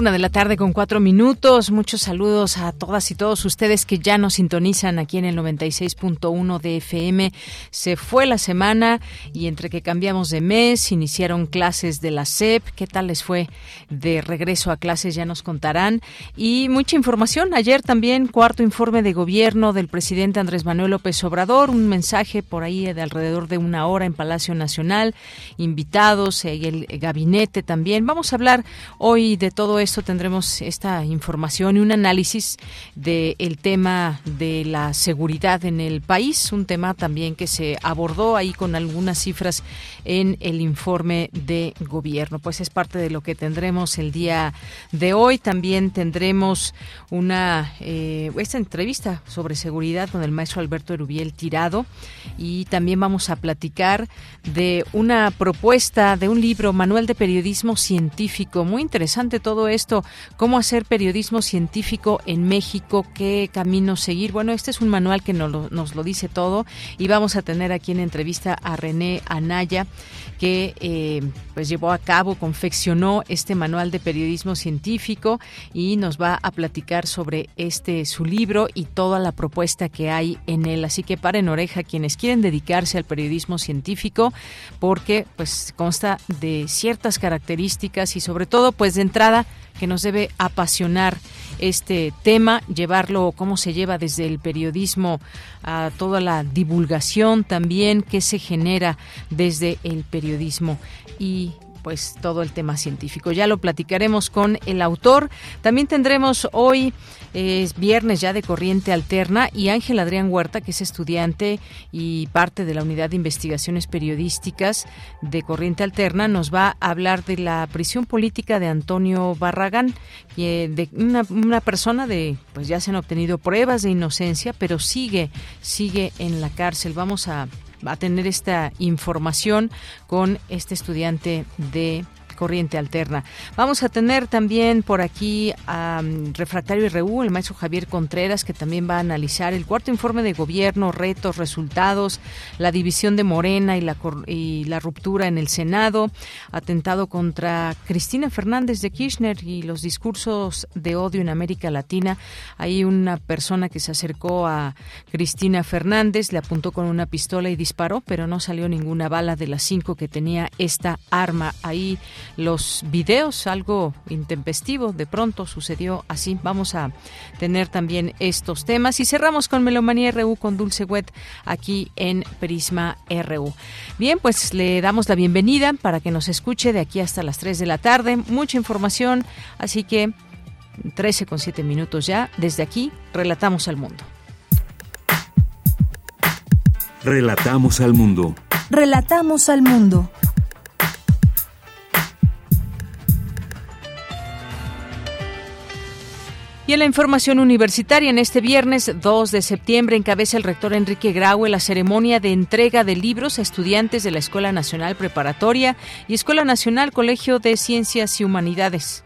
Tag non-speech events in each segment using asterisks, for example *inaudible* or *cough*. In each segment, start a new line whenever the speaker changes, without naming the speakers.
Una de la tarde con cuatro minutos. Muchos saludos a todas y todos ustedes que ya nos sintonizan aquí en el 96.1 de FM. Se fue la semana y entre que cambiamos de mes, iniciaron clases de la SEP. ¿Qué tal les fue de regreso a clases? Ya nos contarán. Y mucha información. Ayer también cuarto informe de gobierno del presidente Andrés Manuel López Obrador. Un mensaje por ahí de alrededor de una hora en Palacio Nacional. Invitados el gabinete también. Vamos a hablar hoy de todo esto tendremos esta información y un análisis del tema de la seguridad en el país, un tema también que se abordó ahí con algunas cifras en el informe de gobierno. Pues es parte de lo que tendremos el día de hoy. También tendremos una eh, esta entrevista sobre seguridad con el maestro Alberto Erubiel Tirado y también vamos a platicar de una propuesta de un libro, Manual de Periodismo Científico. Muy interesante todo esto cómo hacer periodismo científico en México, qué camino seguir. Bueno, este es un manual que nos lo, nos lo dice todo y vamos a tener aquí en entrevista a René Anaya que eh, pues llevó a cabo, confeccionó este manual de periodismo científico y nos va a platicar sobre este su libro y toda la propuesta que hay en él. Así que paren oreja quienes quieren dedicarse al periodismo científico porque pues consta de ciertas características y sobre todo pues de entrada que nos debe apasionar este tema, llevarlo, cómo se lleva desde el periodismo a toda la divulgación también que se genera desde el periodismo y pues todo el tema científico. Ya lo platicaremos con el autor. También tendremos hoy es viernes ya de corriente alterna y Ángel Adrián Huerta, que es estudiante y parte de la unidad de investigaciones periodísticas de corriente alterna, nos va a hablar de la prisión política de Antonio Barragán, de una, una persona de, pues ya se han obtenido pruebas de inocencia, pero sigue, sigue en la cárcel. Vamos a a tener esta información con este estudiante de corriente alterna. Vamos a tener también por aquí a Refractario RU, el maestro Javier Contreras, que también va a analizar el cuarto informe de gobierno, retos, resultados, la división de Morena y la, y la ruptura en el Senado, atentado contra Cristina Fernández de Kirchner y los discursos de odio en América Latina. Hay una persona que se acercó a Cristina Fernández, le apuntó con una pistola y disparó, pero no salió ninguna bala de las cinco que tenía esta arma. Ahí los videos, algo intempestivo, de pronto sucedió así. Vamos a tener también estos temas y cerramos con Melomanía RU con Dulce Wet aquí en Prisma RU. Bien, pues le damos la bienvenida para que nos escuche de aquí hasta las 3 de la tarde. Mucha información, así que 13 con 7 minutos ya. Desde aquí, relatamos al mundo.
Relatamos al mundo.
Relatamos al mundo.
Y en la información universitaria, en este viernes 2 de septiembre encabeza el rector Enrique Graue la ceremonia de entrega de libros a estudiantes de la Escuela Nacional Preparatoria y Escuela Nacional Colegio de Ciencias y Humanidades.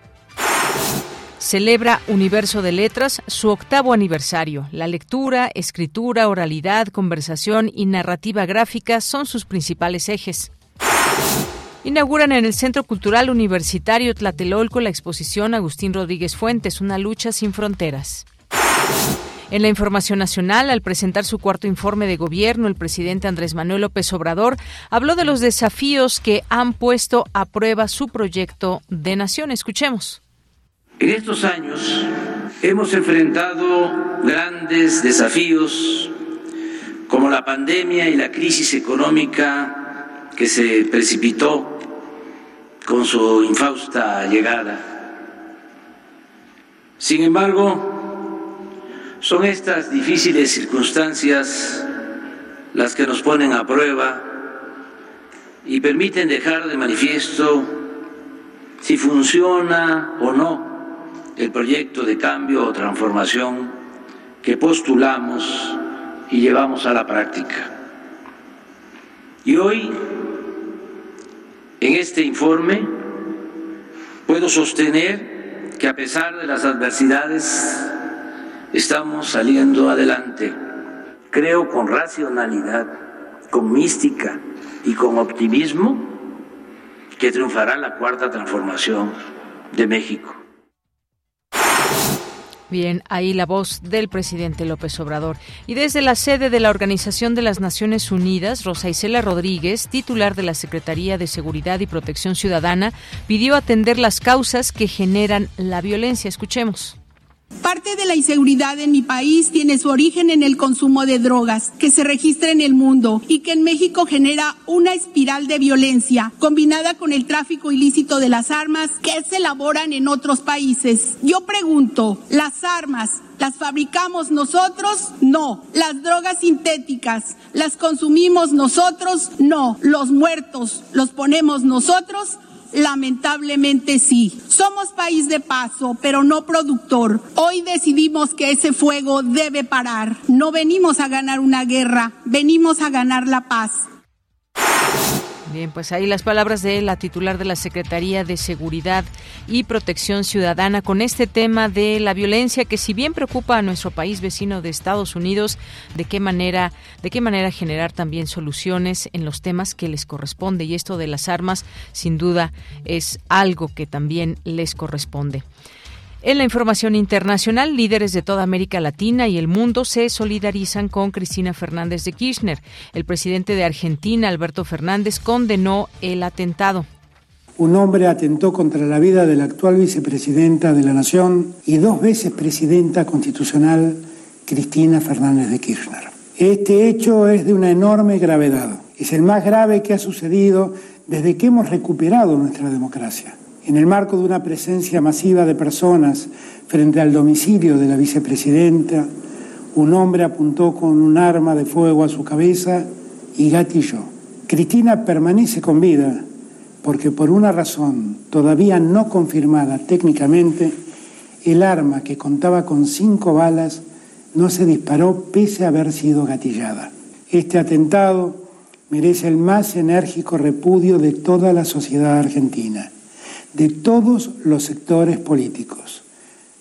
Celebra Universo de Letras su octavo aniversario. La lectura, escritura, oralidad, conversación y narrativa gráfica son sus principales ejes. Inauguran en el Centro Cultural Universitario Tlatelolco la exposición Agustín Rodríguez Fuentes, una lucha sin fronteras. En la información nacional, al presentar su cuarto informe de gobierno, el presidente Andrés Manuel López Obrador habló de los desafíos que han puesto a prueba su proyecto de nación. Escuchemos.
En estos años hemos enfrentado grandes desafíos como la pandemia y la crisis económica que se precipitó con su infausta llegada. Sin embargo, son estas difíciles circunstancias las que nos ponen a prueba y permiten dejar de manifiesto si funciona o no el proyecto de cambio o transformación que postulamos y llevamos a la práctica. Y hoy, en este informe, puedo sostener que a pesar de las adversidades, estamos saliendo adelante. Creo con racionalidad, con mística y con optimismo que triunfará la cuarta transformación de México.
Bien, ahí la voz del presidente López Obrador. Y desde la sede de la Organización de las Naciones Unidas, Rosa Isela Rodríguez, titular de la Secretaría de Seguridad y Protección Ciudadana, pidió atender las causas que generan la violencia. Escuchemos.
Parte de la inseguridad en mi país tiene su origen en el consumo de drogas que se registra en el mundo y que en México genera una espiral de violencia combinada con el tráfico ilícito de las armas que se elaboran en otros países. Yo pregunto, ¿las armas ¿Las fabricamos nosotros? No. ¿Las drogas sintéticas las consumimos nosotros? No. ¿Los muertos los ponemos nosotros? Lamentablemente sí. Somos país de paso, pero no productor. Hoy decidimos que ese fuego debe parar. No venimos a ganar una guerra, venimos a ganar la paz.
Bien, pues ahí las palabras de la titular de la Secretaría de Seguridad y Protección Ciudadana con este tema de la violencia que si bien preocupa a nuestro país vecino de Estados Unidos, de qué manera de qué manera generar también soluciones en los temas que les corresponde y esto de las armas sin duda es algo que también les corresponde. En la información internacional, líderes de toda América Latina y el mundo se solidarizan con Cristina Fernández de Kirchner. El presidente de Argentina, Alberto Fernández, condenó el atentado.
Un hombre atentó contra la vida de la actual vicepresidenta de la Nación y dos veces presidenta constitucional, Cristina Fernández de Kirchner. Este hecho es de una enorme gravedad. Es el más grave que ha sucedido desde que hemos recuperado nuestra democracia. En el marco de una presencia masiva de personas frente al domicilio de la vicepresidenta, un hombre apuntó con un arma de fuego a su cabeza y gatilló. Cristina permanece con vida porque por una razón todavía no confirmada técnicamente, el arma que contaba con cinco balas no se disparó pese a haber sido gatillada. Este atentado merece el más enérgico repudio de toda la sociedad argentina de todos los sectores políticos,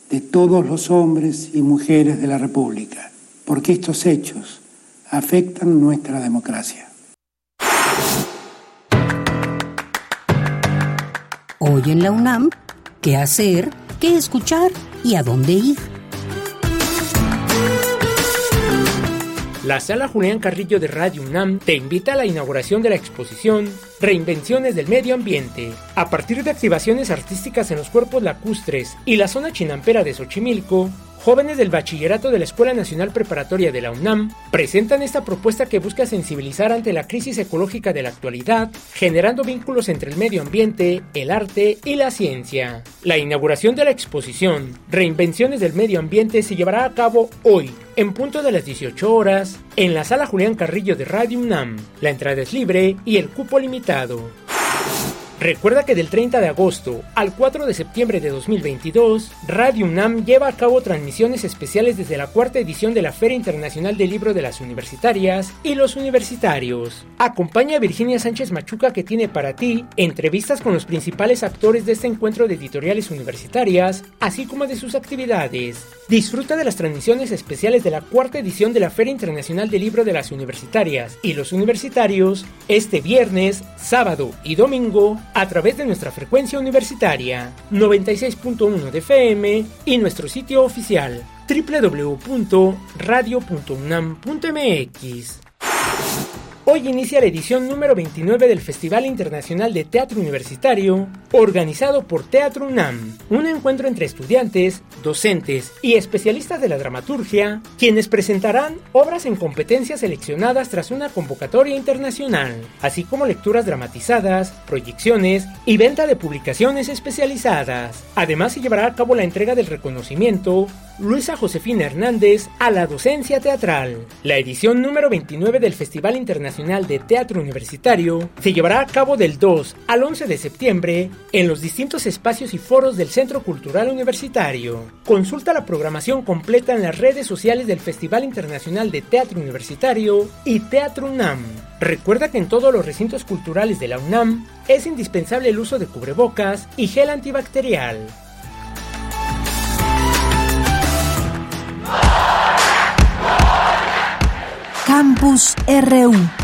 de todos los hombres y mujeres de la República, porque estos hechos afectan nuestra democracia.
Hoy en la UNAM, ¿qué hacer? ¿Qué escuchar? ¿Y a dónde ir?
La Sala Julián Carrillo de Radio UNAM te invita a la inauguración de la exposición Reinvenciones del Medio Ambiente. A partir de activaciones artísticas en los cuerpos lacustres y la zona chinampera de Xochimilco, jóvenes del bachillerato de la Escuela Nacional Preparatoria de la UNAM presentan esta propuesta que busca sensibilizar ante la crisis ecológica de la actualidad, generando vínculos entre el medio ambiente, el arte y la ciencia. La inauguración de la exposición Reinvenciones del Medio Ambiente se llevará a cabo hoy, en punto de las 18 horas, en la sala Julián Carrillo de Radio UNAM. La entrada es libre y el cupo limitado. Recuerda que del 30 de agosto al 4 de septiembre de 2022, Radio UNAM lleva a cabo transmisiones especiales desde la cuarta edición de la Feria Internacional del Libro de las Universitarias y los Universitarios. Acompaña a Virginia Sánchez Machuca que tiene para ti entrevistas con los principales actores de este encuentro de editoriales universitarias, así como de sus actividades. Disfruta de las transmisiones especiales de la cuarta edición de la Feria Internacional del Libro de las Universitarias y los Universitarios este viernes, sábado y domingo a través de nuestra frecuencia universitaria 96.1 de FM y nuestro sitio oficial www.radio.unam.mx. Hoy inicia la edición número 29 del Festival Internacional de Teatro Universitario organizado por Teatro UNAM, un encuentro entre estudiantes, docentes y especialistas de la dramaturgia, quienes presentarán obras en competencias seleccionadas tras una convocatoria internacional, así como lecturas dramatizadas, proyecciones y venta de publicaciones especializadas. Además se llevará a cabo la entrega del reconocimiento Luisa Josefina Hernández a la docencia teatral. La edición número 29 del Festival Internacional de Teatro Universitario se llevará a cabo del 2 al 11 de septiembre en los distintos espacios y foros del Centro Cultural Universitario. Consulta la programación completa en las redes sociales del Festival Internacional de Teatro Universitario y Teatro UNAM. Recuerda que en todos los recintos culturales de la UNAM es indispensable el uso de cubrebocas y gel antibacterial.
Campus RU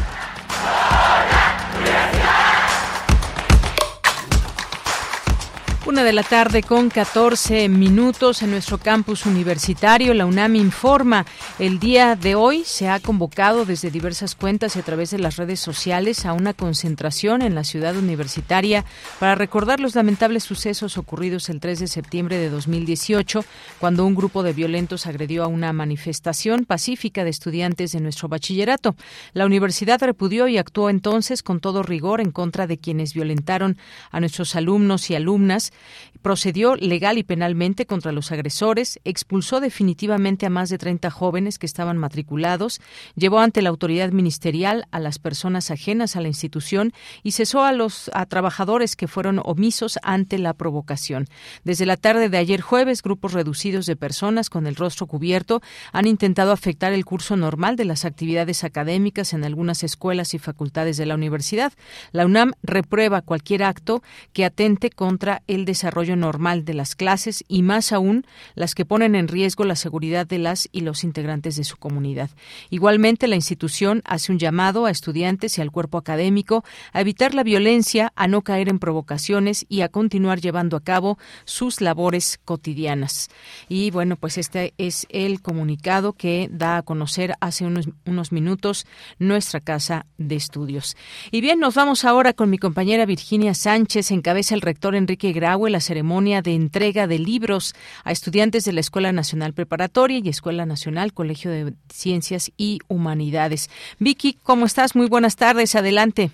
Una de la tarde con 14 minutos en nuestro campus universitario. La UNAM informa. El día de hoy se ha convocado desde diversas cuentas y a través de las redes sociales a una concentración en la ciudad universitaria para recordar los lamentables sucesos ocurridos el 3 de septiembre de 2018, cuando un grupo de violentos agredió a una manifestación pacífica de estudiantes de nuestro bachillerato. La universidad repudió y actuó entonces con todo rigor en contra de quienes violentaron a nuestros alumnos y alumnas procedió legal y penalmente contra los agresores, expulsó definitivamente a más de 30 jóvenes que estaban matriculados, llevó ante la autoridad ministerial a las personas ajenas a la institución y cesó a los a trabajadores que fueron omisos ante la provocación. Desde la tarde de ayer jueves, grupos reducidos de personas con el rostro cubierto han intentado afectar el curso normal de las actividades académicas en algunas escuelas y facultades de la universidad. La UNAM reprueba cualquier acto que atente contra el desarrollo normal de las clases y más aún las que ponen en riesgo la seguridad de las y los integrantes de su comunidad. Igualmente, la institución hace un llamado a estudiantes y al cuerpo académico a evitar la violencia, a no caer en provocaciones y a continuar llevando a cabo sus labores cotidianas. Y bueno, pues este es el comunicado que da a conocer hace unos, minutos nuestra casa de estudios. Y bien, nos vamos ahora con mi compañera Virginia Sánchez, encabeza el rector Enrique Grau la ceremonia de entrega de libros a estudiantes de la Escuela Nacional Preparatoria y Escuela Nacional Colegio de Ciencias y Humanidades. Vicky, ¿cómo estás? Muy buenas tardes, adelante.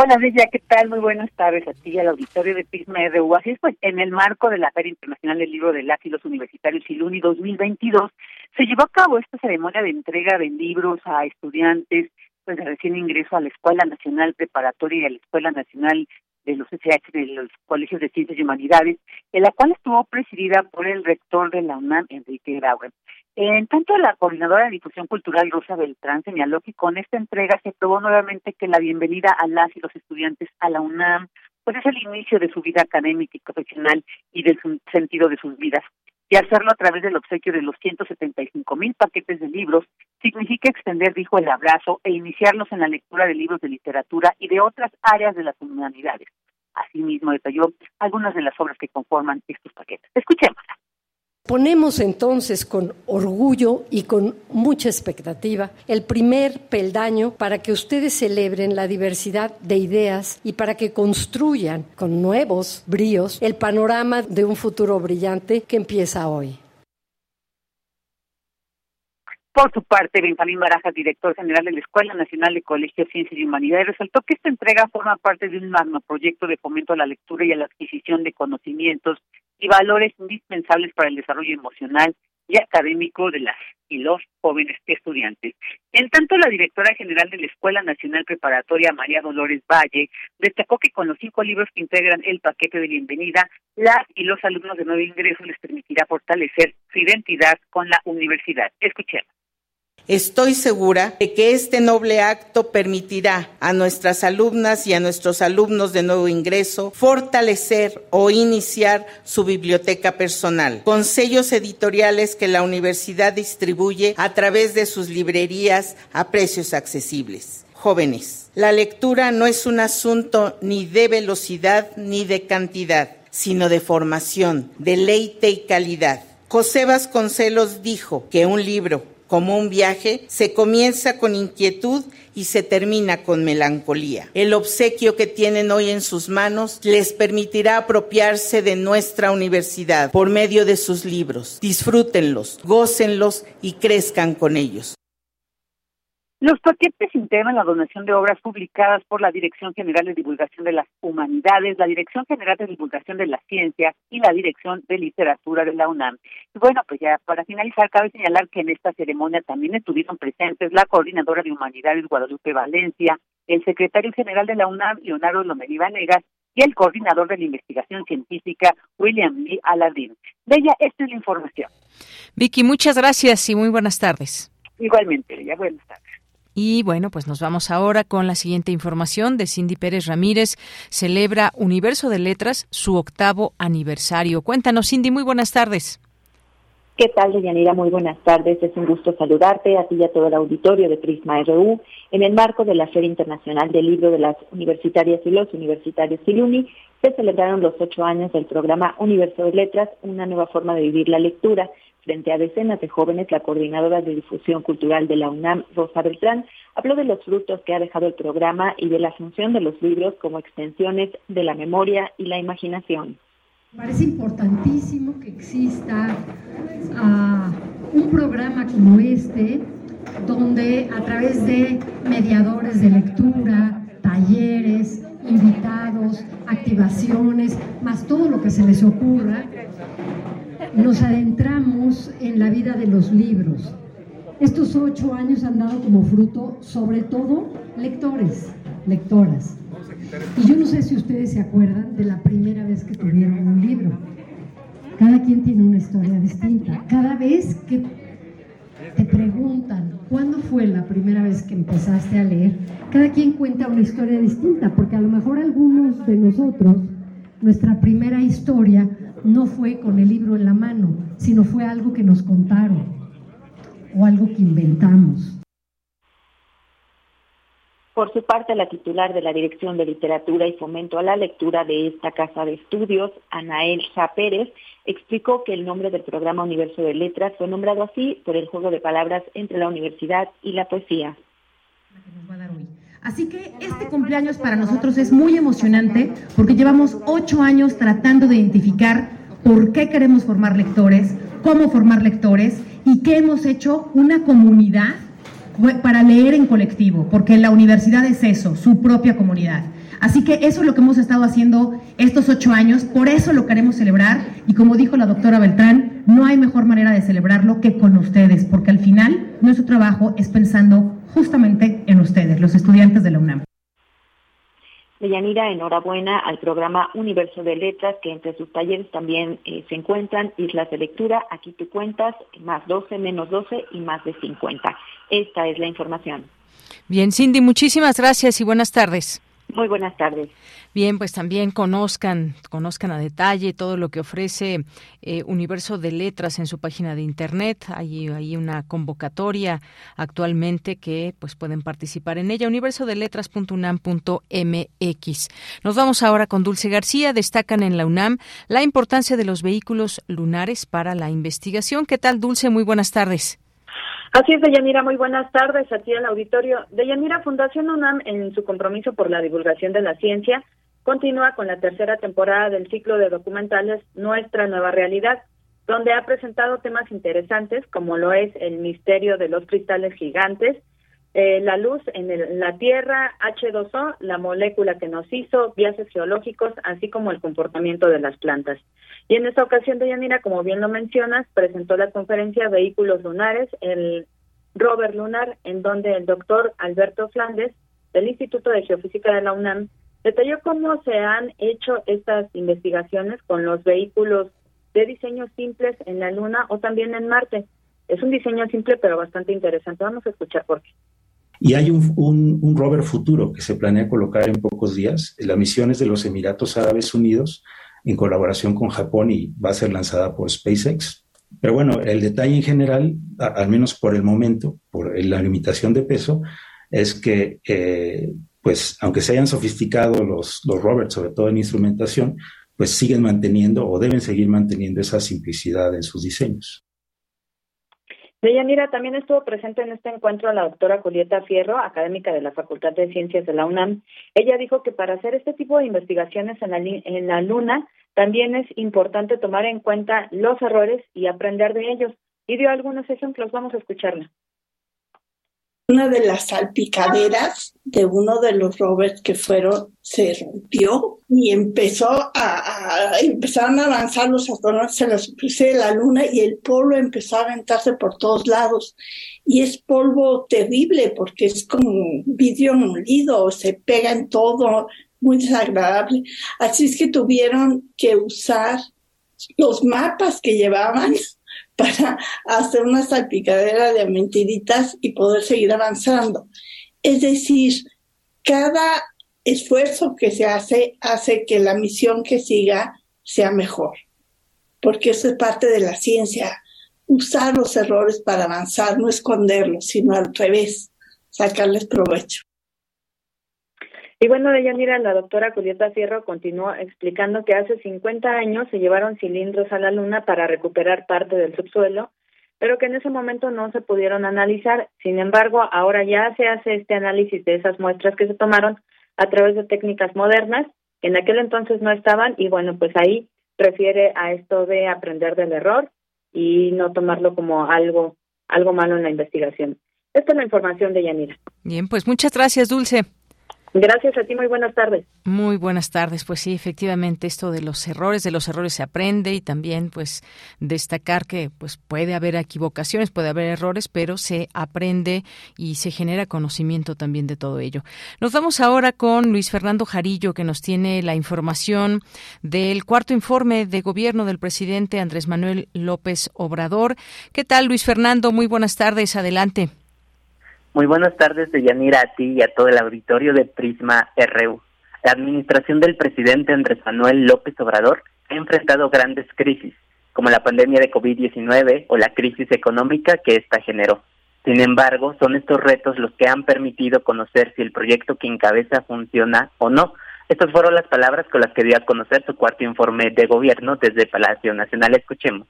Hola, Bella, ¿qué tal? Muy buenas tardes a ti y al auditorio de Prisma RU. Así es, pues, en el marco de la Feria Internacional del Libro de las y los Universitarios ILUNI 2022, se llevó a cabo esta ceremonia de entrega de libros a estudiantes pues de recién ingreso a la Escuela Nacional Preparatoria y a la Escuela Nacional de los SH de los Colegios de Ciencias y Humanidades, en la cual estuvo presidida por el rector de la UNAM, Enrique Grauer. En tanto, la coordinadora de difusión cultural Rosa Beltrán señaló que con esta entrega se probó nuevamente que la bienvenida a las y los estudiantes a la UNAM pues es el inicio de su vida académica y profesional y del sentido de sus vidas y hacerlo a través del obsequio de los 175 mil paquetes de libros significa extender, dijo, el abrazo e iniciarlos en la lectura de libros de literatura y de otras áreas de las humanidades. Asimismo, detalló algunas de las obras que conforman estos paquetes. Escuchémosla.
Ponemos entonces con orgullo y con mucha expectativa el primer peldaño para que ustedes celebren la diversidad de ideas y para que construyan con nuevos bríos el panorama de un futuro brillante que empieza hoy.
Por su parte, Benjamín Barajas, director general de la Escuela Nacional de Colegios, Ciencias y Humanidades, resaltó que esta entrega forma parte de un magno proyecto de fomento a la lectura y a la adquisición de conocimientos y valores indispensables para el desarrollo emocional y académico de las y los jóvenes estudiantes. En tanto, la directora general de la Escuela Nacional Preparatoria, María Dolores Valle, destacó que con los cinco libros que integran el paquete de bienvenida, las y los alumnos de nuevo ingreso les permitirá fortalecer su identidad con la universidad. Escuchemos.
Estoy segura de que este noble acto permitirá a nuestras alumnas y a nuestros alumnos de nuevo ingreso fortalecer o iniciar su biblioteca personal con sellos editoriales que la universidad distribuye a través de sus librerías a precios accesibles. Jóvenes, la lectura no es un asunto ni de velocidad ni de cantidad, sino de formación, deleite y calidad. José Vasconcelos dijo que un libro Como un viaje, se comienza con inquietud y se termina con melancolía. El obsequio que tienen hoy en sus manos les permitirá apropiarse de nuestra universidad por medio de sus libros. Disfrútenlos, gócenlos y crezcan con ellos.
Los paquetes integran la donación de obras publicadas por la Dirección General de Divulgación de las Humanidades, la Dirección General de Divulgación de las Ciencias y la Dirección de Literatura de la UNAM. Y bueno, pues ya para finalizar, cabe señalar que en esta ceremonia también estuvieron presentes la coordinadora de Humanidades Guadalupe Valencia, el secretario general de la UNAM, Leonardo Lomeri Vanegas, y el coordinador de la investigación científica, William Lee Aladín. Bella, esta es la información.
Vicky, muchas gracias y muy buenas tardes.
Igualmente, Bella, buenas tardes.
Y bueno, pues nos vamos ahora con la siguiente información de Cindy Pérez Ramírez. Celebra Universo de Letras su octavo aniversario. Cuéntanos, Cindy, muy buenas tardes.
¿Qué tal, Deyanira? Muy buenas tardes. Es un gusto saludarte a ti y a todo el auditorio de Prisma RU en el marco de la Feria Internacional del Libro de las Universitarias y los Universitarios Iluni. Se celebraron los ocho años del programa Universo de Letras, una nueva forma de vivir la lectura Frente a decenas de jóvenes, la coordinadora de difusión cultural de la UNAM, Rosa Beltrán, habló de los frutos que ha dejado el programa y de la función de los libros como extensiones de la memoria y la imaginación.
Parece importantísimo que exista ah, un programa como este, donde a través de mediadores de lectura, talleres, invitados, activaciones, más todo lo que se les ocurra, nos adentramos en la vida de los libros. Estos ocho años han dado como fruto, sobre todo, lectores, lectoras. Y yo no sé si ustedes se acuerdan de la primera vez que tuvieron un libro. Cada quien tiene una historia distinta. Cada vez que te preguntan cuándo fue la primera vez que empezaste a leer, cada quien cuenta una historia distinta, porque a lo mejor algunos de nosotros, nuestra primera historia no fue con el libro en la mano, sino fue algo que nos contaron o algo que inventamos.
Por su parte, la titular de la Dirección de Literatura y Fomento a la Lectura de esta casa de estudios, Anael Sa Pérez, explicó que el nombre del programa Universo de Letras fue nombrado así por el juego de palabras entre la universidad y la poesía.
Así que este cumpleaños para nosotros es muy emocionante porque llevamos ocho años tratando de identificar por qué queremos formar lectores, cómo formar lectores y qué hemos hecho una comunidad para leer en colectivo, porque la universidad es eso, su propia comunidad. Así que eso es lo que hemos estado haciendo estos ocho años, por eso lo queremos celebrar y como dijo la doctora Beltrán, no hay mejor manera de celebrarlo que con ustedes, porque al final nuestro trabajo es pensando justamente en ustedes, los estudiantes de la UNAM.
Deyanira, enhorabuena al programa Universo de Letras, que entre sus talleres también eh, se encuentran Islas de Lectura, aquí tú cuentas, más 12, menos 12 y más de 50. Esta es la información.
Bien, Cindy, muchísimas gracias y buenas tardes.
Muy buenas tardes.
Bien, pues también conozcan, conozcan a detalle todo lo que ofrece eh, Universo de Letras en su página de internet. Hay, hay una convocatoria actualmente que pues pueden participar en ella, universodeletras.unam.mx. Nos vamos ahora con Dulce García. Destacan en la UNAM la importancia de los vehículos lunares para la investigación. ¿Qué tal, Dulce? Muy buenas tardes.
Así es, Deyanira, muy buenas tardes a ti al auditorio. Deyanira, Fundación UNAM, en su compromiso por la divulgación de la ciencia, continúa con la tercera temporada del ciclo de documentales Nuestra Nueva Realidad, donde ha presentado temas interesantes como lo es el misterio de los cristales gigantes, eh, la luz en la Tierra, H2O, la molécula que nos hizo, viajes geológicos, así como el comportamiento de las plantas. Y en esta ocasión, Deyanira, como bien lo mencionas, presentó la conferencia Vehículos Lunares, el rover lunar, en donde el doctor Alberto Flandes, del Instituto de Geofísica de la UNAM, detalló cómo se han hecho estas investigaciones con los vehículos de diseño simples en la Luna o también en Marte. Es un diseño simple pero bastante interesante. Vamos a escuchar por qué.
Y hay un, un, rover futuro que se planea colocar en pocos días. La misión es de los Emiratos Árabes Unidos en colaboración con Japón y va a ser lanzada por SpaceX. Pero bueno, el detalle en general, al menos por el momento, por la limitación de peso, es que, eh, pues, aunque se hayan sofisticado los, los rovers, sobre todo en instrumentación, pues siguen manteniendo o deben seguir manteniendo esa simplicidad en sus diseños.
Deyanira también estuvo presente en este encuentro la doctora Julieta Fierro, académica de la Facultad de Ciencias de la UNAM. Ella dijo que para hacer este tipo de investigaciones en la, en la Luna también es importante tomar en cuenta los errores y aprender de ellos. Y dio algunos ejemplos, vamos a escucharla
una de las salpicaderas de uno de los rovers que fueron se rompió y empezó a, empezaron a avanzar los astronautas en la superficie de la luna y el polvo empezó a aventarse por todos lados. Y es polvo terrible porque es como vidrio molido se pega en todo muy desagradable. Así es que tuvieron que usar los mapas que llevaban para hacer una salpicadera de mentiritas y poder seguir avanzando. Es decir, cada esfuerzo que se hace hace que la misión que siga sea mejor, porque eso es parte de la ciencia, usar los errores para avanzar, no esconderlos, sino al revés, sacarles provecho.
Y bueno, de mira, la doctora Julieta Fierro continuó explicando que hace 50 años se llevaron cilindros a la Luna para recuperar parte del subsuelo, pero que en ese momento no se pudieron analizar. Sin embargo, ahora ya se hace este análisis de esas muestras que se tomaron a través de técnicas modernas, que en aquel entonces no estaban, y bueno, pues ahí refiere a esto de aprender del error y no tomarlo como algo, algo malo en la investigación. Esta es la información de Yanira.
Bien, pues muchas gracias, Dulce.
Gracias a ti, muy buenas tardes.
Muy buenas tardes. Pues sí, efectivamente, esto de los errores, de los errores se aprende y también, pues, destacar que, pues, puede haber equivocaciones, puede haber errores, pero se aprende y se genera conocimiento también de todo ello. Nos vamos ahora con Luis Fernando Jarillo, que nos tiene la información del cuarto informe de gobierno del presidente Andrés Manuel López Obrador. ¿Qué tal, Luis Fernando? Muy buenas tardes. Adelante.
Muy buenas tardes, Deyanira, a ti y a todo el auditorio de Prisma RU. La administración del presidente Andrés Manuel López Obrador ha enfrentado grandes crisis, como la pandemia de COVID-19 o la crisis económica que ésta generó. Sin embargo, son estos retos los que han permitido conocer si el proyecto que encabeza funciona o no. Estas fueron las palabras con las que dio a conocer su cuarto informe de gobierno desde Palacio Nacional. Escuchemos.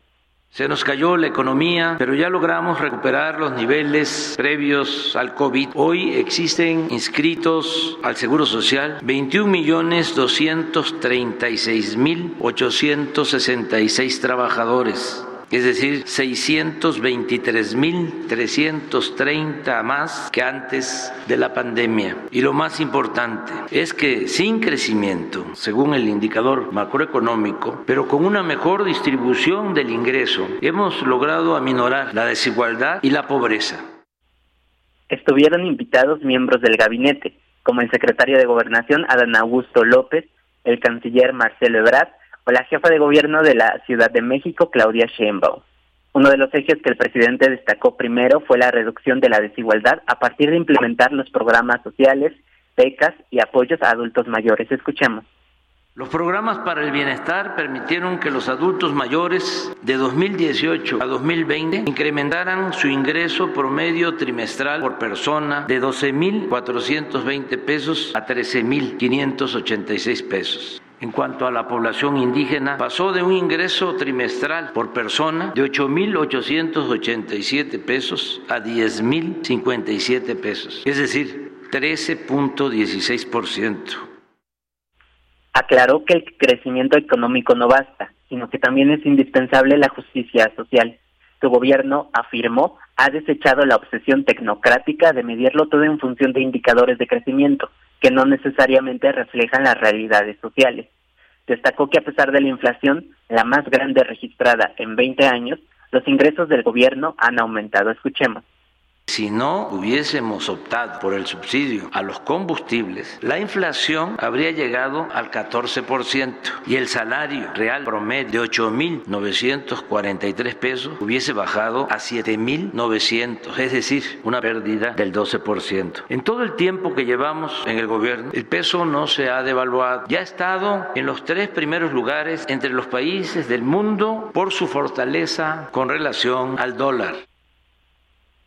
Se nos cayó la economía, pero ya logramos recuperar los niveles previos al COVID. Hoy existen inscritos al Seguro Social 21.236.866 trabajadores es decir, 623.330 más que antes de la pandemia. Y lo más importante es que sin crecimiento, según el indicador macroeconómico, pero con una mejor distribución del ingreso, hemos logrado aminorar la desigualdad y la pobreza.
Estuvieron invitados miembros del gabinete, como el secretario de Gobernación Adán Augusto López, el canciller Marcelo Ebrard, la jefa de gobierno de la Ciudad de México, Claudia Sheinbaum. Uno de los ejes que el presidente destacó primero fue la reducción de la desigualdad a partir de implementar los programas sociales, becas y apoyos a adultos mayores. Escuchemos.
Los programas para el bienestar permitieron que los adultos mayores de 2018 a 2020 incrementaran su ingreso promedio trimestral por persona de 12.420 pesos a 13.586 pesos. En cuanto a la población indígena, pasó de un ingreso trimestral por persona de 8.887 pesos a 10.057 pesos, es decir, 13.16%.
Aclaró que el crecimiento económico no basta, sino que también es indispensable la justicia social. Su gobierno, afirmó, ha desechado la obsesión tecnocrática de medirlo todo en función de indicadores de crecimiento, que no necesariamente reflejan las realidades sociales. Destacó que a pesar de la inflación, la más grande registrada en 20 años, los ingresos del gobierno han aumentado. Escuchemos.
Si no hubiésemos optado por el subsidio a los combustibles, la inflación habría llegado al 14% y el salario real promedio de 8.943 pesos hubiese bajado a 7.900, es decir, una pérdida del 12%. En todo el tiempo que llevamos en el gobierno, el peso no se ha devaluado. Ya ha estado en los tres primeros lugares entre los países del mundo por su fortaleza con relación al dólar.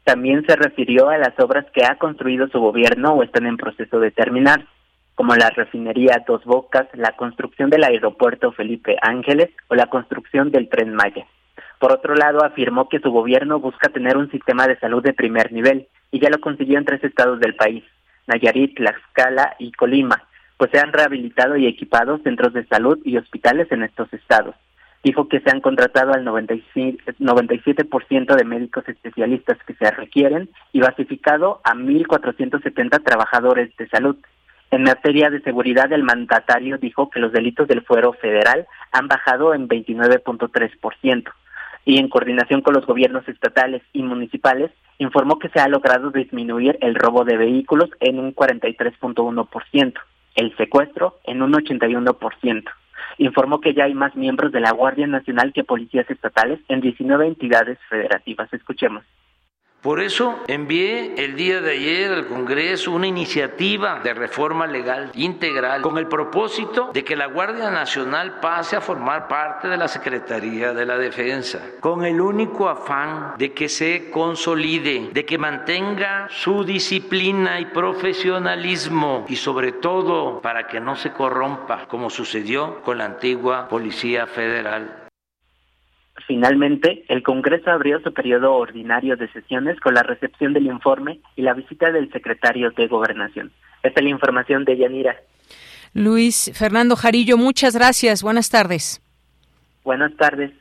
También se refirió a las obras que ha construido su gobierno o están en proceso de terminar, como la refinería Dos Bocas, la construcción del aeropuerto Felipe Ángeles o la construcción del tren Maya. Por otro lado, afirmó que su gobierno busca tener un sistema de salud de primer nivel y ya lo consiguió en tres estados del país, Nayarit, Tlaxcala y Colima, pues se han rehabilitado y equipado centros de salud y hospitales en estos estados. Dijo que se han contratado al 97% de médicos especialistas que se requieren y basificado a 1.470 trabajadores de salud. En materia de seguridad, el mandatario dijo que los delitos del fuero federal han bajado en 29.3% y en coordinación con los gobiernos estatales y municipales informó que se ha logrado disminuir el robo de vehículos en un 43.1% el secuestro en un 81%. Informó que ya hay más miembros de la Guardia Nacional que policías estatales en 19 entidades federativas. Escuchemos.
Por eso envié el día de ayer al Congreso una iniciativa de reforma legal integral con el propósito de que la Guardia Nacional pase a formar parte de la Secretaría de la Defensa, con el único afán de que se consolide, de que mantenga su disciplina y profesionalismo y sobre todo para que no se corrompa como sucedió con la antigua Policía Federal.
Finalmente, el Congreso abrió su periodo ordinario de sesiones con la recepción del informe y la visita del secretario de Gobernación. Esta es la información de Yanira.
Luis Fernando Jarillo, muchas gracias. Buenas tardes.
Buenas tardes.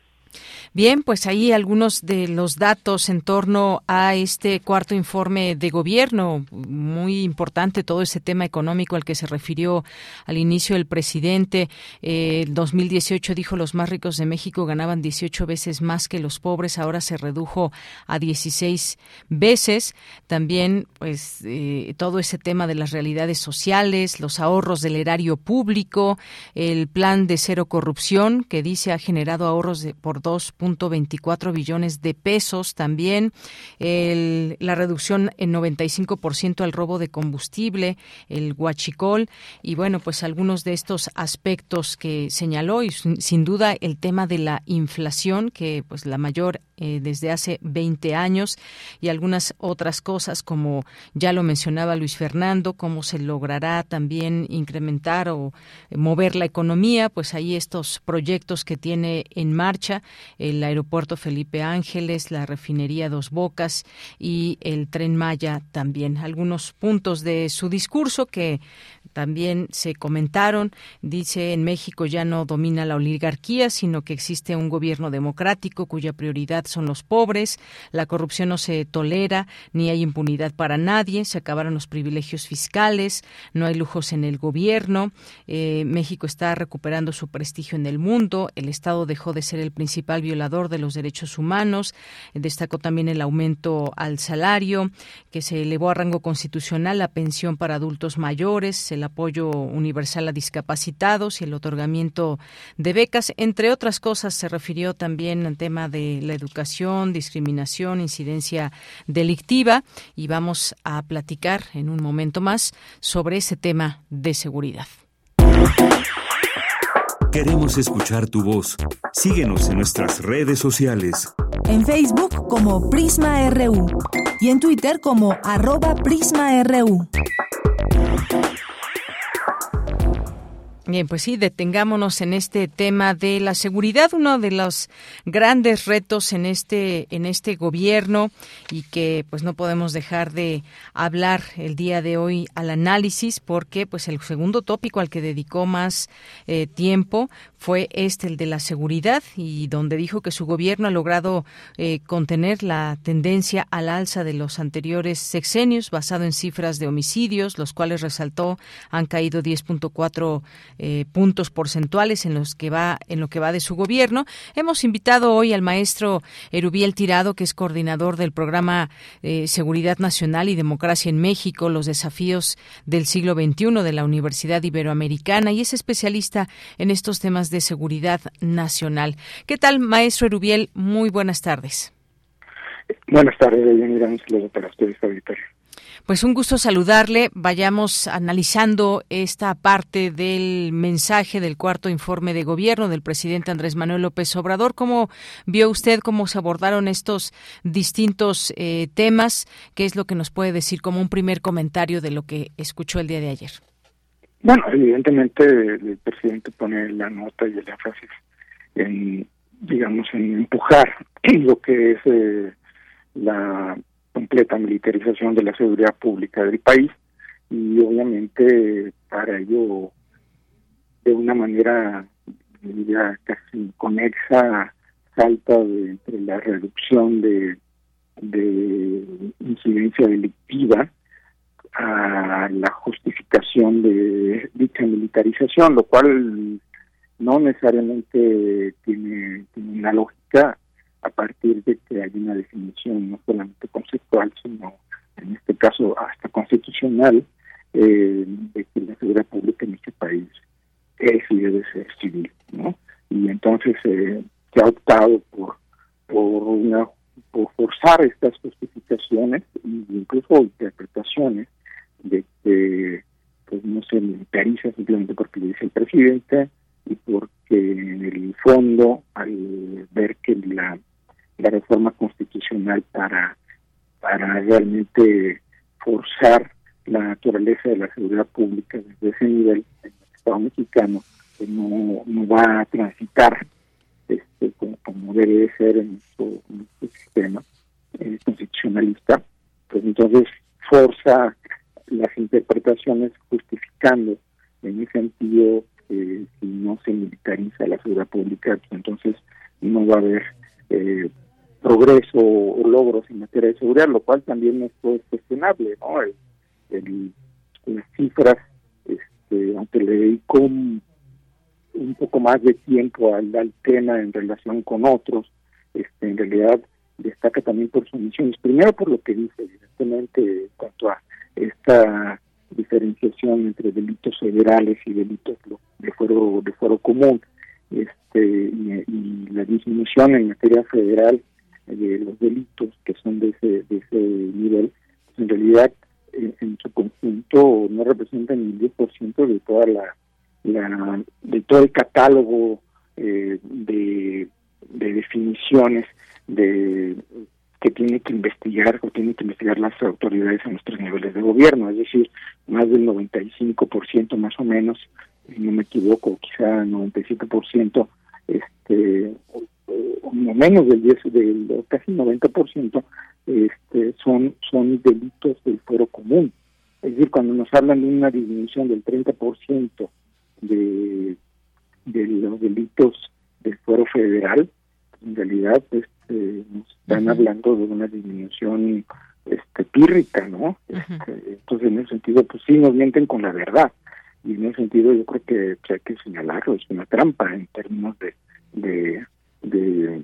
Bien, pues ahí algunos de los datos en torno a este cuarto informe de gobierno. Muy importante todo ese tema económico al que se refirió al inicio el presidente. Eh, 2018 dijo los más ricos de México ganaban 18 veces más que los pobres. Ahora se redujo a 16 veces. También, pues, eh, todo ese tema de las realidades sociales, los ahorros del erario público, el plan de cero corrupción que dice ha generado ahorros de, por dos veinticuatro billones de pesos. También el, la reducción en 95% al robo de combustible, el huachicol y bueno, pues algunos de estos aspectos que señaló y sin duda el tema de la inflación que pues la mayor eh, desde hace 20 años y algunas otras cosas como ya lo mencionaba Luis Fernando, cómo se logrará también incrementar o mover la economía, pues ahí estos proyectos que tiene en marcha el aeropuerto Felipe Ángeles, la refinería Dos Bocas y el tren Maya también. Algunos puntos de su discurso que también se comentaron. Dice, en México ya no domina la oligarquía, sino que existe un gobierno democrático cuya prioridad son los pobres, la corrupción no se tolera, ni hay impunidad para nadie, se acabaron los privilegios fiscales, no hay lujos en el gobierno, eh, México está recuperando su prestigio en el mundo, el Estado dejó de ser el principal violador de los derechos humanos, destacó también el aumento al salario, que se elevó a rango constitucional la pensión para adultos mayores, el apoyo universal a discapacitados y el otorgamiento de becas, entre otras cosas. Se refirió también al tema de la educación, discriminación, incidencia delictiva y vamos a platicar en un momento más sobre ese tema de seguridad.
Queremos escuchar tu voz. Síguenos en nuestras redes sociales.
En Facebook como Prisma RU y en Twitter como arroba PrismaRU.
Bien, pues sí, detengámonos en este tema de la seguridad, uno de los grandes retos en este en este gobierno y que pues no podemos dejar de hablar el día de hoy al análisis porque pues el segundo tópico al que dedicó más eh, tiempo fue este el de la seguridad y donde dijo que su gobierno ha logrado eh, contener la tendencia al alza de los anteriores sexenios basado en cifras de homicidios, los cuales resaltó han caído 10.4 eh, puntos porcentuales en los que va en lo que va de su gobierno. Hemos invitado hoy al maestro Erubiel Tirado, que es coordinador del programa eh, Seguridad Nacional y Democracia en México, los desafíos del siglo XXI de la Universidad Iberoamericana y es especialista en estos temas de seguridad nacional. ¿Qué tal, maestro Erubiel? Muy buenas tardes.
Buenas tardes, saludo para ustedes, auditorio.
Pues un gusto saludarle. Vayamos analizando esta parte del mensaje del cuarto informe de gobierno del presidente Andrés Manuel López Obrador. ¿Cómo vio usted cómo se abordaron estos distintos eh, temas? ¿Qué es lo que nos puede decir como un primer comentario de lo que escuchó el día de ayer?
Bueno, evidentemente el presidente pone la nota y el énfasis en digamos, en empujar lo que es eh, la completa militarización de la seguridad pública del país y obviamente para ello de una manera ya casi conexa salta de, entre la reducción de, de incidencia delictiva a la justificación de dicha militarización, lo cual no necesariamente tiene, una lógica a partir de que hay una definición no solamente conceptual, sino en este caso hasta constitucional, eh, de que la seguridad pública en este país es y debe ser civil, ¿no? Y entonces eh, se ha optado por por una por forzar estas justificaciones e incluso interpretaciones de que pues no se militariza simplemente porque lo dice el presidente y porque en el fondo al ver que la, la reforma constitucional para para realmente forzar la naturaleza de la seguridad pública desde ese nivel en el Estado mexicano que no, no va a transitar este como, debe ser en nuestro, sistema eh, constitucionalista. Pues entonces forza las interpretaciones justificando en ese sentido que si no se militariza la seguridad pública, pues entonces no va a haber eh, progreso o logros en materia de seguridad, lo cual también es cuestionable, ¿no? El, las cifras, este, aunque le dedico un, poco más de tiempo al, al, tema en relación con otros, este, en realidad destaca también por sus misiones. Primero por lo que dice, evidentemente, en cuanto a esta diferenciación entre delitos federales y delitos de fuero de fuero común este y, la disminución en materia federal de los delitos que son de ese de ese nivel pues en realidad en, su conjunto no representan el 10% de toda la, de todo el catálogo eh, de, de definiciones de que tiene que investigar o tienen que investigar las autoridades a nuestros niveles de gobierno, es decir, más del 95% más o menos, si no me equivoco, quizá 97%, este, o, menos del 10, del casi 90%, este, son, son delitos del fuero común. Es decir, cuando nos hablan de una disminución del 30% de, de los delitos del fuero federal, en realidad este, nos están hablando de una disminución este, pírrica, ¿no? Este, entonces, en ese sentido, pues sí nos mienten con la verdad. Y en ese sentido yo creo que pues, hay que señalarlo, es una trampa en términos de, de, de,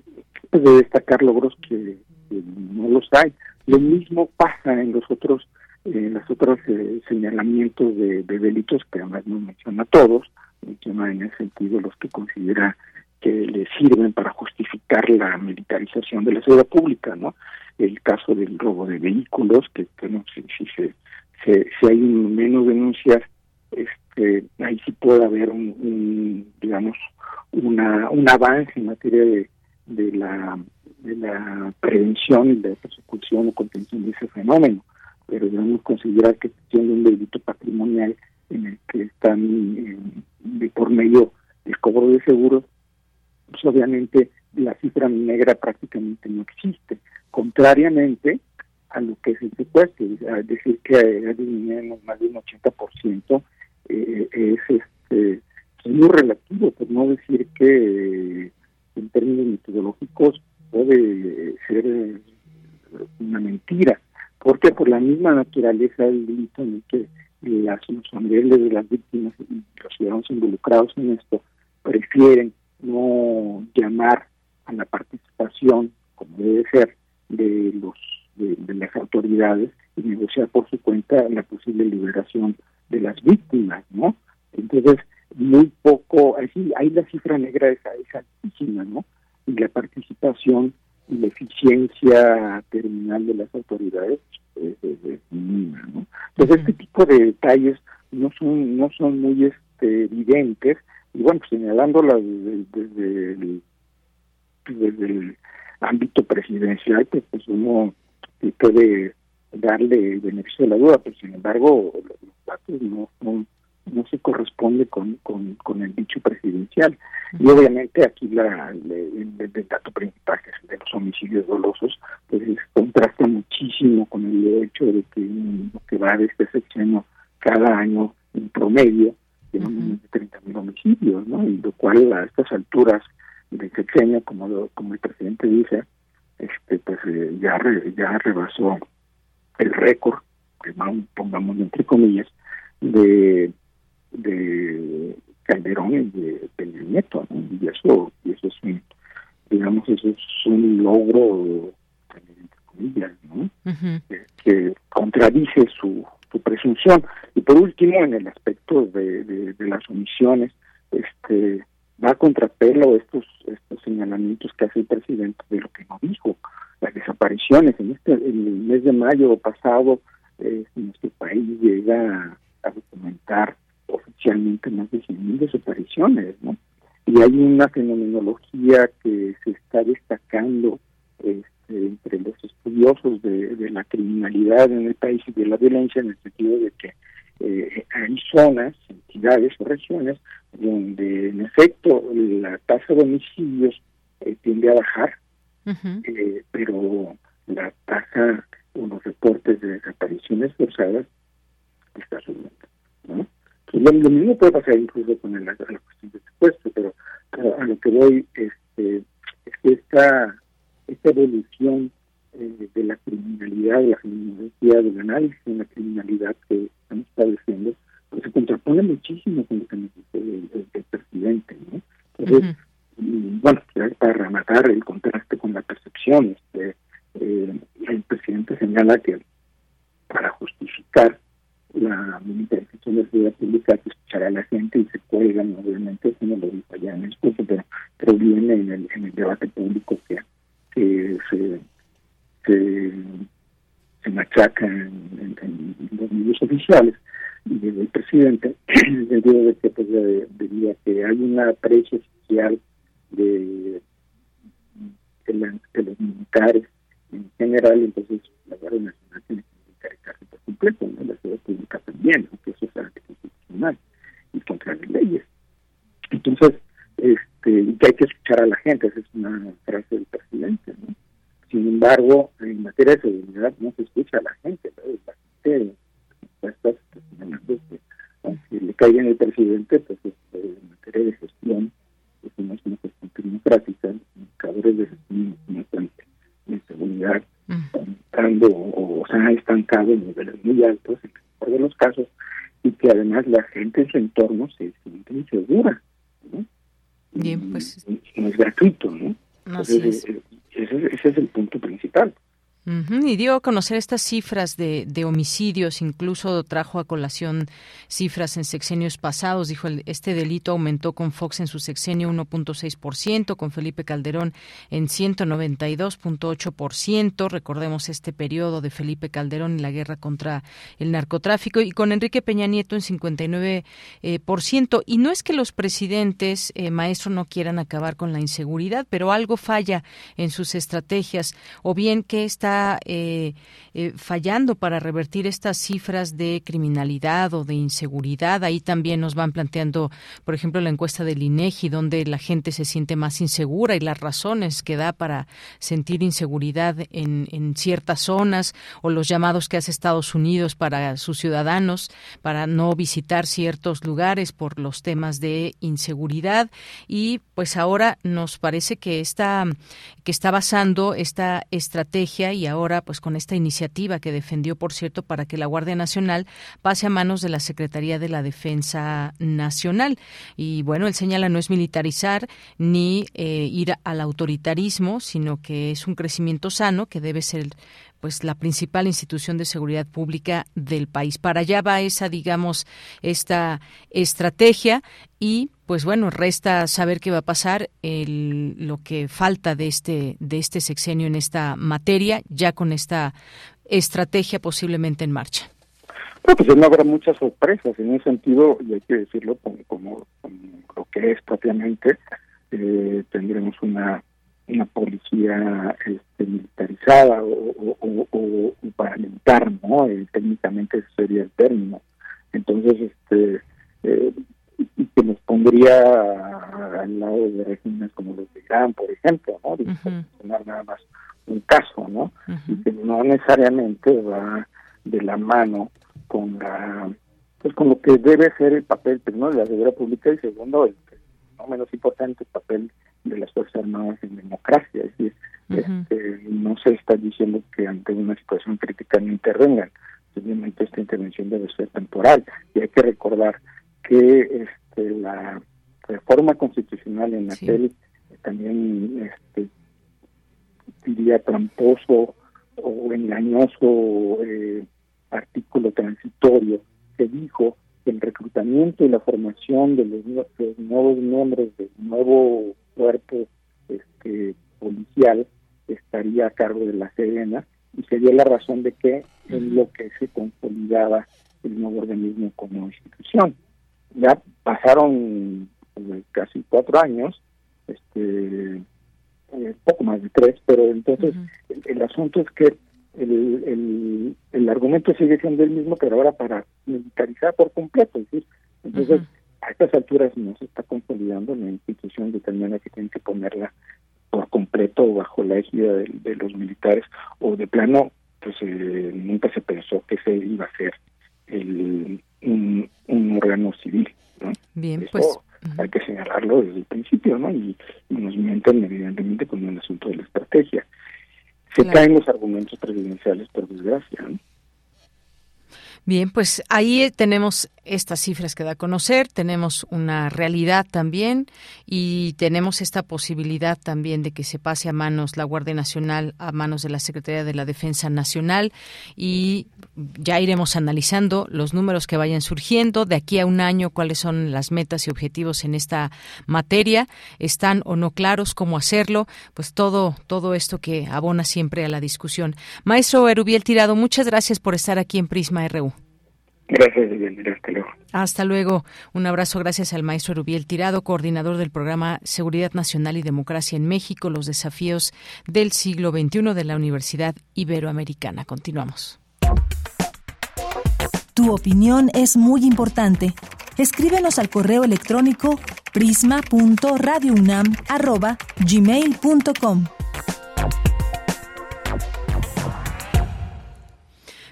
pues, destacar logros que, no los hay. Lo mismo pasa en los otros en los otros eh, señalamientos de, de, delitos que además no menciona todos, menciona en ese sentido los que considera que le sirven para justificar la militarización de la seguridad pública, ¿no? El caso del robo de vehículos, que, no sé si se, si hay menos denuncias, este, ahí sí puede haber un, digamos, una, un avance en materia de, de la de la prevención de la persecución o contención de ese fenómeno, pero debemos considerar que siendo un delito patrimonial en el que están de por medio el cobro de seguros, pues obviamente la cifra negra prácticamente no existe, contrariamente a lo que es el secuestro, es decir, que ha disminuido más de un 80%, eh, es este muy relativo, por no decir que en términos metodológicos puede ser eh, una mentira, porque por la misma naturaleza del delito en el que las, familiares de las víctimas y los ciudadanos involucrados en esto prefieren no llamar a la participación, como debe ser, de los de, las autoridades y negociar por su cuenta la posible liberación de las víctimas, ¿no? Entonces, muy poco, así, ahí la cifra negra es, altísima, ¿no? Y la participación y la eficiencia terminal de las autoridades pues, es, mínima, ¿no? Entonces, este tipo de detalles no son no son muy este, evidentes y bueno, pues señalándola desde, el, desde el ámbito presidencial, pues, pues uno puede darle beneficio de la duda, pero sin embargo los datos no son no se corresponde con, con, con el dicho presidencial. Y obviamente aquí la, el, dato principal, que es de los homicidios dolosos, pues contrasta muchísimo con el hecho de que que va de este sexenio cada año en promedio tenemos de 30 mil homicidios, ¿no? Y lo cual a estas alturas del sexenio, como, como el presidente dice, este pues eh, ya, ya rebasó el récord, pongamos entre comillas, de de Calderón y de Peña Nieto, y eso y eso es un digamos eso es un logro entre comillas, ¿no? que, contradice su, su presunción. Y por último en el aspecto de, de, las omisiones este va a contrapelo estos estos señalamientos que hace el presidente de lo que no dijo las desapariciones en este en el mes de mayo pasado eh, nuestro país llega a documentar oficialmente más de 100.000 desapariciones, ¿no? Y hay una fenomenología que se está destacando este, entre los estudiosos de, la criminalidad en el país y de la violencia en el sentido de que eh, hay zonas, entidades o regiones donde en efecto la tasa de homicidios eh, tiende a bajar, eh, pero la tasa o los reportes de desapariciones forzadas está subiendo. ¿no? Lo, mismo puede pasar incluso con la, cuestión de secuestro, pero, a lo que voy este, es que esta, esta evolución eh, de la criminalidad, de la criminología, del análisis de la criminalidad que estamos estableciendo, pues se contrapone muchísimo con lo que nos dice el, presidente. ¿no? Entonces, bueno, para rematar el contraste con la percepción, este, eh, el presidente señala que para justificar la militarización de la seguridad pública que escuchará a la gente y se cuelgan, obviamente, eso no lo dijo allá en el discurso, pero, pero viene en el, en el debate público que, que se, se, se machaca en, los medios oficiales y el presidente, en sentido de que, pues, debido a que hay una aprecio social de, de, de los militares en general, entonces la Guardia Nacional tiene que militarizarse por completo, ¿no? la ciudad pública también, aunque eso es anticonstitucional y contra las leyes. Entonces, este, que hay que escuchar a la gente, esa es una frase del presidente. ¿no? Sin embargo, en materia de seguridad no se escucha a la gente, ¿no? la gente está señalando que aunque le caiga en el presidente, pues este, en materia de gestión, pues no es una cuestión democrática, indicadores de gestión de seguridad aumentando o, se han estancado en niveles muy altos en el mejor de los casos y que además la gente en su entorno se siente insegura. ¿no?
Bien, pues.
no es gratuito, ¿no? Ese es el punto principal.
Y dio a conocer estas cifras de, de, homicidios, incluso trajo a colación cifras en sexenios pasados. Dijo, el, este delito aumentó con Fox en su sexenio 1.6%, con Felipe Calderón en 192.8%. Recordemos este periodo de Felipe Calderón y la guerra contra el narcotráfico, y con Enrique Peña Nieto en 59%. Eh, por ciento. Y no es que los presidentes, eh, maestro, no quieran acabar con la inseguridad, pero algo falla en sus estrategias, o bien que esta eh, eh, fallando para revertir estas cifras de criminalidad o de inseguridad. Ahí también nos van planteando, por ejemplo, la encuesta del INEGI, donde la gente se siente más insegura y las razones que da para sentir inseguridad en, en ciertas zonas o los llamados que hace Estados Unidos para sus ciudadanos para no visitar ciertos lugares por los temas de inseguridad y pues ahora nos parece que está que está basando esta estrategia y ahora pues con esta iniciativa que defendió, por cierto, para que la Guardia Nacional pase a manos de la Secretaría de la Defensa Nacional. Y bueno, él señala no es militarizar ni eh, ir al autoritarismo, sino que es un crecimiento sano que debe ser pues la principal institución de seguridad pública del país. Para allá va esa, digamos, esta estrategia y pues bueno, resta saber qué va a pasar, el, lo que falta de este de este sexenio en esta materia, ya con esta estrategia posiblemente en marcha.
Bueno, pues no habrá muchas sorpresas en ese sentido, y hay que decirlo como, como, lo que es propiamente, eh, tendremos una una policía este, militarizada o, o, o, paramilitar, ¿no? Eh, técnicamente ese sería el término. Entonces, este eh, y que nos pondría al lado de regímenes como los de Irán, por ejemplo, ¿no? nada más un caso, ¿no? Y que no necesariamente va de la mano con la pues con lo que debe ser el papel primero de la seguridad pública y segundo el no menos importante el papel de las fuerzas armadas en democracia es decir este, no se está diciendo que ante una situación crítica no intervengan obviamente esta intervención debe ser temporal. Y hay que recordar que este, la reforma constitucional en aquel también este, diría tramposo o engañoso eh, artículo transitorio que dijo que el reclutamiento y la formación de los, nuevos miembros del nuevo cuerpo este, policial estaría a cargo de la Sedena y sería la razón de que en lo que se consolidaba el nuevo organismo como institución. Ya pasaron eh, casi cuatro años, este, eh, poco más de tres, pero entonces el, asunto es que el, el, el, argumento sigue siendo el mismo, pero ahora para militarizar por completo. Es decir, entonces, a estas alturas no se está consolidando la institución determina que tiene que ponerla por completo bajo la égida de, los militares o de plano, pues eh, nunca se pensó que se iba a hacer el, un, un órgano civil. ¿no?
Bien, pues
hay que señalarlo desde el principio, ¿no? Y, nos mienten evidentemente con el asunto de la estrategia. Se caen los argumentos presidenciales, por desgracia, ¿no?
Bien, pues ahí tenemos estas cifras que da a conocer, tenemos una realidad también y tenemos esta posibilidad también de que se pase a manos la Guardia Nacional, a manos de la Secretaría de la Defensa Nacional y ya iremos analizando los números que vayan surgiendo de aquí a un año, cuáles son las metas y objetivos en esta materia, están o no claros, cómo hacerlo, pues todo, todo esto que abona siempre a la discusión. Maestro Erubiel Tirado, muchas gracias por estar aquí en Prisma RU.
Gracias, Hasta luego.
Hasta luego. Un abrazo. Gracias al maestro Rubiel Tirado, coordinador del programa Seguridad Nacional y Democracia en México, los desafíos del siglo XXI de la Universidad Iberoamericana. Continuamos.
Tu opinión es muy importante. Escríbenos al correo electrónico prisma.radiounam@gmail.com.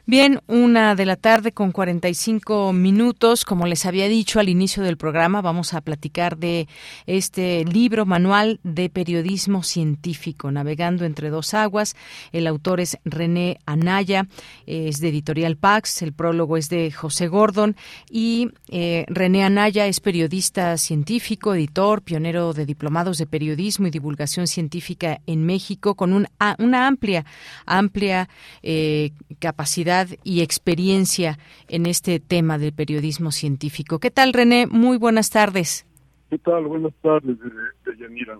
Bien, una de la tarde con 45 minutos. Como les había dicho al inicio del programa, vamos a platicar de este libro manual de periodismo científico, Navegando entre dos aguas. El autor es René Anaya, es de Editorial Pax. El prólogo es de José Gordon. Y eh, René Anaya es periodista científico, editor, pionero de diplomados de periodismo y divulgación científica en México, con una amplia, amplia eh, capacidad y experiencia en este tema del periodismo científico. ¿Qué tal, René? Muy buenas tardes.
¿Qué tal? Buenas tardes, Yanira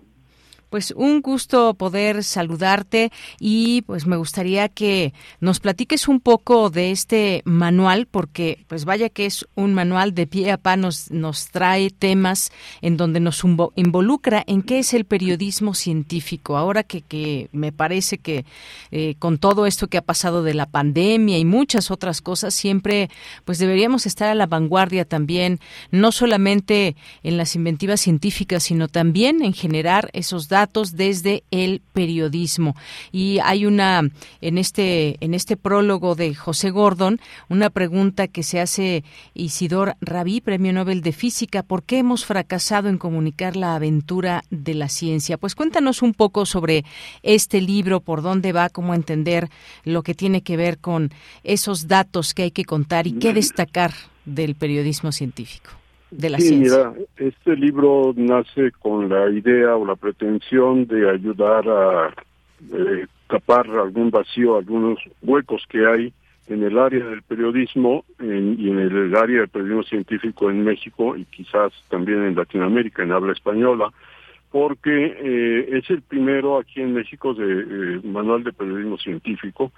pues un gusto poder saludarte y pues me gustaría que nos platiques un poco de este manual porque pues vaya que es un manual de pie a pa nos, nos trae temas en donde nos involucra en qué es el periodismo científico. Ahora que, que me parece que eh, con todo esto que ha pasado de la pandemia y muchas otras cosas siempre pues deberíamos estar a la vanguardia también no solamente en las inventivas científicas sino también en generar esos datos desde el periodismo. Y hay una en este en este prólogo de José Gordon una pregunta que se hace Isidor Rabí, Premio Nobel de Física, ¿por qué hemos fracasado en comunicar la aventura de la ciencia? Pues cuéntanos un poco sobre este libro, por dónde va, cómo entender lo que tiene que ver con esos datos que hay que contar y qué *clears throat* destacar del periodismo científico sí, Mira,
este libro nace con la idea o la pretensión de ayudar a eh, tapar algún vacío, algunos huecos que hay en el área del periodismo y en el área del periodismo científico en México y quizás también en Latinoamérica, en habla española, porque eh, es el primero aquí en México de eh, manual de periodismo científico,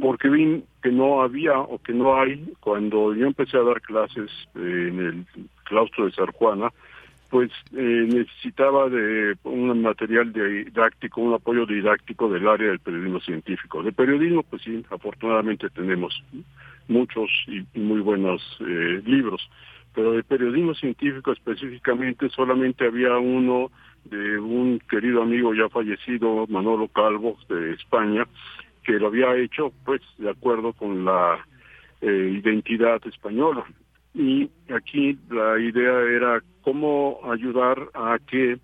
porque vi que no había o que no hay, cuando yo empecé a dar clases eh, en el claustro de Sar Juana, pues necesitaba de un material didáctico, un apoyo didáctico del área del periodismo científico. De periodismo, pues sí, afortunadamente tenemos muchos y, muy buenos libros pero de periodismo científico específicamente solamente había uno de un querido amigo ya fallecido, Manolo Calvo, de España, que lo había hecho pues de acuerdo con la eh, identidad española. Y aquí la idea era cómo ayudar a que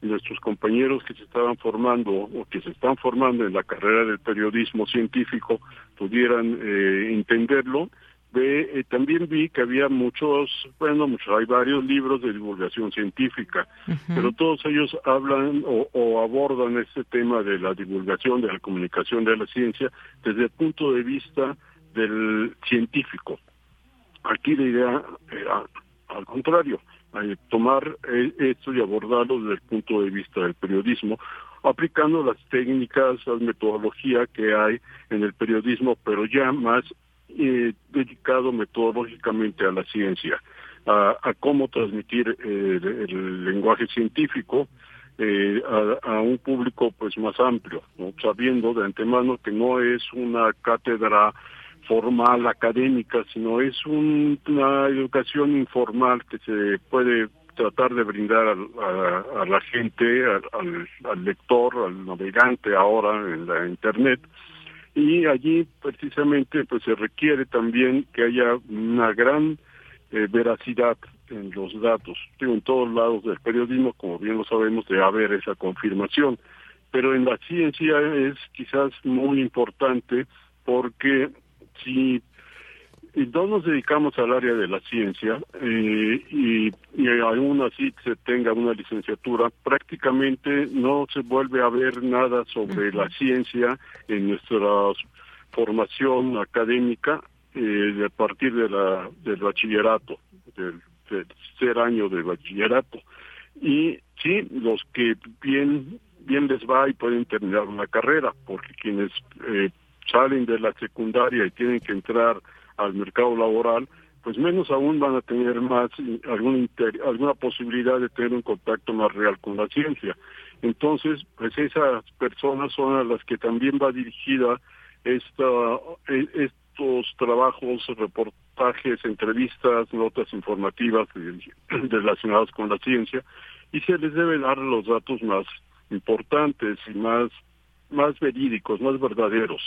nuestros compañeros que se estaban formando o que se están formando en la carrera del periodismo científico pudieran eh, entenderlo. Eh, también vi que había muchos, bueno, muchos, hay varios libros de divulgación científica, pero todos ellos hablan o, o, abordan este tema de la divulgación, de la comunicación de la ciencia desde el punto de vista del científico. Aquí la idea era al contrario, tomar eh, esto y abordarlo desde el punto de vista del periodismo, aplicando las técnicas, la metodología que hay en el periodismo, pero ya más eh, dedicado metodológicamente a la ciencia, a, cómo transmitir eh, el, lenguaje científico a, un público pues más amplio, sabiendo de antemano que no es una cátedra formal académica, sino es una educación informal que se puede tratar de brindar a, la gente, al, lector, al navegante ahora en la internet y allí precisamente pues se requiere también que haya una gran eh, veracidad en los datos. en todos lados del periodismo, como bien lo sabemos, debe haber esa confirmación, pero en la ciencia es quizás muy importante porque si no nos dedicamos al área de la ciencia eh, y, y, aún así se tenga una licenciatura, prácticamente no se vuelve a ver nada sobre la ciencia en nuestra formación académica eh, a partir de la, del bachillerato, del tercer año de bachillerato. Y sí, los que bien bien les va y pueden terminar una carrera, porque quienes eh, salen de la secundaria y tienen que entrar al mercado laboral, pues menos aún van a tener más alguna alguna posibilidad de tener un contacto más real con la ciencia. Entonces, pues esas personas son a las que también va dirigida esta e, estos trabajos, reportajes, entrevistas, notas informativas *clears throat* relacionadas con la ciencia y se les debe dar los datos más importantes y más más verídicos, más verdaderos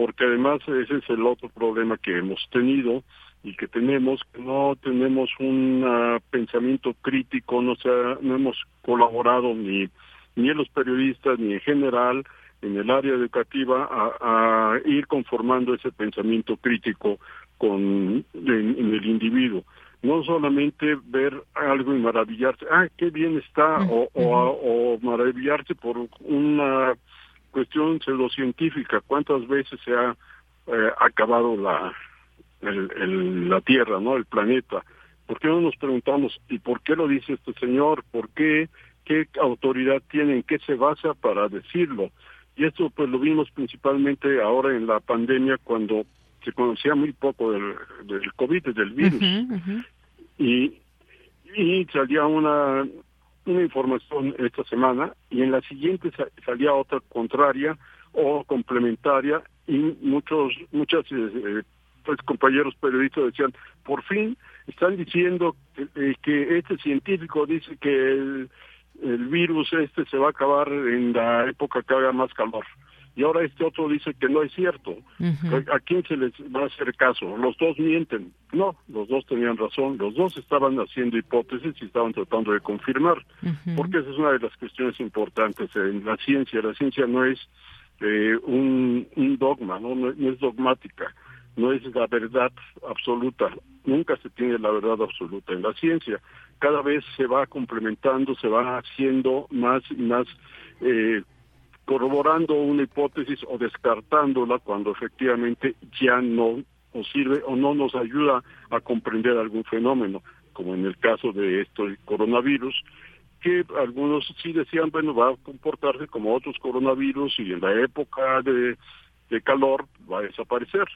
porque además ese es el otro problema que hemos tenido y que tenemos, que no tenemos un pensamiento crítico, no, sea, no hemos colaborado ni, ni en los periodistas ni en general en el área educativa a, ir conformando ese pensamiento crítico con en, el individuo. No solamente ver algo y maravillarse, ah, qué bien está, o, o, o maravillarse por una cuestión pseudocientífica, cuántas veces se ha eh, acabado la, el, la Tierra, ¿no? El planeta. ¿Por qué no nos preguntamos, ¿y por qué lo dice este señor? ¿Por qué? ¿Qué autoridad tiene? ¿En qué se basa para decirlo? Y esto pues lo vimos principalmente ahora en la pandemia cuando se conocía muy poco del, del COVID, del virus. Y, y salía una una información esta semana y en la siguiente salía otra contraria o complementaria y muchos muchas eh, eh, pues, compañeros periodistas decían por fin están diciendo que, que este científico dice que el, el virus este se va a acabar en la época que haga más calor y ahora este otro dice que no es cierto. ¿A quién se les va a hacer caso? Los dos mienten. No, los dos tenían razón, los dos estaban haciendo hipótesis y estaban tratando de confirmar, porque esa es una de las cuestiones importantes en la ciencia. La ciencia no es eh, un, dogma, ¿no? No, no es dogmática, no es la verdad absoluta, nunca se tiene la verdad absoluta en la ciencia. Cada vez se va complementando, se va haciendo más y más eh, corroborando una hipótesis o descartándola cuando efectivamente ya no nos sirve o no nos ayuda a comprender algún fenómeno, como en el caso de esto el coronavirus, que algunos sí decían, bueno, va a comportarse como otros coronavirus y en la época de, de calor va a desaparecer.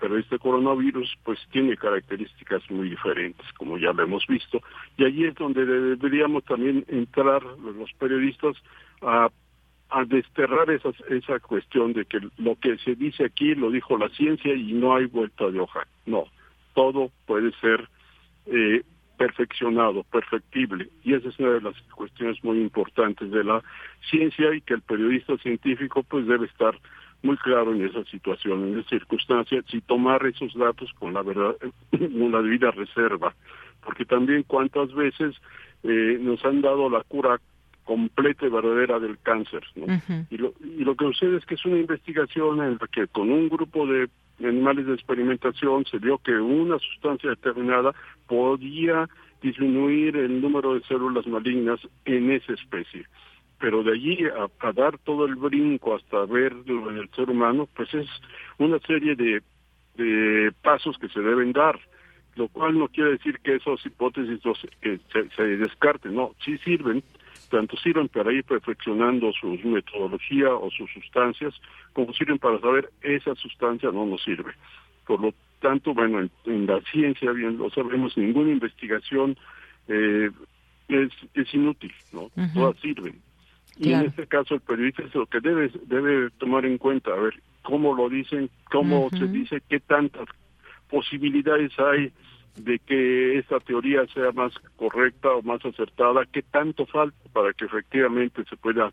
Pero este coronavirus pues tiene características muy diferentes, como ya lo hemos visto, y allí es donde deberíamos también entrar los periodistas a a desterrar esa, esa cuestión de que lo que se dice aquí lo dijo la ciencia y no hay vuelta de hoja. No, todo puede ser eh, perfeccionado, perfectible. Y esa es una de las cuestiones muy importantes de la ciencia y que el periodista científico pues debe estar muy claro en esa situación, en esa circunstancia, si tomar esos datos con la verdad, *clears throat* con la debida reserva, porque también cuántas veces eh, nos han dado la cura completa y verdadera del cáncer. y, lo, y lo que sucede es que es una investigación en la que con un grupo de animales de experimentación se vio que una sustancia determinada podía disminuir el número de células malignas en esa especie. Pero de allí a, dar todo el brinco hasta verlo en el ser humano, pues es una serie de, de pasos que se deben dar lo cual no quiere decir que esas hipótesis se, se, descarten, no, sí sirven, tanto sirven para ir perfeccionando su metodología o sus sustancias, como sirven para saber esa sustancia no nos sirve. Por lo tanto, bueno, en, la ciencia, bien lo sabemos, ninguna investigación eh, es, es inútil, ¿no? Todas sirven. Y en este caso el periodista es lo que debe, debe tomar en cuenta, a ver cómo lo dicen, cómo se dice, qué tantas posibilidades hay de que esta teoría sea más correcta o más acertada, qué tanto falta para que efectivamente se pueda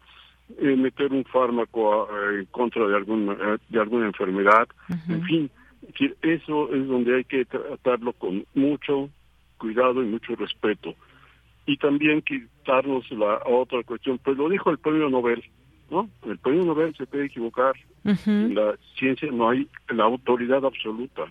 eh, meter un fármaco eh, en contra de alguna eh, de alguna enfermedad, en fin, eso es donde hay que tratarlo con mucho cuidado y mucho respeto. Y también quitarnos la otra cuestión, pues lo dijo el premio Nobel, ¿no? El premio Nobel se puede equivocar, en la ciencia no hay la autoridad absoluta.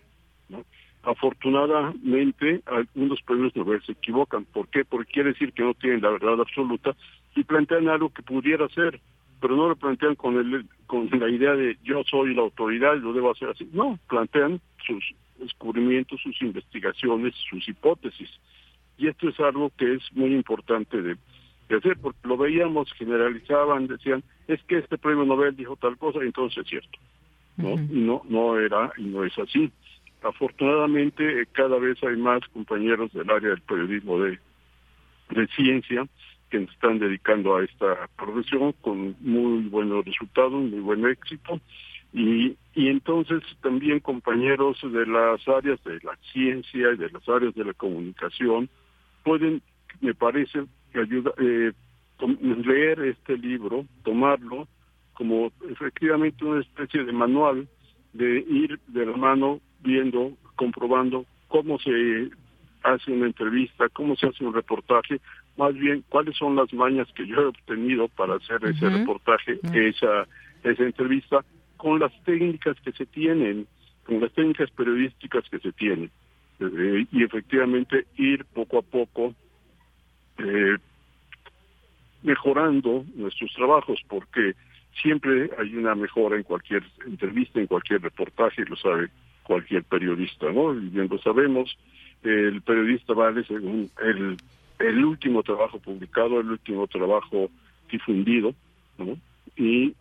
Afortunadamente, algunos premios Nobel se equivocan. ¿Por qué? Porque quiere decir que no tienen la verdad absoluta y plantean algo que pudiera ser, pero no lo plantean con, el, con la idea de yo soy la autoridad y lo debo hacer así. No, plantean sus descubrimientos, sus investigaciones, sus hipótesis. Y esto es algo que es muy importante de, hacer, porque lo veíamos, generalizaban, decían, es que este premio Nobel dijo tal cosa, y entonces es cierto. ¿no? Y no, no era, y no es así. Afortunadamente, eh, cada vez hay más compañeros del área del periodismo de, de ciencia que nos están dedicando a esta profesión con muy buenos resultados, muy buen éxito. Y, y entonces también compañeros de las áreas de la ciencia y de las áreas de la comunicación pueden, me parece, ayuda, eh, leer este libro, tomarlo como efectivamente una especie de manual de ir de la mano viendo, comprobando cómo se hace una entrevista, cómo se hace un reportaje, más bien cuáles son las mañas que yo he obtenido para hacer ese reportaje, esa, esa entrevista, con las técnicas que se tienen, con las técnicas periodísticas que se tienen. Eh, y efectivamente ir poco a poco eh, mejorando nuestros trabajos, porque siempre hay una mejora en cualquier entrevista, en cualquier reportaje, lo sabe cualquier periodista, ¿no? Y bien lo sabemos, el periodista vale según el, el último trabajo publicado, el último trabajo difundido, ¿no? Y,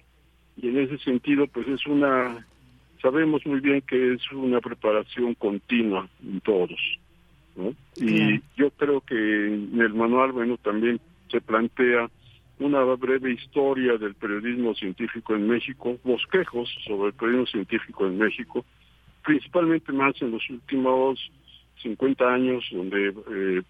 y en ese sentido, pues es una, sabemos muy bien que es una preparación continua en todos, ¿no? Y yo creo que en el manual, bueno, también se plantea una breve historia del periodismo científico en México, bosquejos sobre el periodismo científico en México, principalmente más en los últimos 50 años, donde eh,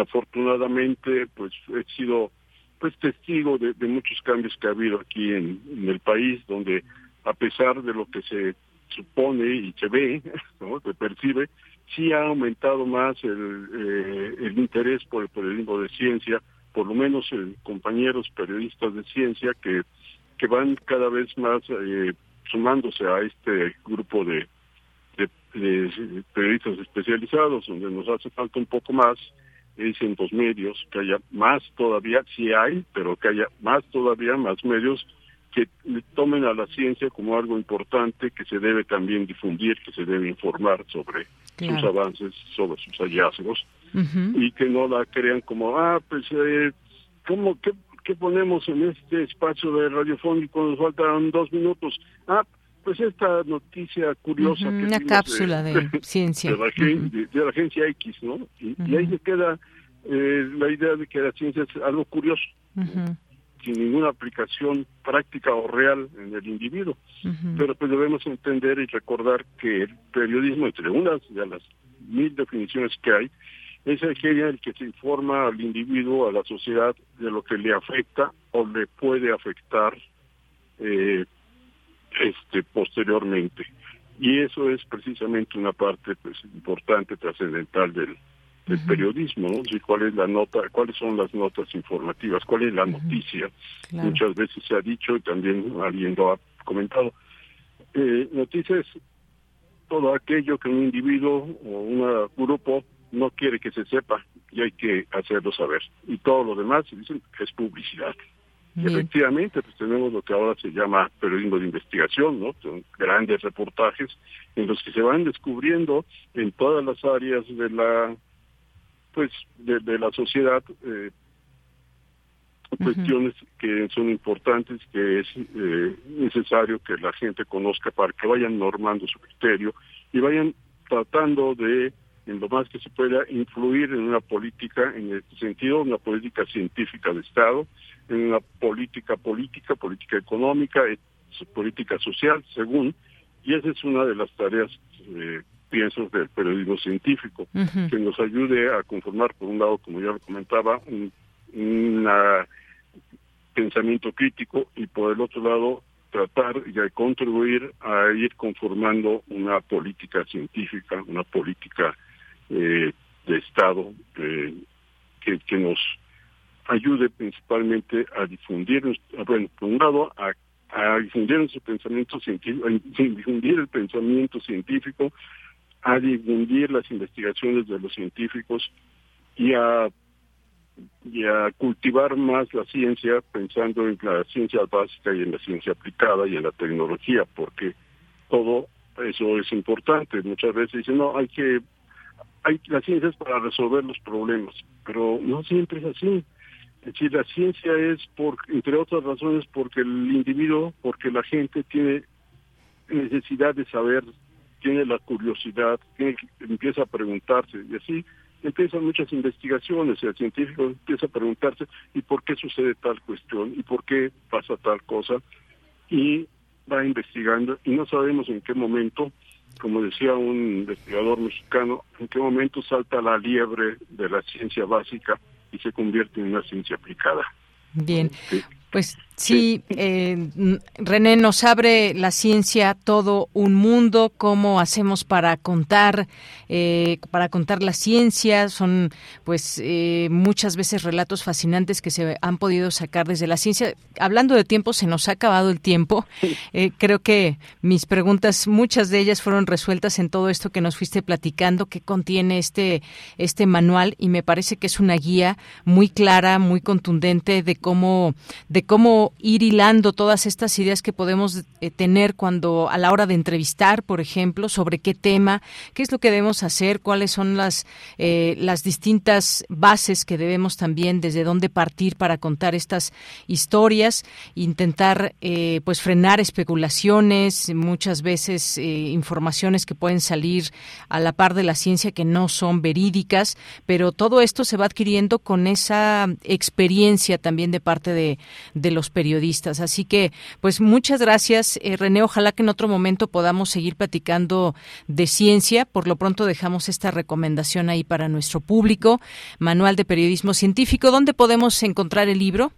afortunadamente pues he sido pues testigo de, muchos cambios que ha habido aquí en, el país, donde a pesar de lo que se supone y se ve, *laughs* se percibe, sí ha aumentado más el, eh, el interés por el periodismo de ciencia, por lo menos en compañeros periodistas de ciencia que, que van cada vez más eh, sumándose a este grupo de, de, periodistas especializados, donde nos hace falta un poco más, es en los medios, que haya más todavía, sí hay, pero que haya más todavía, más medios que tomen a la ciencia como algo importante que se debe también difundir, que se debe informar sobre sus avances, sobre sus hallazgos, y que no la crean como, ah, pues, eh, ¿cómo, qué, qué ponemos en este espacio de radiofónico? Nos faltan dos minutos. Ah, pues esta noticia curiosa. que
una cápsula de, ciencia. *laughs*
De la, agencia X, ¿no? Y, ahí se queda eh, la idea de que la ciencia es algo curioso, sin ninguna aplicación práctica o real en el individuo. Pero pues debemos entender y recordar que el periodismo, entre unas de las mil definiciones que hay, es aquella el que se informa al individuo, a la sociedad, de lo que le afecta o le puede afectar eh, este posteriormente. Y eso es precisamente una parte pues importante, trascendental del, periodismo, ¿no? cuál es la nota, cuáles son las notas informativas, cuál es la noticia. Muchas veces se ha dicho y también alguien lo ha comentado. Eh, noticia es todo aquello que un individuo o un grupo no quiere que se sepa y hay que hacerlo saber. Y todo lo demás, dicen, es publicidad. Efectivamente, pues tenemos lo que ahora se llama periodismo de investigación, ¿no? Son grandes reportajes en los que se van descubriendo en todas las áreas de la, pues, de, la sociedad eh, cuestiones que son importantes, que es eh, necesario que la gente conozca para que vayan normando su criterio y vayan tratando de en lo más que se pueda influir en una política, en este sentido, una política científica de Estado, en una política política, política económica, política social, según, y esa es una de las tareas, eh, pienso, del periodismo científico, que nos ayude a conformar, por un lado, como ya lo comentaba, un pensamiento crítico y por el otro lado tratar de contribuir a ir conformando una política científica, una política eh, de Estado eh, que, que, nos ayude principalmente a difundir, bueno, por un lado, a, a difundir nuestro pensamiento científico, a difundir el pensamiento científico, a difundir las investigaciones de los científicos y a y a cultivar más la ciencia pensando en la ciencia básica y en la ciencia aplicada y en la tecnología, porque todo eso es importante. Muchas veces dicen, no, hay que hay, la ciencia es para resolver los problemas, pero no siempre es así. Es decir, la ciencia es, por, entre otras razones, porque el individuo, porque la gente tiene necesidad de saber, tiene la curiosidad, empieza a preguntarse, y así empiezan muchas investigaciones, el científico empieza a preguntarse, ¿y por qué sucede tal cuestión? ¿Y por qué pasa tal cosa? Y va investigando, y no sabemos en qué momento como decía un investigador mexicano, en qué momento salta la liebre de la ciencia básica y se convierte en una ciencia aplicada.
Bien, pues Sí, eh, René nos abre la ciencia todo un mundo, cómo hacemos para contar, eh, para contar la ciencia, son pues eh, muchas veces relatos fascinantes que se han podido sacar desde la ciencia. Hablando de tiempo, se nos ha acabado el tiempo. Eh, creo que mis preguntas, muchas de ellas fueron resueltas en todo esto que nos fuiste platicando, que contiene este este manual y me parece que es una guía muy clara, muy contundente de cómo de cómo ir hilando todas estas ideas que podemos eh, tener cuando a la hora de entrevistar, por ejemplo, sobre qué tema, qué es lo que debemos hacer, cuáles son las eh, las distintas bases que debemos también desde dónde partir para contar estas historias, intentar eh, pues frenar especulaciones, muchas veces informaciones que pueden salir a la par de la ciencia que no son verídicas, pero todo esto se va adquiriendo con esa experiencia también de parte de, de los periodistas. Así que, pues muchas gracias, eh, René. Ojalá que en otro momento podamos seguir platicando de ciencia. Por lo pronto dejamos esta recomendación ahí para nuestro público. Manual de Periodismo Científico. ¿Dónde podemos encontrar el libro?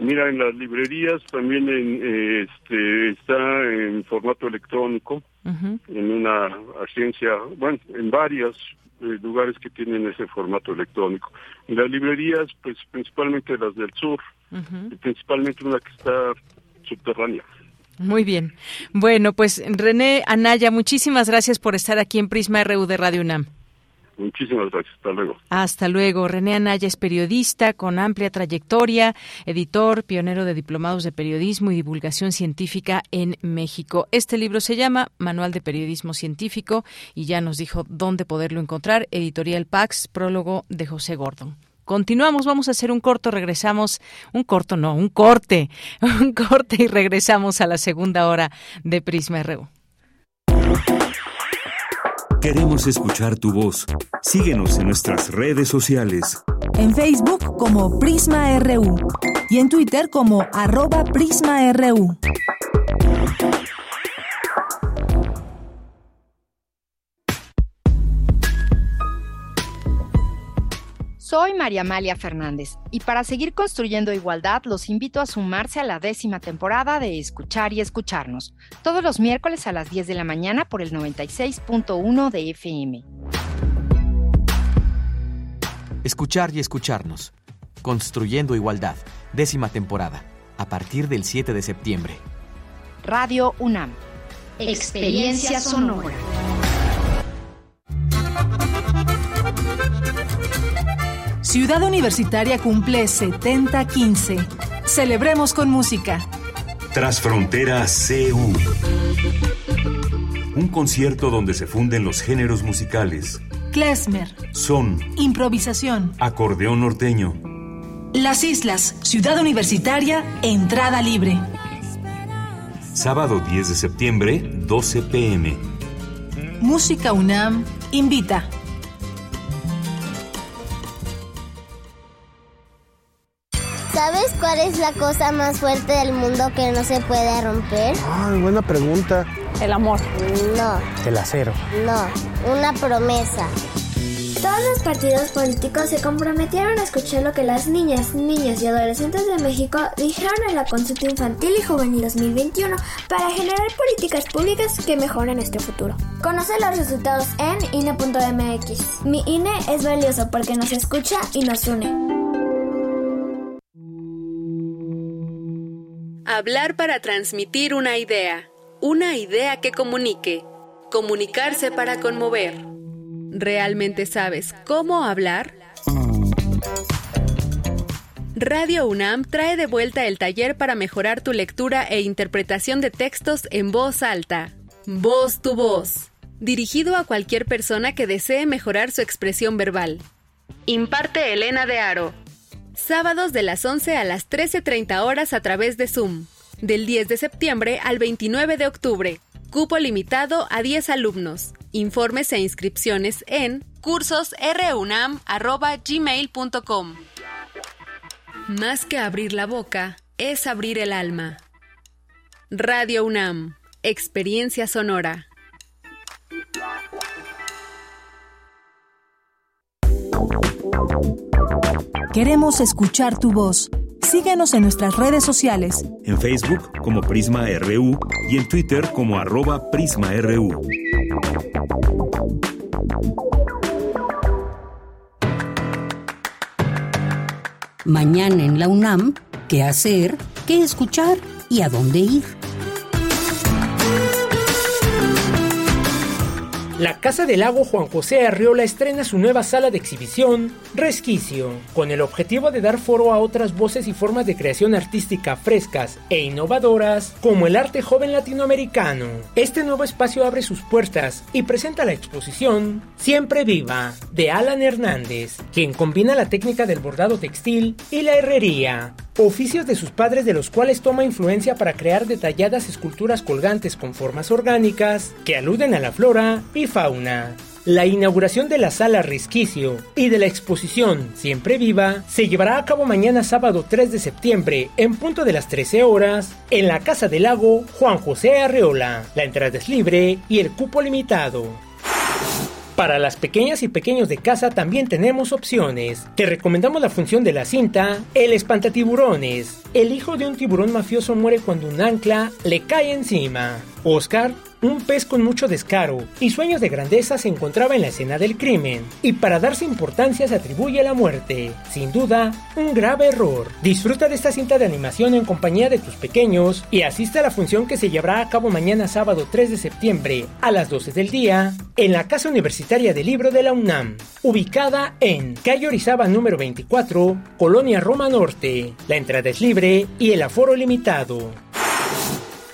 Mira, en las librerías también en, este, está en formato electrónico, en una agencia, bueno, en varios eh, lugares que tienen ese formato electrónico. En las librerías, pues principalmente las del sur, principalmente una que está subterránea.
Muy bien. Bueno, pues René Anaya, muchísimas gracias por estar aquí en Prisma RU de Radio UNAM.
Muchísimas gracias. Hasta luego.
Hasta luego. René Anaya es periodista con amplia trayectoria, editor, pionero de diplomados de periodismo y divulgación científica en México. Este libro se llama Manual de Periodismo Científico y ya nos dijo dónde poderlo encontrar. Editorial Pax, prólogo de José Gordon. Continuamos, vamos a hacer un corto, regresamos, un corto no, un corte, *laughs* un corte y regresamos a la segunda hora de Prisma RU.
Queremos escuchar tu voz. Síguenos en nuestras redes sociales.
En Facebook como Prisma RU y en Twitter como arroba PrismaRU.
Soy María Amalia Fernández y para seguir construyendo igualdad los invito a sumarse a la décima temporada de Escuchar y Escucharnos, todos los miércoles a las 10 de la mañana por el 96.1 de FM.
Escuchar y Escucharnos, Construyendo Igualdad, décima temporada, a partir del 7 de septiembre.
Radio UNAM. Experiencia sonora.
Ciudad Universitaria cumple 7015. Celebremos con música.
Trasfrontera CU. Un concierto donde se funden los géneros musicales.
Klezmer.
Son.
Improvisación.
Acordeón norteño.
Las Islas, Ciudad Universitaria, entrada libre.
Sábado 10 de septiembre, 12 pm.
Música UNAM invita.
¿Sabes cuál es la cosa más fuerte del mundo que no se puede romper?
Ah, buena pregunta.
El amor. No.
El acero.
No, una promesa.
Todos los partidos políticos se comprometieron a escuchar lo que las niñas, niños y adolescentes de México dijeron en la consulta infantil y juvenil 2021 para generar políticas públicas que mejoren nuestro futuro. Conoce los resultados en INE.mx. Mi INE es valioso porque nos escucha y nos une.
Hablar para transmitir una idea. Una idea que comunique. Comunicarse para conmover. ¿Realmente sabes cómo hablar? Radio UNAM trae de vuelta el taller para mejorar tu lectura e interpretación de textos en voz alta. Voz tu voz. Dirigido a cualquier persona que desee mejorar su expresión verbal. Imparte Elena de Aro. Sábados de las 11 a las 13.30 horas a través de Zoom. Del 10 de septiembre al 29 de octubre. Cupo limitado a 10 alumnos. Informes e inscripciones en cursosrunam.gmail.com. Más que abrir la boca, es abrir el alma. Radio UNAM. Experiencia sonora.
Queremos escuchar tu voz. Síguenos en nuestras redes sociales.
En Facebook como Prisma RU y en Twitter como arroba PrismaRU.
Mañana en la UNAM, ¿qué hacer? ¿Qué escuchar? ¿Y a dónde ir?
La Casa del Lago Juan José Arriola estrena su nueva sala de exhibición, Resquicio, con el objetivo de dar foro a otras voces y formas de creación artística frescas e innovadoras, como el arte joven latinoamericano. Este nuevo espacio abre sus puertas y presenta la exposición Siempre Viva, de Alan Hernández, quien combina la técnica del bordado textil y la herrería, oficios de sus padres de los cuales toma influencia para crear detalladas esculturas colgantes con formas orgánicas que aluden a la flora y fauna. La inauguración de la sala Resquicio y de la exposición Siempre Viva se llevará a cabo mañana sábado 3 de septiembre en punto de las 13 horas en la Casa del Lago Juan José Arreola. La entrada es libre y el cupo limitado. Para las pequeñas y pequeños de casa también tenemos opciones. Te recomendamos la función de la cinta El espantatiburones. El hijo de un tiburón mafioso muere cuando un ancla le cae encima. Oscar un pez con mucho descaro y sueños de grandeza se encontraba en la escena del crimen, y para darse importancia se atribuye a la muerte. Sin duda, un grave error. Disfruta de esta cinta de animación en compañía de tus pequeños y asiste a la función que se llevará a cabo mañana sábado 3 de septiembre a las 12 del día en la Casa Universitaria del Libro de la UNAM, ubicada en Calle Orizaba número 24, Colonia Roma Norte. La entrada es libre y el aforo limitado.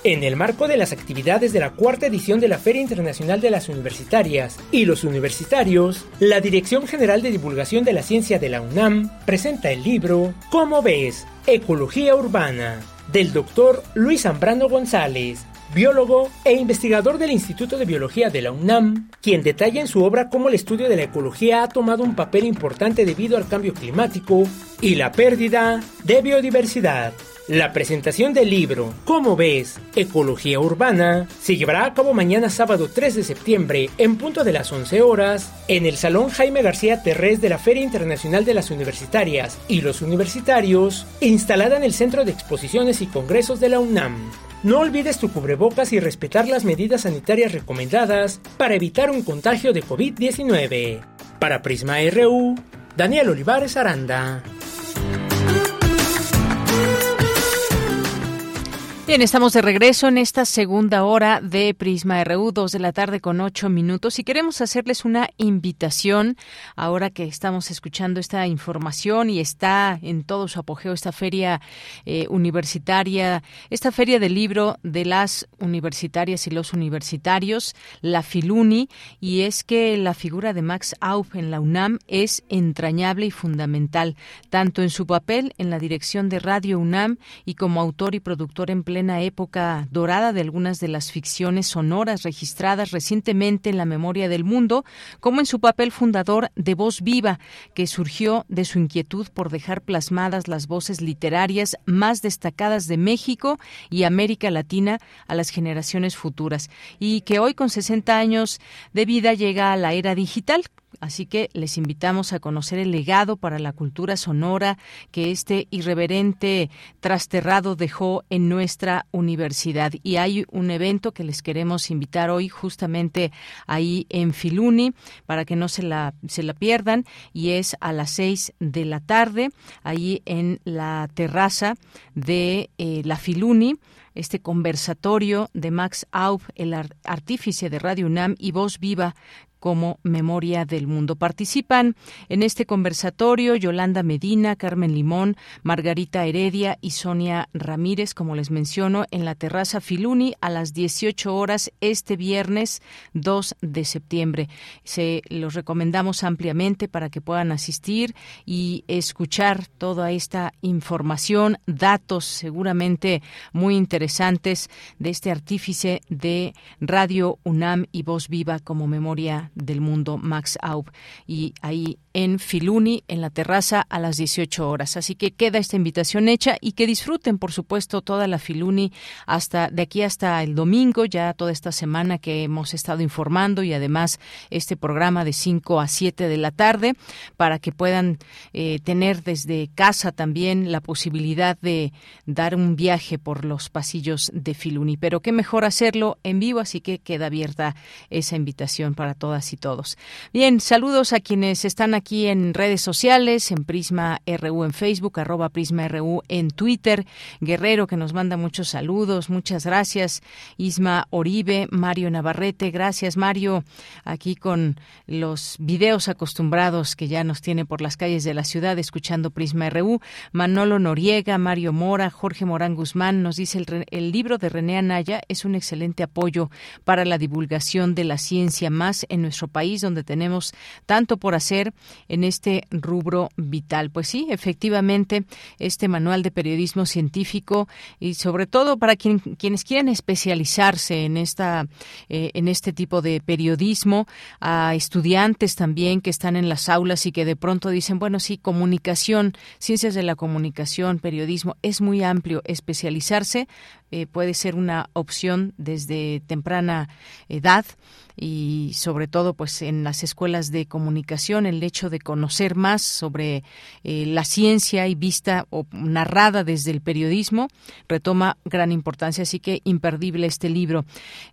En el marco de las actividades de la cuarta edición de la Feria Internacional de las Universitarias y los Universitarios, la Dirección General de Divulgación de la Ciencia de la UNAM presenta el libro ¿Cómo ves? Ecología Urbana, del doctor Luis Zambrano González, biólogo e investigador del Instituto de Biología de la UNAM, quien detalla en su obra cómo el estudio de la ecología ha tomado un papel importante debido al cambio climático y la pérdida de biodiversidad. La presentación del libro ¿Cómo ves? Ecología Urbana se llevará a cabo mañana sábado 3 de septiembre en punto de las 11 horas en el Salón Jaime García Terrés de la Feria Internacional de las Universitarias y los Universitarios, instalada en el Centro de Exposiciones y Congresos de la UNAM. No olvides tu cubrebocas y respetar las medidas sanitarias recomendadas para evitar un contagio de COVID-19. Para Prisma RU, Daniel Olivares Aranda.
Bien, estamos de regreso en esta segunda hora de Prisma RU, dos de la tarde con ocho minutos, y queremos hacerles una invitación ahora que estamos escuchando esta información y está en todo su apogeo esta feria eh, universitaria, esta feria del libro de las universitarias y los universitarios, la Filuni, y es que la figura de Max Auf en la UNAM es entrañable y fundamental, tanto en su papel en la dirección de Radio UNAM y como autor y productor en plena época dorada de algunas de las ficciones sonoras registradas recientemente en la memoria del mundo, como en su papel fundador de Voz Viva, que surgió de su inquietud por dejar plasmadas las voces literarias más destacadas de México y América Latina a las generaciones futuras, y que hoy con 60 años de vida llega a la era digital Así que les invitamos a conocer el legado para la cultura sonora que este irreverente trasterrado dejó en nuestra universidad. Y hay un evento que les queremos invitar hoy justamente ahí en Filuni para que no se la, se la pierdan y es a las seis de la tarde ahí en la terraza de eh, la Filuni este conversatorio de Max Aub, el artífice de Radio UNAM y Voz Viva, como Memoria del Mundo. Participan en este conversatorio Yolanda Medina, Carmen Limón, Margarita Heredia y Sonia Ramírez, como les menciono, en la terraza Filuni a las 18 horas este viernes 2 de septiembre. Se los recomendamos ampliamente para que puedan asistir y escuchar toda esta información, datos seguramente muy interesantes de este artífice de Radio UNAM y Voz Viva como Memoria del mundo, Max Aub. Y ahí en Filuni, en la terraza, a las 18 horas. Así que queda esta invitación hecha y que disfruten, por supuesto, toda la Filuni hasta de aquí hasta el domingo, ya toda esta semana que hemos estado informando y además este programa de 5 a 7 de la tarde para que puedan eh, tener desde casa también la posibilidad de dar un viaje por los pasillos de Filuni. Pero qué mejor hacerlo en vivo, así que queda abierta esa invitación para todas y todos. Bien, saludos a quienes están aquí en redes sociales, en Prisma RU en Facebook, arroba Prisma RU en Twitter. Guerrero que nos manda muchos saludos, muchas gracias. Isma Oribe, Mario Navarrete, gracias Mario, aquí con los videos acostumbrados que ya nos tiene por las calles de la ciudad escuchando Prisma RU. Manolo Noriega, Mario Mora, Jorge Morán Guzmán nos dice el, el libro de René Anaya es un excelente apoyo para la divulgación de la ciencia más en nuestro país donde tenemos tanto por hacer en este rubro vital. Pues sí, efectivamente, este manual de periodismo científico y sobre todo para quienes quieren especializarse en esta eh, en este tipo de periodismo, a estudiantes también que están en las aulas y que de pronto dicen, bueno, sí, comunicación, ciencias de la comunicación, periodismo, es muy amplio. Especializarse eh, puede ser una opción desde temprana edad y sobre todo pues en las escuelas de comunicación el hecho de conocer más sobre eh, la ciencia y vista o narrada desde el periodismo retoma gran importancia así que imperdible este libro.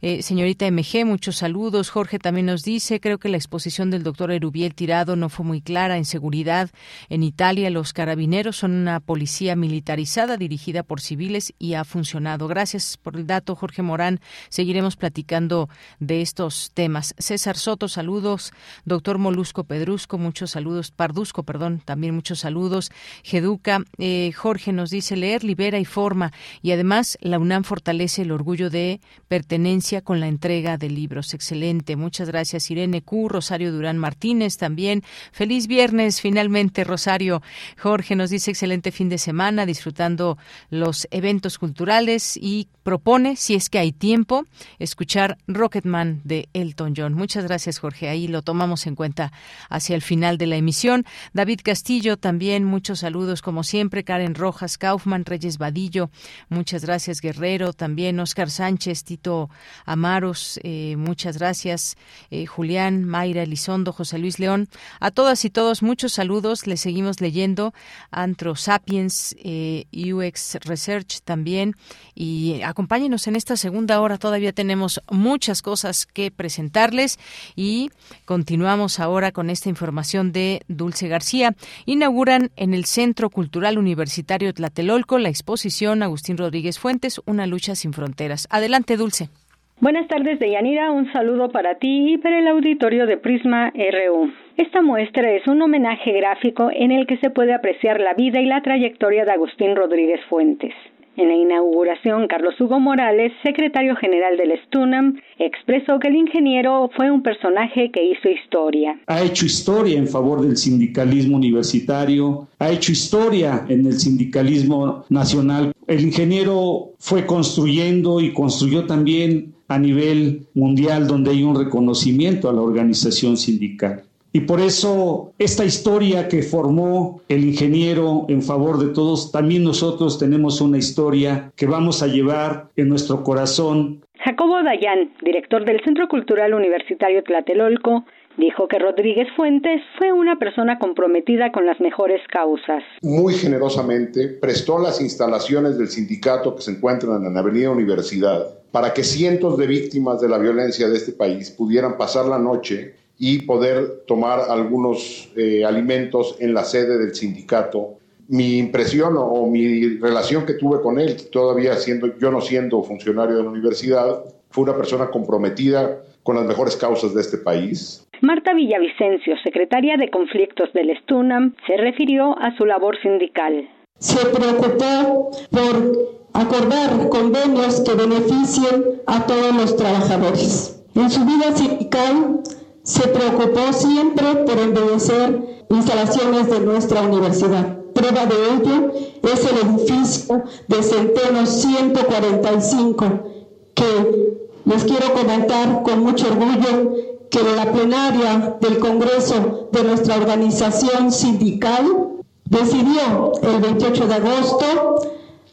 Eh, señorita MG muchos saludos. Jorge también nos dice creo que la exposición del doctor Erubiel Tirado no fue muy clara en seguridad en Italia. Los carabineros son una policía militarizada dirigida por civiles y ha funcionado gracias por el dato Jorge Morán seguiremos platicando de estos temas. César Soto, saludos. Doctor Molusco Pedrusco, muchos saludos. Pardusco, perdón, también muchos saludos. Geduca, eh, Jorge nos dice leer, libera y forma. Y además, la UNAM fortalece el orgullo de pertenencia con la entrega de libros. Excelente. Muchas gracias, Irene Q, Rosario Durán Martínez también. Feliz viernes, finalmente, Rosario. Jorge nos dice excelente fin de semana, disfrutando los eventos culturales y propone, si es que hay tiempo, escuchar Rocketman de Elton John. Muchas gracias, Jorge. Ahí lo tomamos en cuenta hacia el final de la emisión. David Castillo, también muchos saludos, como siempre. Karen Rojas, Kaufman, Reyes Vadillo, muchas gracias, Guerrero. También Oscar Sánchez, Tito Amaros, eh, muchas gracias. Eh, Julián, Mayra Elizondo, José Luis León. A todas y todos, muchos saludos. Les seguimos leyendo. Antro Sapiens, eh, UX Research también. Y acompáñenos en esta segunda hora. Todavía tenemos muchas cosas que presentarles y continuamos ahora con esta información de Dulce García. Inauguran en el Centro Cultural Universitario Tlatelolco la exposición Agustín Rodríguez Fuentes, Una lucha sin fronteras. Adelante, Dulce.
Buenas tardes, Deyanira. Un saludo para ti y para el auditorio de Prisma RU. Esta muestra es un homenaje gráfico en el que se puede apreciar la vida y la trayectoria de Agustín Rodríguez Fuentes. En la inauguración, Carlos Hugo Morales, secretario general del STUNAM, expresó que el ingeniero fue un personaje que hizo historia.
Ha hecho historia en favor del sindicalismo universitario, ha hecho historia en el sindicalismo nacional. El ingeniero fue construyendo y construyó también a nivel mundial donde hay un reconocimiento a la organización sindical. Y por eso esta historia que formó el ingeniero en favor de todos, también nosotros tenemos una historia que vamos a llevar en nuestro corazón.
Jacobo Dayan, director del Centro Cultural Universitario Tlatelolco, dijo que Rodríguez Fuentes fue una persona comprometida con las mejores causas.
Muy generosamente prestó las instalaciones del sindicato que se encuentran en la Avenida Universidad para que cientos de víctimas de la violencia de este país pudieran pasar la noche y poder tomar algunos eh, alimentos en la sede del sindicato. Mi impresión o, mi relación que tuve con él, todavía siendo yo no siendo funcionario de la universidad, fue una persona comprometida con las mejores causas de este país.
Marta Villavicencio, secretaria de conflictos del STUNAM, se refirió a su labor sindical.
Se preocupó por acordar convenios que beneficien a todos los trabajadores. En su vida sindical se preocupó siempre por embellecer instalaciones de nuestra universidad. Prueba de ello es el edificio de Centeno 145, que les quiero comentar con mucho orgullo que la plenaria del Congreso de nuestra organización sindical decidió el 28 de agosto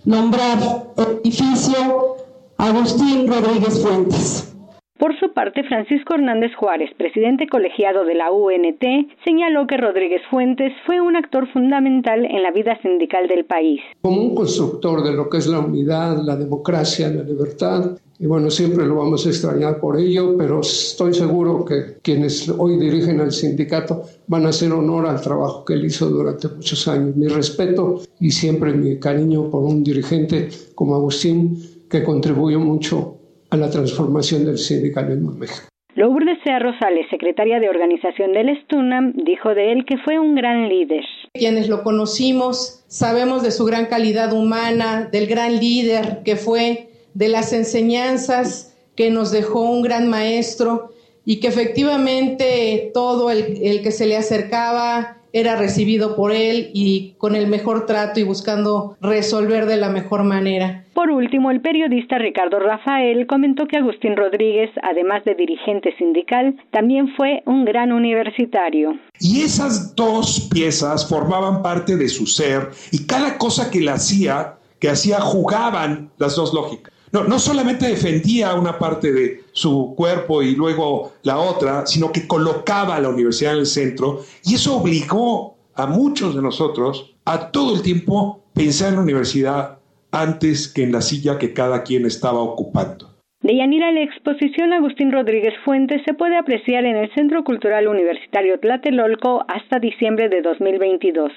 nombrar edificio Agustín Rodríguez Fuentes.
Por su parte, Francisco Hernández Juárez, presidente colegiado de la UNT, señaló que Rodríguez Fuentes fue un actor fundamental en la vida sindical del país.
Como un constructor de lo que es la unidad, la democracia, la libertad, y bueno, siempre lo vamos a extrañar por ello, pero estoy seguro que quienes hoy dirigen al sindicato van a hacer honor al trabajo que él hizo durante muchos años. Mi respeto y siempre mi cariño por un dirigente como Agustín que contribuyó mucho a la transformación del sindicalismo en México.
Lourdes C. Rosales, secretaria de organización del Estunam, dijo de él que fue un gran líder.
Quienes lo conocimos sabemos de su gran calidad humana, del gran líder que fue, de las enseñanzas que nos dejó un gran maestro y que efectivamente todo el, el que se le acercaba era recibido por él y con el mejor trato y buscando resolver de la mejor manera.
Por último, el periodista Ricardo Rafael comentó que Agustín Rodríguez, además de dirigente sindical, también fue un gran universitario.
Y esas dos piezas formaban parte de su ser y cada cosa que le hacía, que hacía, jugaban las dos lógicas. No, no solamente defendía una parte de su cuerpo y luego la otra, sino que colocaba a la universidad en el centro y eso obligó a muchos de nosotros a todo el tiempo pensar en la universidad antes que en la silla que cada quien estaba ocupando.
De Yanira, la exposición Agustín Rodríguez Fuentes se puede apreciar en el Centro Cultural Universitario Tlatelolco hasta diciembre de 2022.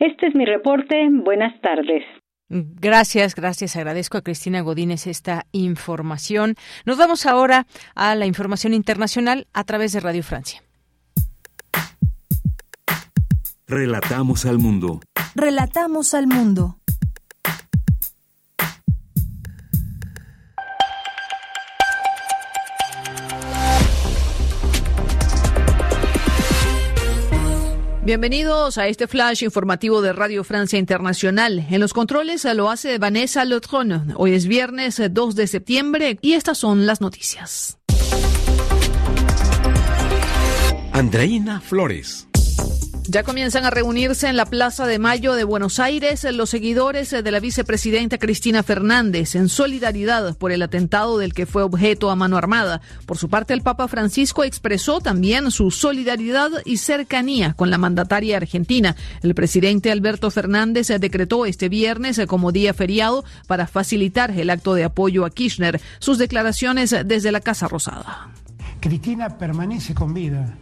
Este es mi reporte. Buenas tardes.
Gracias, gracias. Agradezco a Cristina Godínez esta información. Nos vamos ahora a la información internacional a través de Radio Francia.
Relatamos al mundo.
Relatamos al mundo.
Bienvenidos a este flash informativo de Radio Francia Internacional. En los controles lo hace Vanessa Lotron. Hoy es viernes 2 de septiembre y estas son las noticias.
Andreina Flores.
Ya comienzan a reunirse en la Plaza de Mayo de Buenos Aires los seguidores de la vicepresidenta Cristina Fernández en solidaridad por el atentado del que fue objeto a mano armada. Por su parte, el Papa Francisco expresó también su solidaridad y cercanía con la mandataria argentina. El presidente Alberto Fernández decretó este viernes como día feriado para facilitar el acto de apoyo a Kirchner. Sus declaraciones desde la Casa Rosada.
Cristina permanece con vida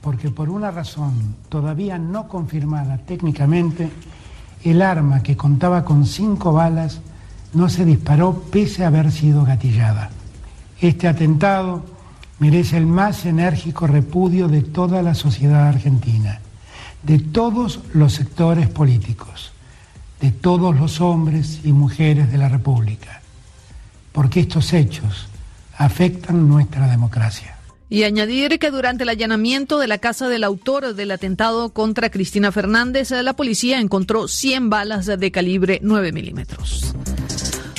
porque por una razón todavía no confirmada técnicamente, el arma que contaba con cinco balas no se disparó pese a haber sido gatillada. Este atentado merece el más enérgico repudio de toda la sociedad argentina, de todos los sectores políticos, de todos los hombres y mujeres de la República, porque estos hechos afectan nuestra democracia.
Y añadir que durante el allanamiento de la casa del autor del atentado contra Cristina Fernández, la policía encontró 100 balas de calibre 9 milímetros.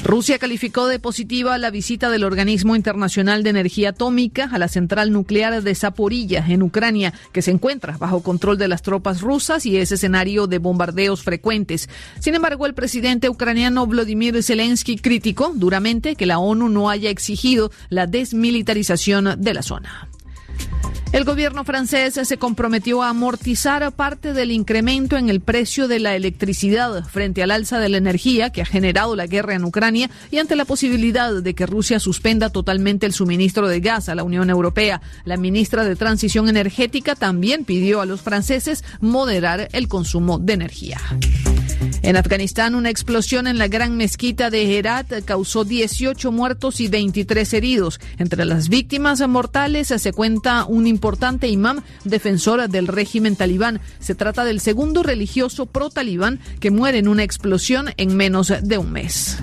Rusia calificó de positiva la visita del Organismo Internacional de Energía Atómica a la central nuclear de Zaporilla, en Ucrania, que se encuentra bajo control de las tropas rusas y es escenario de bombardeos frecuentes. Sin embargo, el presidente ucraniano Vladimir Zelensky criticó duramente que la ONU no haya exigido la desmilitarización de la zona. El gobierno francés se comprometió a amortizar parte del incremento en el precio de la electricidad frente al alza de la energía que ha generado la guerra en Ucrania y ante la posibilidad de que Rusia suspenda totalmente el suministro de gas a la Unión Europea. La ministra de Transición Energética también pidió a los franceses moderar el consumo de energía. En Afganistán, una explosión en la gran mezquita de Herat causó 18 muertos y 23 heridos. Entre las víctimas mortales se cuenta un importante imam defensor del régimen talibán. Se trata del segundo religioso pro-talibán que muere en una explosión en menos de un mes.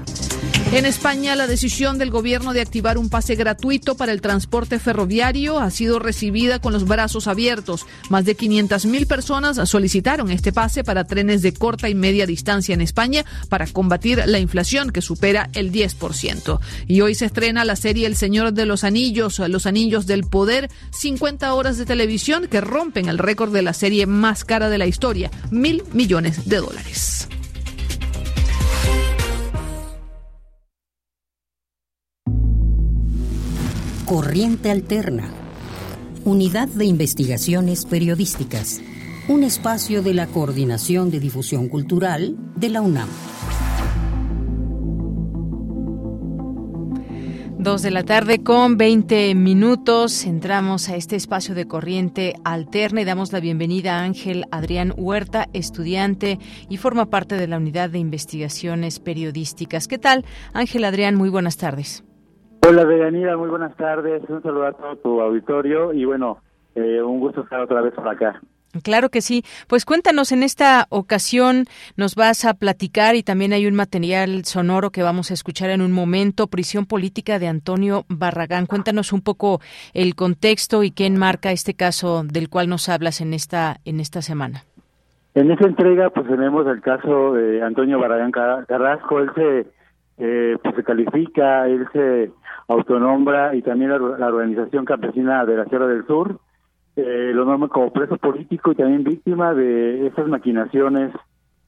En España, la decisión del gobierno de activar un pase gratuito para el transporte ferroviario ha sido recibida con los brazos abiertos. Más de 500.000 personas solicitaron este pase para trenes de corta y media distancia en España para combatir la inflación que supera el 10%. Y hoy se estrena la serie El Señor de los Anillos, Los Anillos del Poder, 50 horas de televisión que rompen el récord de la serie más cara de la historia, mil millones de dólares.
Corriente Alterna, Unidad de Investigaciones Periodísticas, un espacio de la Coordinación de Difusión Cultural de la UNAM.
Dos de la tarde con 20 minutos. Entramos a este espacio de corriente alterna y damos la bienvenida a Ángel Adrián Huerta, estudiante y forma parte de la Unidad de Investigaciones Periodísticas. ¿Qué tal, Ángel Adrián? Muy buenas tardes.
Hola, Deyanira, muy buenas tardes. Un saludo a todo tu auditorio y bueno, eh, un gusto estar otra vez por acá.
Claro que sí. Pues cuéntanos, en esta ocasión nos vas a platicar y también hay un material sonoro que vamos a escuchar en un momento, Prisión Política de Antonio Barragán. Cuéntanos un poco el contexto y qué enmarca este caso del cual nos hablas en esta, en esta semana.
En esta entrega pues tenemos el caso de Antonio Barragán Carrasco. Él se, eh, pues, se califica, él se autonombra y también la, organización campesina de la Sierra del Sur eh, lo nombra como preso político y también víctima de esas maquinaciones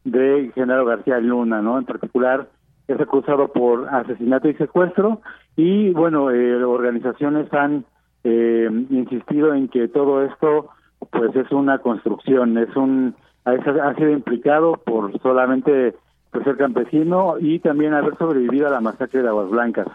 de Genaro García Luna, ¿no? En particular es acusado por asesinato y secuestro y bueno, eh, organizaciones han eh, insistido en que todo esto pues es una construcción, es un ha sido implicado por solamente por ser campesino y también haber sobrevivido a la masacre de Aguas Blancas.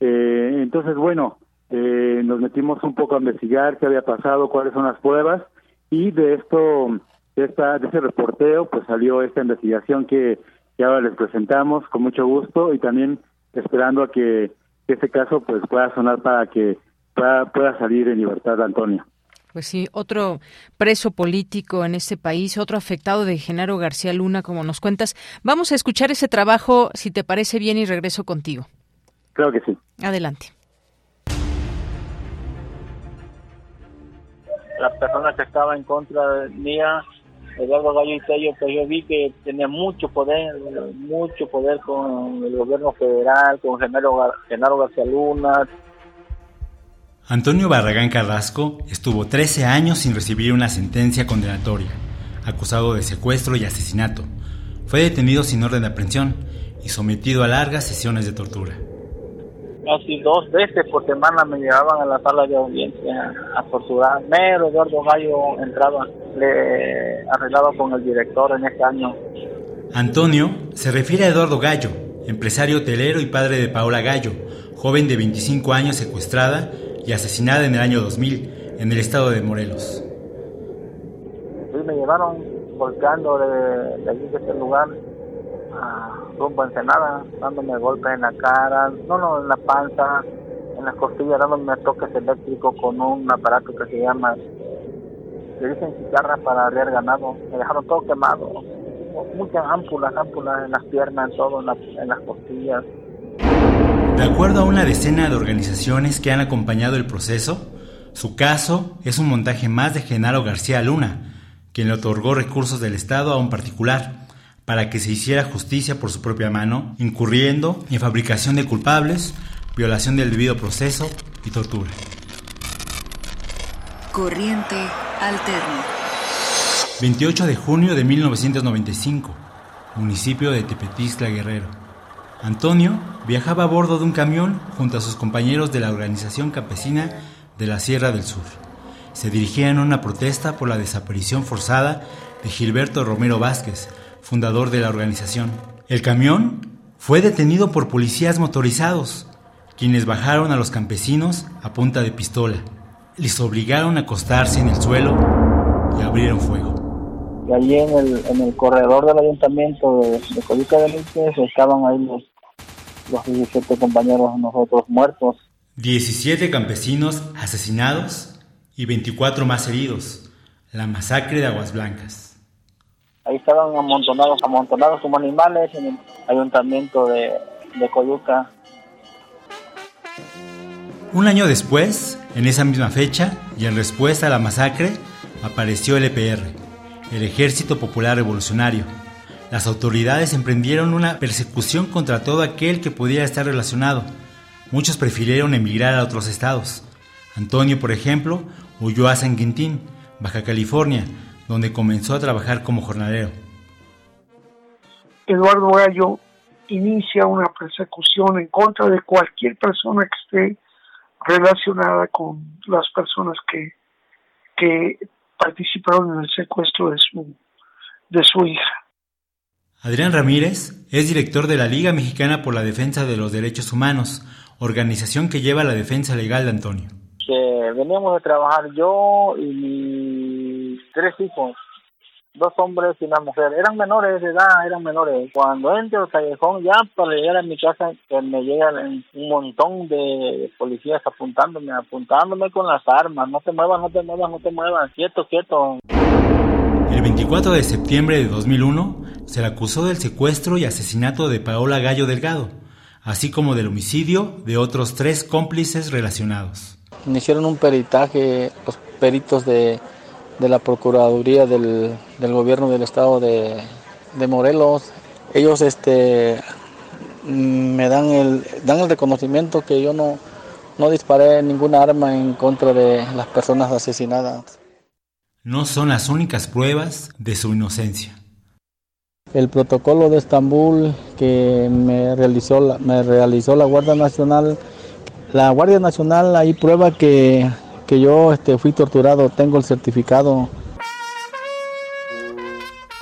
Eh, entonces, bueno, eh, nos metimos un poco a investigar qué había pasado, cuáles son las pruebas y de esto, de, esta, de ese reporteo, pues salió esta investigación que, ahora les presentamos con mucho gusto y también esperando a que, este caso pues pueda sonar para que pueda, pueda salir en libertad Antonio.
Pues sí, otro preso político en este país, otro afectado de Genaro García Luna, como nos cuentas. Vamos a escuchar ese trabajo, si te parece bien, y regreso contigo.
Creo que sí.
Adelante.
La persona que estaba en contra mía
Eduardo Gallo y Tello, pues yo vi que tenía mucho poder, mucho poder con el gobierno federal, con Genaro, Genaro García Luna.
Antonio Barragán Carrasco estuvo 13 años sin recibir una sentencia condenatoria, acusado de secuestro y asesinato. Fue detenido sin orden de aprehensión y sometido a largas sesiones de tortura.
Casi dos veces por semana me llevaban a la sala de audiencia a torturar. Mero Eduardo Gallo entraba, le arreglaba con el director en este año.
Antonio se refiere a Eduardo Gallo, empresario hotelero y padre de Paola Gallo, joven de 25 años secuestrada y asesinada en el año 2000 en el estado de Morelos.
Sí, me llevaron volcando de, de allí, de este lugar, a rumbo a Ensenada, dándome golpes en la cara, no, no, en la panza, en las costillas, dándome toques eléctricos con un aparato que se llama, le dicen cigarra para arriar ganado, me dejaron todo quemado, muchas ámpulas, ámpulas en las piernas, en todo, en, en las costillas.
De acuerdo a una decena de organizaciones que han acompañado el proceso, su caso es un montaje más de Genaro García Luna, quien le otorgó recursos del Estado a un particular para que se hiciera justicia por su propia mano, incurriendo en fabricación de culpables, violación del debido proceso y tortura.
Corriente alterna.
28 de junio de 1995, municipio de Tepetizla Guerrero. Antonio viajaba a bordo de un camión junto a sus compañeros de la organización campesina de la Sierra del Sur. Se dirigían a una protesta por la desaparición forzada de Gilberto Romero Vázquez, fundador de la organización. El camión fue detenido por policías motorizados, quienes bajaron a los campesinos a punta de pistola. Les obligaron a acostarse en el suelo y abrieron fuego.
Y allí en el, en el corredor del ayuntamiento de, de Líquides estaban ahí los, los 17 compañeros de nosotros muertos.
17 campesinos asesinados y 24 más heridos. La masacre de Aguas Blancas.
Ahí estaban amontonados, amontonados como animales en el ayuntamiento de, de Coyuca.
Un año después, en esa misma fecha, y en respuesta a la masacre, apareció el EPR, el Ejército Popular Revolucionario. Las autoridades emprendieron una persecución contra todo aquel que pudiera estar relacionado. Muchos prefirieron emigrar a otros estados. Antonio, por ejemplo, huyó a San Quintín, Baja California, donde comenzó a trabajar como jornalero.
Eduardo Gallo inicia una persecución en contra de cualquier persona que esté relacionada con las personas que, que participaron en el secuestro de su, de su hija.
Adrián Ramírez es director de la Liga Mexicana por la Defensa de los Derechos Humanos, organización que lleva la defensa legal de Antonio.
Que veníamos de trabajar yo y tres hijos, dos hombres y una mujer. Eran menores de edad, eran menores. Cuando entro al callejón, ya para llegar a mi casa, me llegan un montón de policías apuntándome, apuntándome con las armas. No te muevas, no te muevas, no te muevas. Quieto, quieto.
El 24 de septiembre de 2001 se le acusó del secuestro y asesinato de Paola Gallo Delgado, así como del homicidio de otros tres cómplices relacionados.
Iniciaron un peritaje, los peritos de, de la Procuraduría del, del, Gobierno del Estado de, de, Morelos. Ellos este, me dan el, dan el reconocimiento que yo no, no disparé ninguna arma en contra de las personas asesinadas
no son las únicas pruebas de su inocencia.
El protocolo de Estambul que me realizó la, me realizó la Guardia Nacional, la Guardia Nacional ahí prueba que, que yo este, fui torturado, tengo el certificado.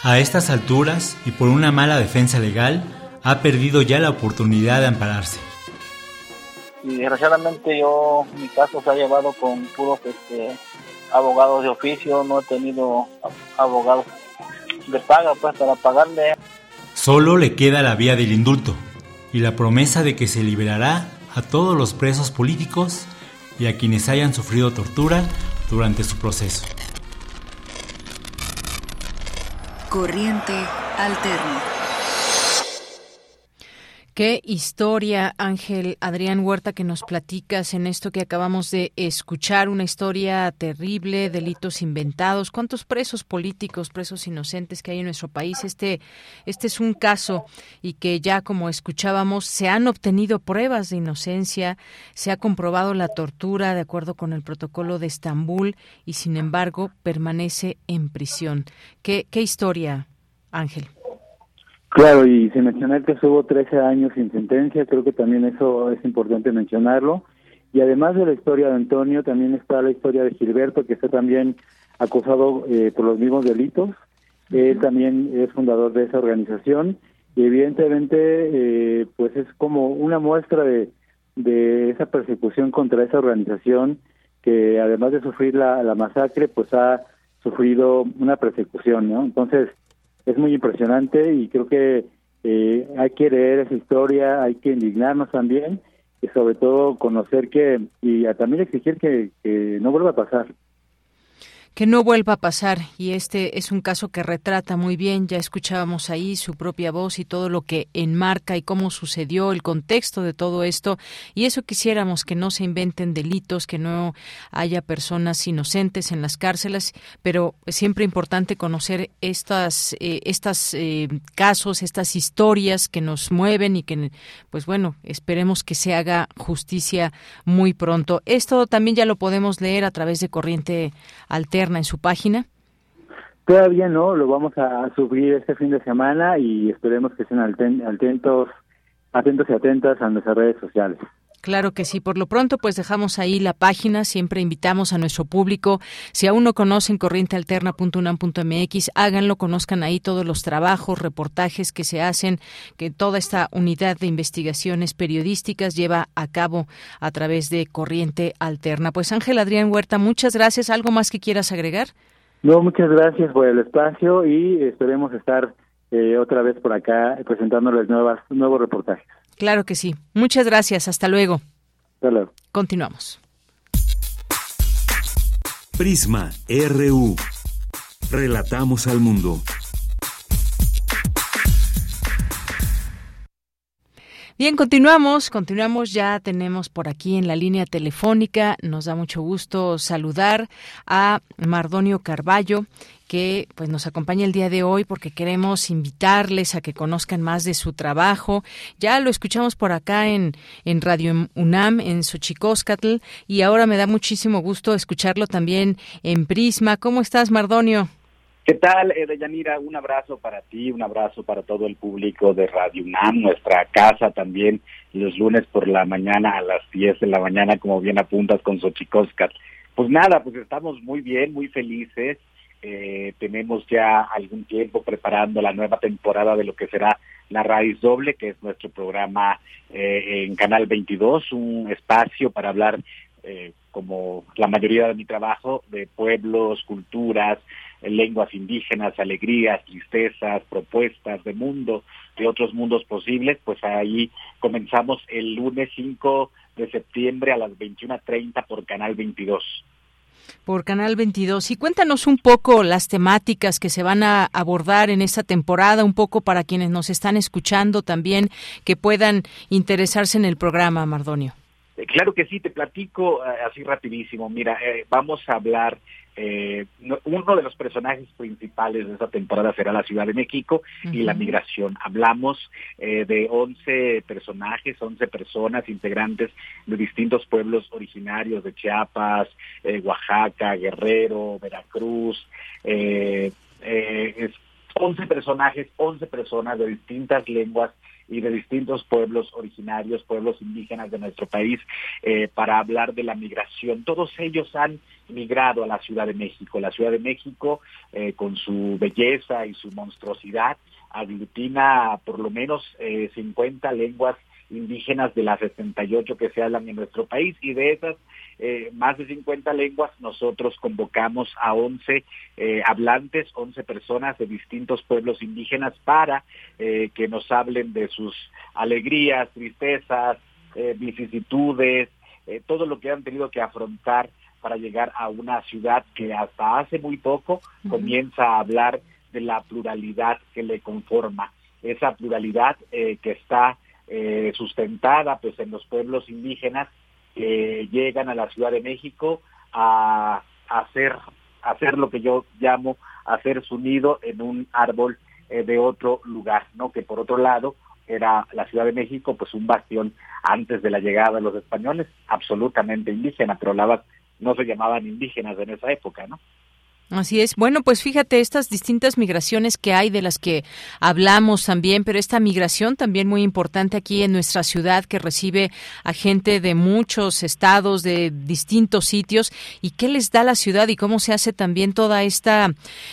A estas alturas y por una mala defensa legal, ha perdido ya la oportunidad de ampararse.
Y desgraciadamente yo, mi caso se ha llevado con puros este, abogados de oficio, no he tenido abogados de paga pues para pagarle.
Solo le queda la vía del indulto y la promesa de que se liberará a todos los presos políticos y a quienes hayan sufrido tortura durante su proceso.
Corriente alterna.
Qué historia, Ángel Adrián Huerta, que nos platicas en esto que acabamos de escuchar, una historia terrible, delitos inventados, cuántos presos políticos, presos inocentes que hay en nuestro país. Este, este es un caso y que ya como escuchábamos se han obtenido pruebas de inocencia, se ha comprobado la tortura de acuerdo con el protocolo de Estambul y sin embargo permanece en prisión. Qué, qué historia, Ángel.
Claro, y sin mencionar que estuvo 13 años sin sentencia, creo que también eso es importante mencionarlo. Y además de la historia de Antonio, también está la historia de Gilberto, que está también acusado eh, por los mismos delitos. Él también es fundador de esa organización y evidentemente eh, pues es como una muestra de, de esa persecución contra esa organización que además de sufrir la, la masacre pues ha sufrido una persecución, ¿no? Entonces, es muy impresionante y creo que eh, hay que leer esa historia, hay que indignarnos también y sobre todo conocer que y también exigir que, que no vuelva a pasar
que no vuelva a pasar y este es un caso que retrata muy bien, ya escuchábamos ahí su propia voz y todo lo que enmarca y cómo sucedió el contexto de todo esto y eso quisiéramos que no se inventen delitos, que no haya personas inocentes en las cárceles, pero es siempre importante conocer estas eh, estas eh, casos, estas historias que nos mueven y que pues bueno, esperemos que se haga justicia muy pronto. Esto también ya lo podemos leer a través de Corriente Alterna en su página?
Todavía no, lo vamos a subir este fin de semana y esperemos que estén atentos, atentos y atentas a nuestras redes sociales.
Claro que sí. Por lo pronto, pues dejamos ahí la página. Siempre invitamos a nuestro público. Si aún no conocen corrientealterna.unam.mx, háganlo, conozcan ahí todos los trabajos, reportajes que se hacen, que toda esta unidad de investigaciones periodísticas lleva a cabo a través de Corriente Alterna. Pues Ángel Adrián Huerta, muchas gracias. ¿Algo más que quieras agregar?
No, muchas gracias por el espacio y esperemos estar eh, otra vez por acá presentándoles nuevas, nuevos reportajes.
Claro que sí. Muchas gracias. Hasta luego.
Hasta luego.
Continuamos.
Prisma RU. Relatamos al mundo.
Bien, continuamos, continuamos, ya tenemos por aquí en la línea telefónica, nos da mucho gusto saludar a Mardonio Carballo, que pues nos acompaña el día de hoy porque queremos invitarles a que conozcan más de su trabajo. Ya lo escuchamos por acá en, en Radio UNAM, en Xochicóscatl, y ahora me da muchísimo gusto escucharlo también en Prisma. ¿Cómo estás, Mardonio?
¿Qué tal, eh, Deyanira? Un abrazo para ti, un abrazo para todo el público de Radio UNAM, nuestra casa también, los lunes por la mañana a las 10 de la mañana, como bien apuntas con Xochicóscatl. Pues nada, pues estamos muy bien, muy felices eh, tenemos ya algún tiempo preparando la nueva temporada de lo que será La Raíz Doble, que es nuestro programa eh, en Canal 22, un espacio para hablar, eh, como la mayoría de mi trabajo, de pueblos, culturas, lenguas indígenas, alegrías, tristezas, propuestas de mundo, de otros mundos posibles, pues ahí comenzamos el lunes 5 de septiembre a las 21.30 por Canal 22
por Canal 22. Y cuéntanos un poco las temáticas que se van a abordar en esta temporada, un poco para quienes nos están escuchando también que puedan interesarse en el programa, Mardonio.
Eh, claro que sí, te platico eh, así rapidísimo. Mira, eh, vamos a hablar eh, uno de los personajes principales de esta temporada será la Ciudad de México y la migración. Hablamos eh, de 11 personajes, 11 personas integrantes de distintos pueblos originarios de Chiapas, eh, Oaxaca, Guerrero, Veracruz. Eh, eh, 11 personajes, 11 personas de distintas lenguas y de distintos pueblos originarios, pueblos indígenas de nuestro país, eh, para hablar de la migración. Todos ellos han migrado a la Ciudad de México. La Ciudad de México, eh, con su belleza y su monstruosidad, aglutina por lo menos eh, 50 lenguas indígenas de las 68 que se hablan en nuestro país y de esas eh, más de 50 lenguas nosotros convocamos a 11 eh, hablantes, 11 personas de distintos pueblos indígenas para eh, que nos hablen de sus alegrías, tristezas, vicisitudes, todo lo que han tenido que afrontar para llegar a una ciudad que hasta hace muy poco comienza a hablar de la pluralidad que le conforma, esa pluralidad que está eh, sustentada pues en los pueblos indígenas que llegan a la Ciudad de México a, hacer hacer lo que yo llamo hacer su nido en un árbol eh, de otro lugar, ¿no? Que por otro lado era la Ciudad de México, pues un bastión antes de la llegada de los españoles, absolutamente indígena, pero la, no se llamaban indígenas en esa época, ¿no?
Así es. Bueno, pues fíjate estas distintas migraciones que hay de las que hablamos también, pero esta migración también muy importante aquí en nuestra ciudad que recibe a gente de muchos estados, de distintos sitios y qué les da la ciudad y cómo se hace también toda esta,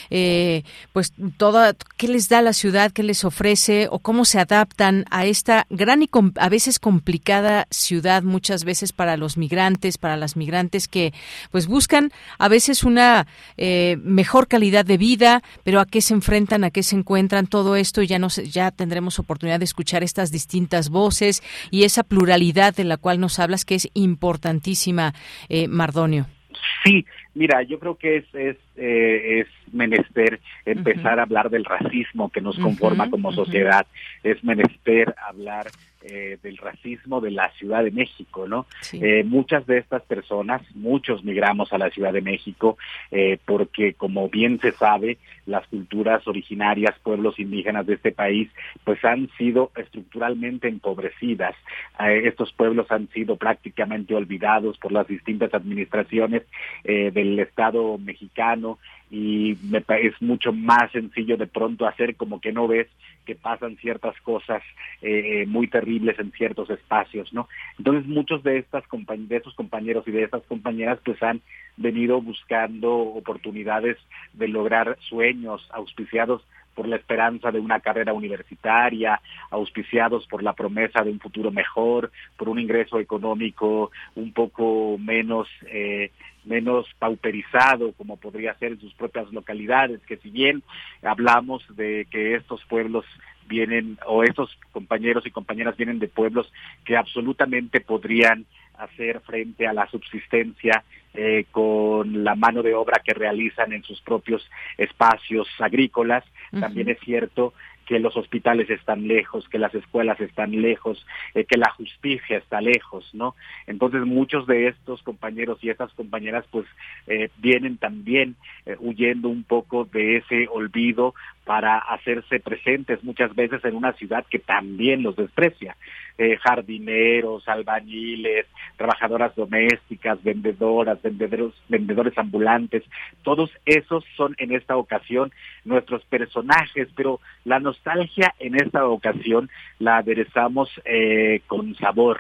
eh, pues toda, qué les da la ciudad, qué les ofrece o cómo se adaptan a esta gran y a veces complicada ciudad muchas veces para los migrantes, para las migrantes que pues buscan a veces una eh, mejor calidad de vida, pero a qué se enfrentan, a qué se encuentran, todo esto ya nos, ya tendremos oportunidad de escuchar estas distintas voces y esa pluralidad de la cual nos hablas que es importantísima, eh, Mardonio.
Sí, mira, yo creo que es es, eh, es menester empezar a hablar del racismo que nos conforma como sociedad, es menester hablar eh, del racismo de la Ciudad de México, ¿no? Eh, muchas de estas personas, muchos migramos a la Ciudad de México eh, porque, como bien se sabe, las culturas originarias, pueblos indígenas de este país, pues han sido estructuralmente empobrecidas. estos pueblos han sido prácticamente olvidados por las distintas administraciones del Estado mexicano y me es mucho más sencillo de pronto hacer como que no ves que pasan ciertas cosas eh, muy terribles en ciertos espacios, ¿no? Entonces muchos de estas compañeros y de estas compañeras pues han venido buscando oportunidades de lograr sueños auspiciados por la esperanza de una carrera universitaria, auspiciados por la promesa de un futuro mejor, por un ingreso económico un poco menos eh, menos pauperizado como podría ser en sus propias localidades, que si bien hablamos de que estos pueblos vienen o estos compañeros y compañeras vienen de pueblos que absolutamente podrían hacer frente a la subsistencia eh, con la mano de obra que realizan en sus propios espacios agrícolas. También es cierto que los hospitales están lejos, que las escuelas están lejos, eh, que la justicia está lejos, ¿no? Entonces muchos de estos compañeros y estas compañeras pues eh, vienen también eh, huyendo un poco de ese olvido para hacerse presentes muchas veces en una ciudad que también los desprecia. jardineros, albañiles, trabajadoras domésticas, vendedoras, vendedores, vendedores ambulantes, todos esos son en esta ocasión nuestros personajes, pero la nostalgia en esta ocasión la aderezamos eh, con sabor.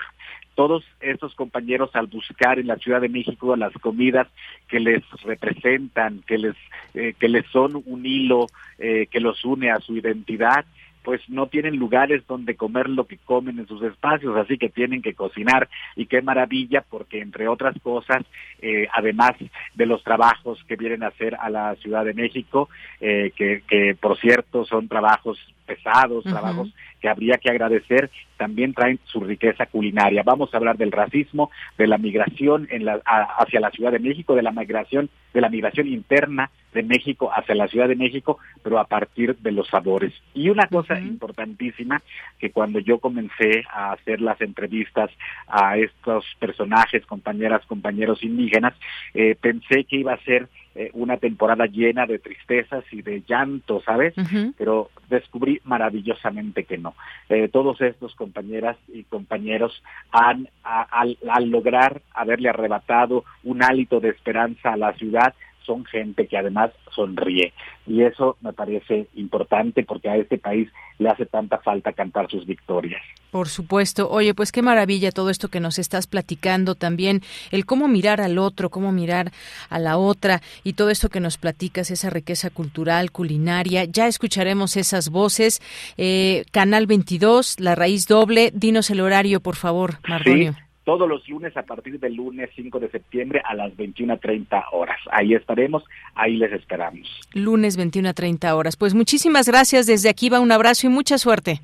Todos estos compañeros al buscar en la Ciudad de México las comidas que les representan, que les, eh, que les son un hilo eh, que los une a su identidad, pues no tienen lugares donde comer lo que comen en sus espacios, así que tienen que cocinar. Y qué maravilla porque entre otras cosas, eh, además de los trabajos que vienen a hacer a la Ciudad de México, eh, que, que por cierto son trabajos pesados, trabajos que habría que agradecer, también traen su riqueza culinaria. Vamos a hablar del racismo, de la migración en la, hacia la Ciudad de México, de la migración, de la migración interna de México hacia la Ciudad de México, pero a partir de los sabores. Y una cosa importantísima, que cuando yo comencé a hacer las entrevistas a estos personajes, compañeras, compañeros indígenas, eh, pensé que iba a ser eh, una temporada llena de tristezas y de llanto, ¿sabes? Pero descubrí maravillosamente que no. Eh, todos estos compañeras y compañeros han, al, al lograr haberle arrebatado un hálito de esperanza a la ciudad, son gente que además sonríe. Y eso me parece importante porque a este país le hace tanta falta cantar sus victorias.
Por supuesto. Oye, pues qué maravilla todo esto que nos estás platicando también, el cómo mirar al otro, cómo mirar a la otra y todo esto que nos platicas, esa riqueza cultural, culinaria. Ya escucharemos esas voces. Eh, Canal 22, La Raíz Doble. Dinos el horario, por favor, Mardonio
todos los lunes a partir del lunes 5 de septiembre a las 21.30 horas. Ahí estaremos, ahí les esperamos.
Lunes 21.30 horas. Pues muchísimas gracias. Desde aquí va un abrazo y mucha suerte.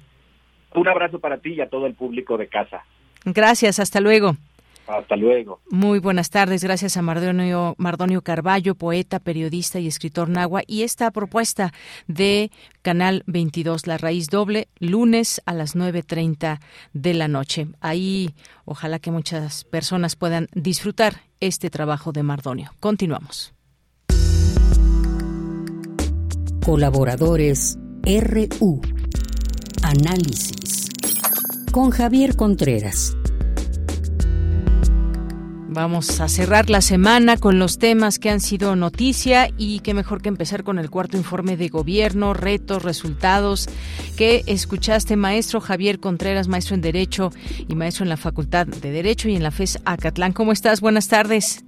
Un abrazo para ti y a todo el público de casa.
Gracias, hasta luego.
Hasta luego.
Muy buenas tardes. Gracias a Mardonio, Mardonio Carballo, poeta, periodista y escritor nahua. Y esta propuesta de Canal 22, La Raíz Doble, lunes a las 9.30 de la noche. Ahí ojalá que muchas personas puedan disfrutar este trabajo de Mardonio. Continuamos.
Colaboradores RU. Análisis. Con Javier Contreras.
Vamos a cerrar la semana con los temas que han sido noticia y qué mejor que empezar con el cuarto informe de gobierno, retos, resultados que escuchaste, maestro Javier Contreras, maestro en Derecho y maestro en la Facultad de Derecho y en la FES Acatlán. ¿Cómo estás? Buenas tardes.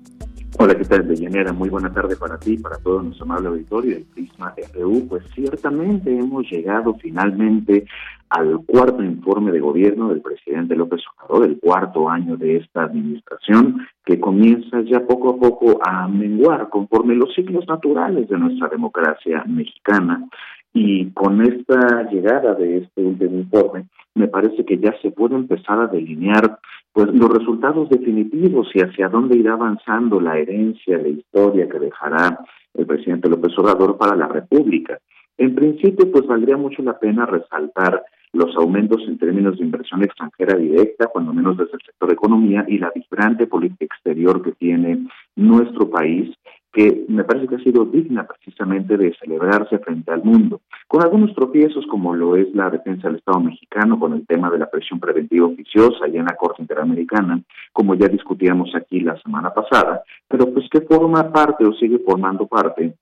Hola, ¿qué tal, Deyanera? Muy buena tarde para ti, para todo nuestro amable auditorio del Prisma RU. Pues ciertamente hemos llegado finalmente al cuarto informe de gobierno del presidente López Obrador, el cuarto año de esta administración, que comienza ya poco a poco a menguar conforme los ciclos naturales de nuestra democracia mexicana. Y con esta llegada de este último informe, me parece que ya se puede empezar a delinear pues los resultados definitivos y hacia dónde irá avanzando la herencia, la historia que dejará el presidente López Obrador para la República. En principio, pues valdría mucho la pena resaltar los aumentos en términos de inversión extranjera directa, cuando menos desde el sector economía, y la vibrante política exterior que tiene nuestro país, que me parece que ha sido digna precisamente de celebrarse frente al mundo, con algunos tropiezos como lo es la defensa del Estado mexicano con el tema de la presión preventiva oficiosa y en la Corte Interamericana, como ya discutíamos aquí la semana pasada, pero pues que forma parte o sigue formando parte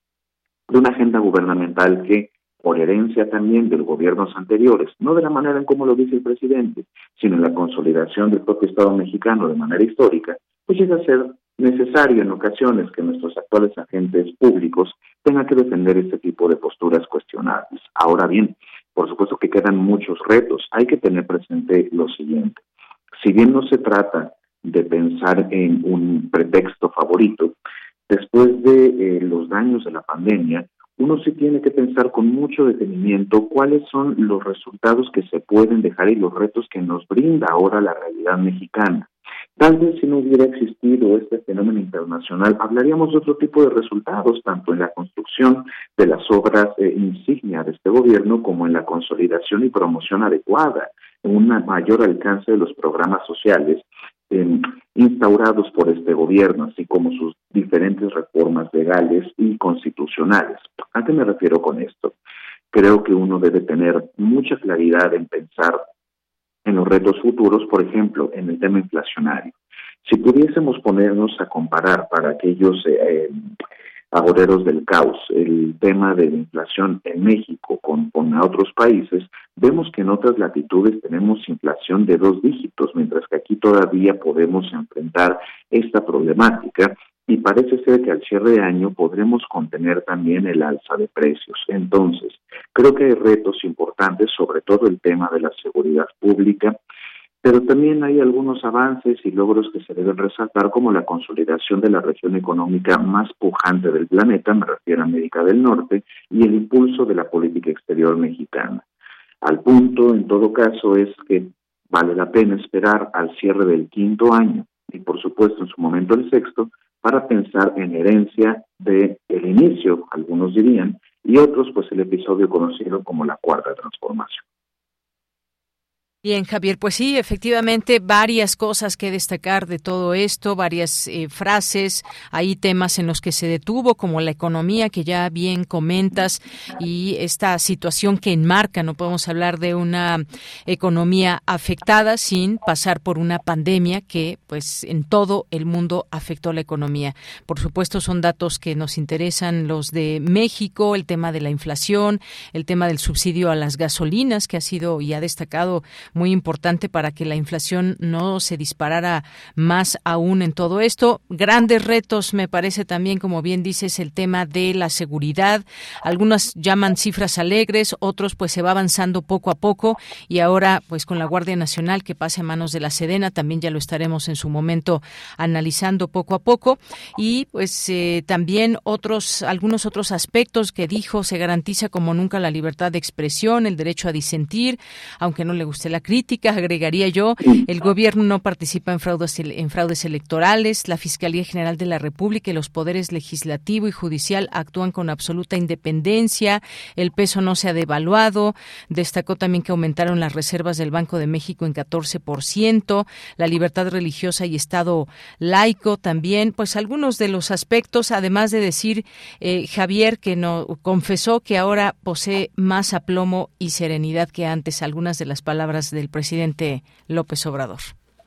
de una agenda gubernamental que por herencia también de los gobiernos anteriores, no de la manera en como lo dice el presidente, sino en la consolidación del propio Estado mexicano de manera histórica, pues llega a ser necesario en ocasiones que nuestros actuales agentes públicos tengan que defender este tipo de posturas cuestionables. Ahora bien, por supuesto que quedan muchos retos. Hay que tener presente lo siguiente. Si bien no se trata de pensar en un pretexto favorito, después de eh, los daños de la pandemia, uno sí tiene que pensar con mucho detenimiento cuáles son los resultados que se pueden dejar y los retos que nos brinda ahora la realidad mexicana. Tal vez si no hubiera existido este fenómeno internacional, hablaríamos de otro tipo de resultados, tanto en la construcción de las obras eh, insignia de este gobierno como en la consolidación y promoción adecuada, en un mayor alcance de los programas sociales eh, instaurados por este gobierno, así como sus diferentes reformas legales y constitucionales. ¿A qué me refiero con esto? Creo que uno debe tener mucha claridad en pensar en los retos futuros, por ejemplo, en el tema inflacionario. Si pudiésemos ponernos a comparar para aquellos eh, agoreros del caos el tema de la inflación en México con, con otros países, vemos que en otras latitudes tenemos inflación de dos dígitos, mientras que aquí todavía podemos enfrentar esta problemática y parece ser que al cierre de año podremos contener también el alza de precios. Entonces, creo que hay retos importantes, sobre todo el tema de la seguridad pública, pero también hay algunos avances y logros que se deben resaltar, como la consolidación de la región económica más pujante del planeta, me refiero a América del Norte, y el impulso de la política exterior mexicana. Al punto, en todo caso, es que vale la pena esperar al cierre del quinto año y, por supuesto, en su momento el sexto, para pensar en herencia de el inicio, algunos dirían, y otros pues el episodio conocido como la cuarta transformación.
Bien, Javier, pues sí, efectivamente, varias cosas que destacar de todo esto, varias eh, frases, hay temas en los que se detuvo, como la economía que ya bien comentas y esta situación que enmarca, no podemos hablar de una economía afectada sin pasar por una pandemia que pues en todo el mundo afectó la economía. Por supuesto, son datos que nos interesan los de México, el tema de la inflación, el tema del subsidio a las gasolinas que ha sido y ha destacado muy importante para que la inflación no se disparara más aún en todo esto. Grandes retos, me parece también, como bien dices, el tema de la seguridad. Algunas llaman cifras alegres, otros pues se va avanzando poco a poco y ahora pues con la Guardia Nacional que pase a manos de la Sedena, también ya lo estaremos en su momento analizando poco a poco y pues eh, también otros algunos otros aspectos que dijo se garantiza como nunca la libertad de expresión, el derecho a disentir, aunque no le guste la la crítica, agregaría yo. El gobierno no participa en fraudes, en fraudes electorales. La Fiscalía General de la República y los poderes legislativo y judicial actúan con absoluta independencia. El peso no se ha devaluado. Destacó también que aumentaron las reservas del Banco de México en 14%. La libertad religiosa y Estado laico también. Pues algunos de los aspectos, además de decir eh, Javier que no confesó que ahora posee más aplomo y serenidad que antes. Algunas de las palabras del presidente López Obrador.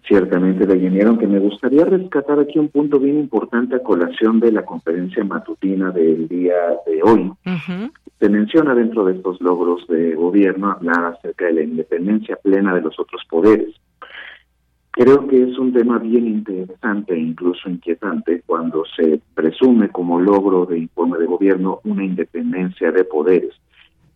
Ciertamente, Deyanira, aunque me gustaría rescatar aquí un punto bien importante a colación de la conferencia matutina del día de hoy. Se menciona dentro de estos logros de gobierno hablar acerca de la independencia plena de los otros poderes. Creo que es un tema bien interesante e incluso inquietante cuando se presume como logro de informe de gobierno una independencia de poderes.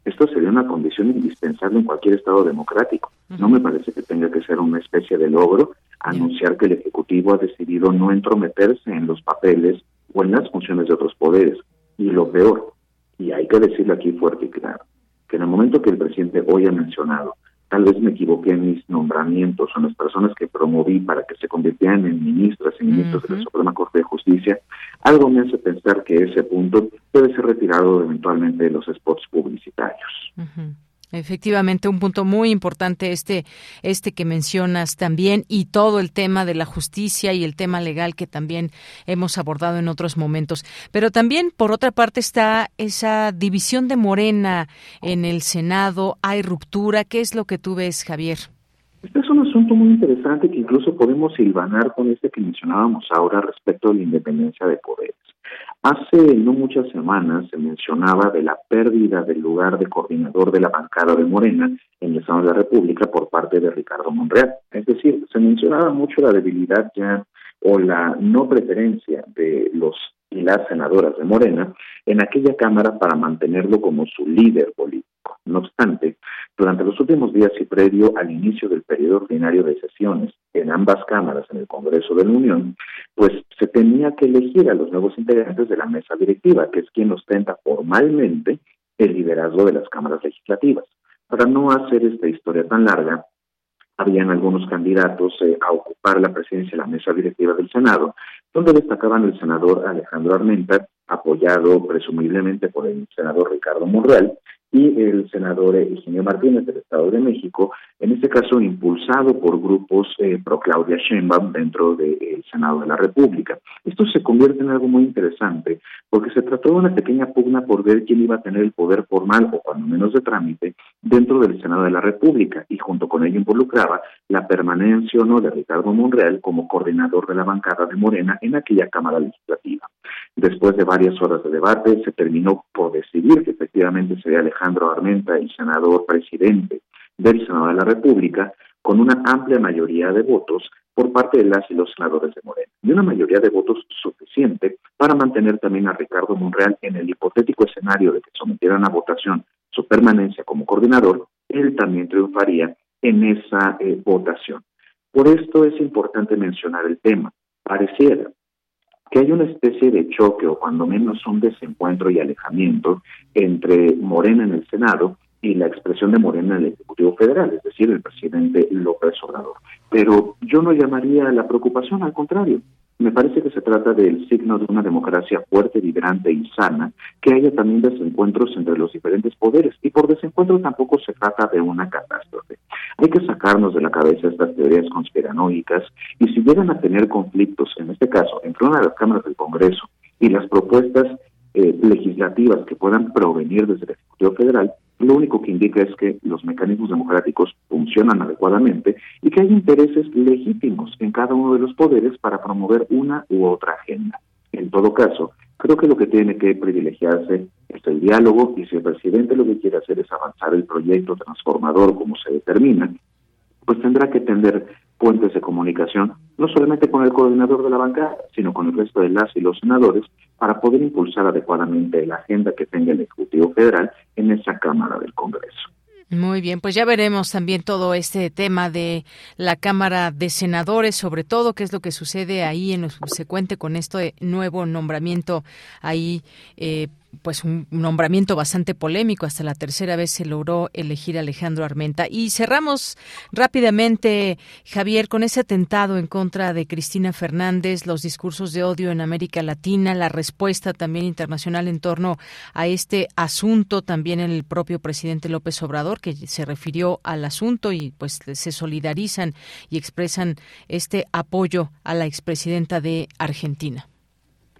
Esto sería una condición indispensable en cualquier Estado democrático. No me parece que tenga que ser una especie de logro anunciar que el Ejecutivo ha decidido no entrometerse en los papeles o en las funciones de otros poderes. Y lo peor, y hay que decirlo aquí fuerte y claro, que en el momento que el presidente hoy ha mencionado tal vez me equivoqué en mis nombramientos, son las personas que promoví para que se convirtieran en ministras y ministros de la Suprema Corte de Justicia, algo me hace pensar que ese punto debe ser retirado eventualmente de los spots publicitarios.
Efectivamente, un punto muy importante este, este que mencionas también y todo el tema de la justicia y el tema legal que también hemos abordado en otros momentos. Pero también, por otra parte, está esa división de Morena en el Senado. Hay ruptura. ¿Qué es lo que tú ves, Javier?
Este es un asunto muy interesante que incluso podemos silvanar con este que mencionábamos ahora respecto a la independencia de poderes. Hace no muchas semanas se mencionaba de la pérdida del lugar de coordinador de la bancada de Morena en el Senado de la República por parte de Ricardo Monreal. Es decir, se mencionaba mucho la debilidad ya o la no preferencia de los y las senadoras de Morena en aquella Cámara para mantenerlo como su líder político. No obstante, durante los últimos días y previo al inicio del periodo ordinario de sesiones en ambas cámaras en el Congreso de la Unión, pues se tenía que elegir a los nuevos integrantes de la mesa directiva, que es quien ostenta formalmente el liderazgo de las cámaras legislativas. Para no hacer esta historia tan larga, habían algunos candidatos eh, a ocupar la presidencia de la mesa directiva del Senado, donde destacaban el senador Alejandro Armenta, apoyado presumiblemente por el senador Ricardo Monreal, y el senador Eugenio Martínez del Estado de México, en este caso impulsado por grupos eh, pro Claudia Sheinbaum dentro del Senado de la República. Esto se convierte en algo muy interesante porque se trató de una pequeña pugna por ver quién iba a tener el poder formal o cuando menos de trámite dentro del Senado de la República y junto con ello involucraba la permanencia o no de Ricardo Monreal como coordinador de la bancada de Morena en aquella Cámara Legislativa. Después de varias horas de debate se terminó por decidir que efectivamente sería Alejandro Alejandro Armenta, el senador presidente del Senado de la República, con una amplia mayoría de votos por parte de las y los senadores de Morena, y una mayoría de votos suficiente para mantener también a Ricardo Monreal en el hipotético escenario de que sometieran a votación su permanencia como coordinador, él también triunfaría en esa eh, votación. Por esto es importante mencionar el tema. Pareciera que hay una especie de choque o cuando menos un desencuentro y alejamiento entre Morena en el Senado y la expresión de Morena en el Ejecutivo Federal, es decir, el presidente López Obrador. Pero yo no llamaría a la preocupación, al contrario. Me parece que se trata del signo de una democracia fuerte, vibrante y sana, que haya también desencuentros entre los diferentes poderes. Y por desencuentro tampoco se trata de una catástrofe. Hay que sacarnos de la cabeza estas teorías conspiranoicas y si llegan a tener conflictos, en este caso, entre una de las cámaras del Congreso y las propuestas eh, legislativas que puedan provenir desde el Ejecutivo Federal, lo único que indica es que los mecanismos democráticos funcionan adecuadamente y que hay intereses legítimos en cada uno de los poderes para promover una u otra agenda. En todo caso, creo que lo que tiene que privilegiarse es el diálogo y si el presidente lo que quiere hacer es avanzar el proyecto transformador como se determina, pues tendrá que tender puentes de comunicación, no solamente con el coordinador de la bancada, sino con el resto de las y los senadores, para poder impulsar adecuadamente la agenda que tenga el Ejecutivo Federal en esa Cámara del Congreso.
Muy bien, pues ya veremos también todo este tema de la Cámara de Senadores, sobre todo qué es lo que sucede ahí en lo subsecuente con este nuevo nombramiento ahí. Eh, pues un nombramiento bastante polémico. Hasta la tercera vez se logró elegir a Alejandro Armenta. Y cerramos rápidamente, Javier, con ese atentado en contra de Cristina Fernández, los discursos de odio en América Latina, la respuesta también internacional en torno a este asunto, también el propio presidente López Obrador, que se refirió al asunto y pues se solidarizan y expresan este apoyo a la expresidenta de Argentina.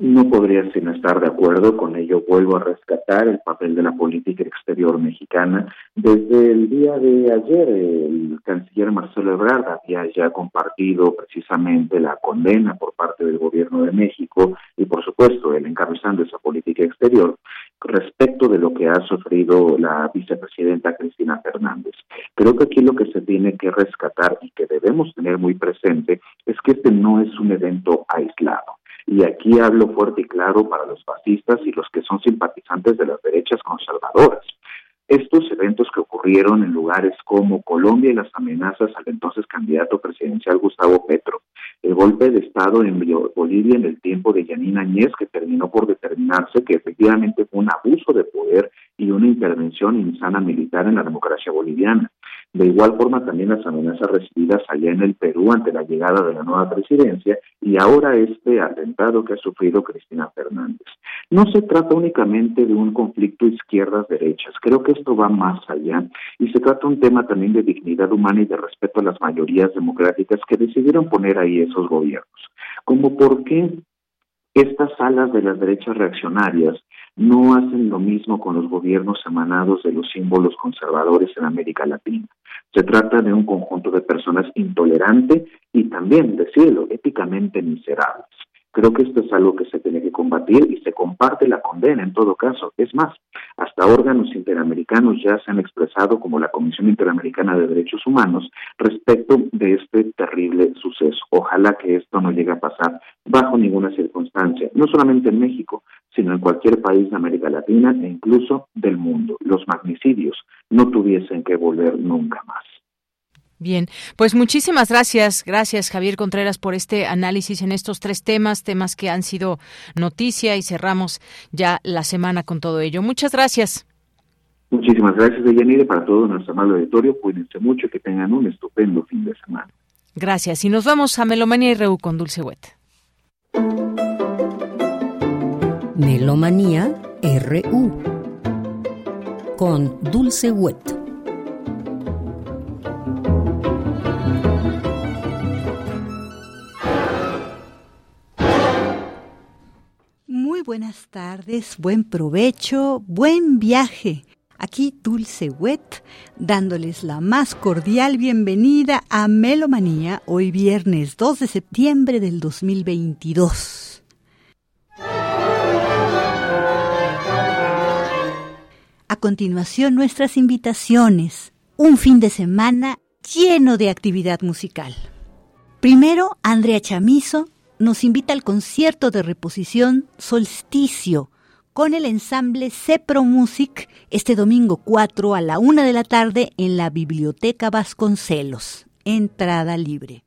No podría sin estar de acuerdo con ello. Vuelvo a rescatar el papel de la política exterior mexicana. Desde el día de ayer, el canciller Marcelo Ebrard había ya compartido precisamente la condena por parte del gobierno de México y, por supuesto, el encabezando esa política exterior respecto de lo que ha sufrido la vicepresidenta Cristina Fernández. Creo que aquí lo que se tiene que rescatar y que debemos tener muy presente es que este no es un evento aislado y aquí hablo fuerte y claro para los fascistas y los que son simpatizantes de las derechas conservadoras. Estos eventos que ocurrieron en lugares como Colombia y las amenazas al entonces candidato presidencial Gustavo Petro, el golpe de Estado en Bolivia en el tiempo de Yanina Añez, que terminó por determinarse que efectivamente fue un abuso de poder y una intervención insana militar en la democracia boliviana. De igual forma, también las amenazas recibidas allá en el Perú ante la llegada de la nueva presidencia y ahora este atentado que ha sufrido Cristina Fernández. No se trata únicamente de un conflicto izquierdas-derechas, creo que va más allá y se trata un tema también de dignidad humana y de respeto a las mayorías democráticas que decidieron poner ahí esos gobiernos. Como por qué estas alas de las derechas reaccionarias no hacen lo mismo con los gobiernos emanados de los símbolos conservadores en América Latina. Se trata de un conjunto de personas intolerante y también, decirlo, éticamente miserables. Creo que esto es algo que se tiene que combatir y se comparte la condena en todo caso. Es más, hasta órganos interamericanos ya se han expresado, como la Comisión Interamericana de Derechos Humanos, respecto de este terrible suceso. Ojalá que esto no llegue a pasar bajo ninguna circunstancia, no solamente en México, sino en cualquier país de América Latina e incluso del mundo. Los magnicidios no tuviesen que volver nunca más.
Bien, pues muchísimas gracias, gracias Javier Contreras por este análisis en estos tres temas, temas que han sido noticia y cerramos ya la semana con todo ello. Muchas gracias.
Muchísimas gracias, Deyanire, para todo nuestro amable auditorio. Cuídense mucho, que tengan un estupendo fin de semana.
Gracias. Y nos vamos a Melomanía RU con Dulce Wet.
Melomanía RU con Dulce Wet.
Buenas tardes, buen provecho, buen viaje. Aquí Dulce Wet, dándoles la más cordial bienvenida a Melomanía, hoy viernes 2 de septiembre del 2022. A continuación, nuestras invitaciones. Un fin de semana lleno de actividad musical. Primero, Andrea Chamizo nos invita al concierto de reposición Solsticio con el ensamble Cepro Music este domingo 4 a la 1 de la tarde en la Biblioteca Vasconcelos. Entrada libre.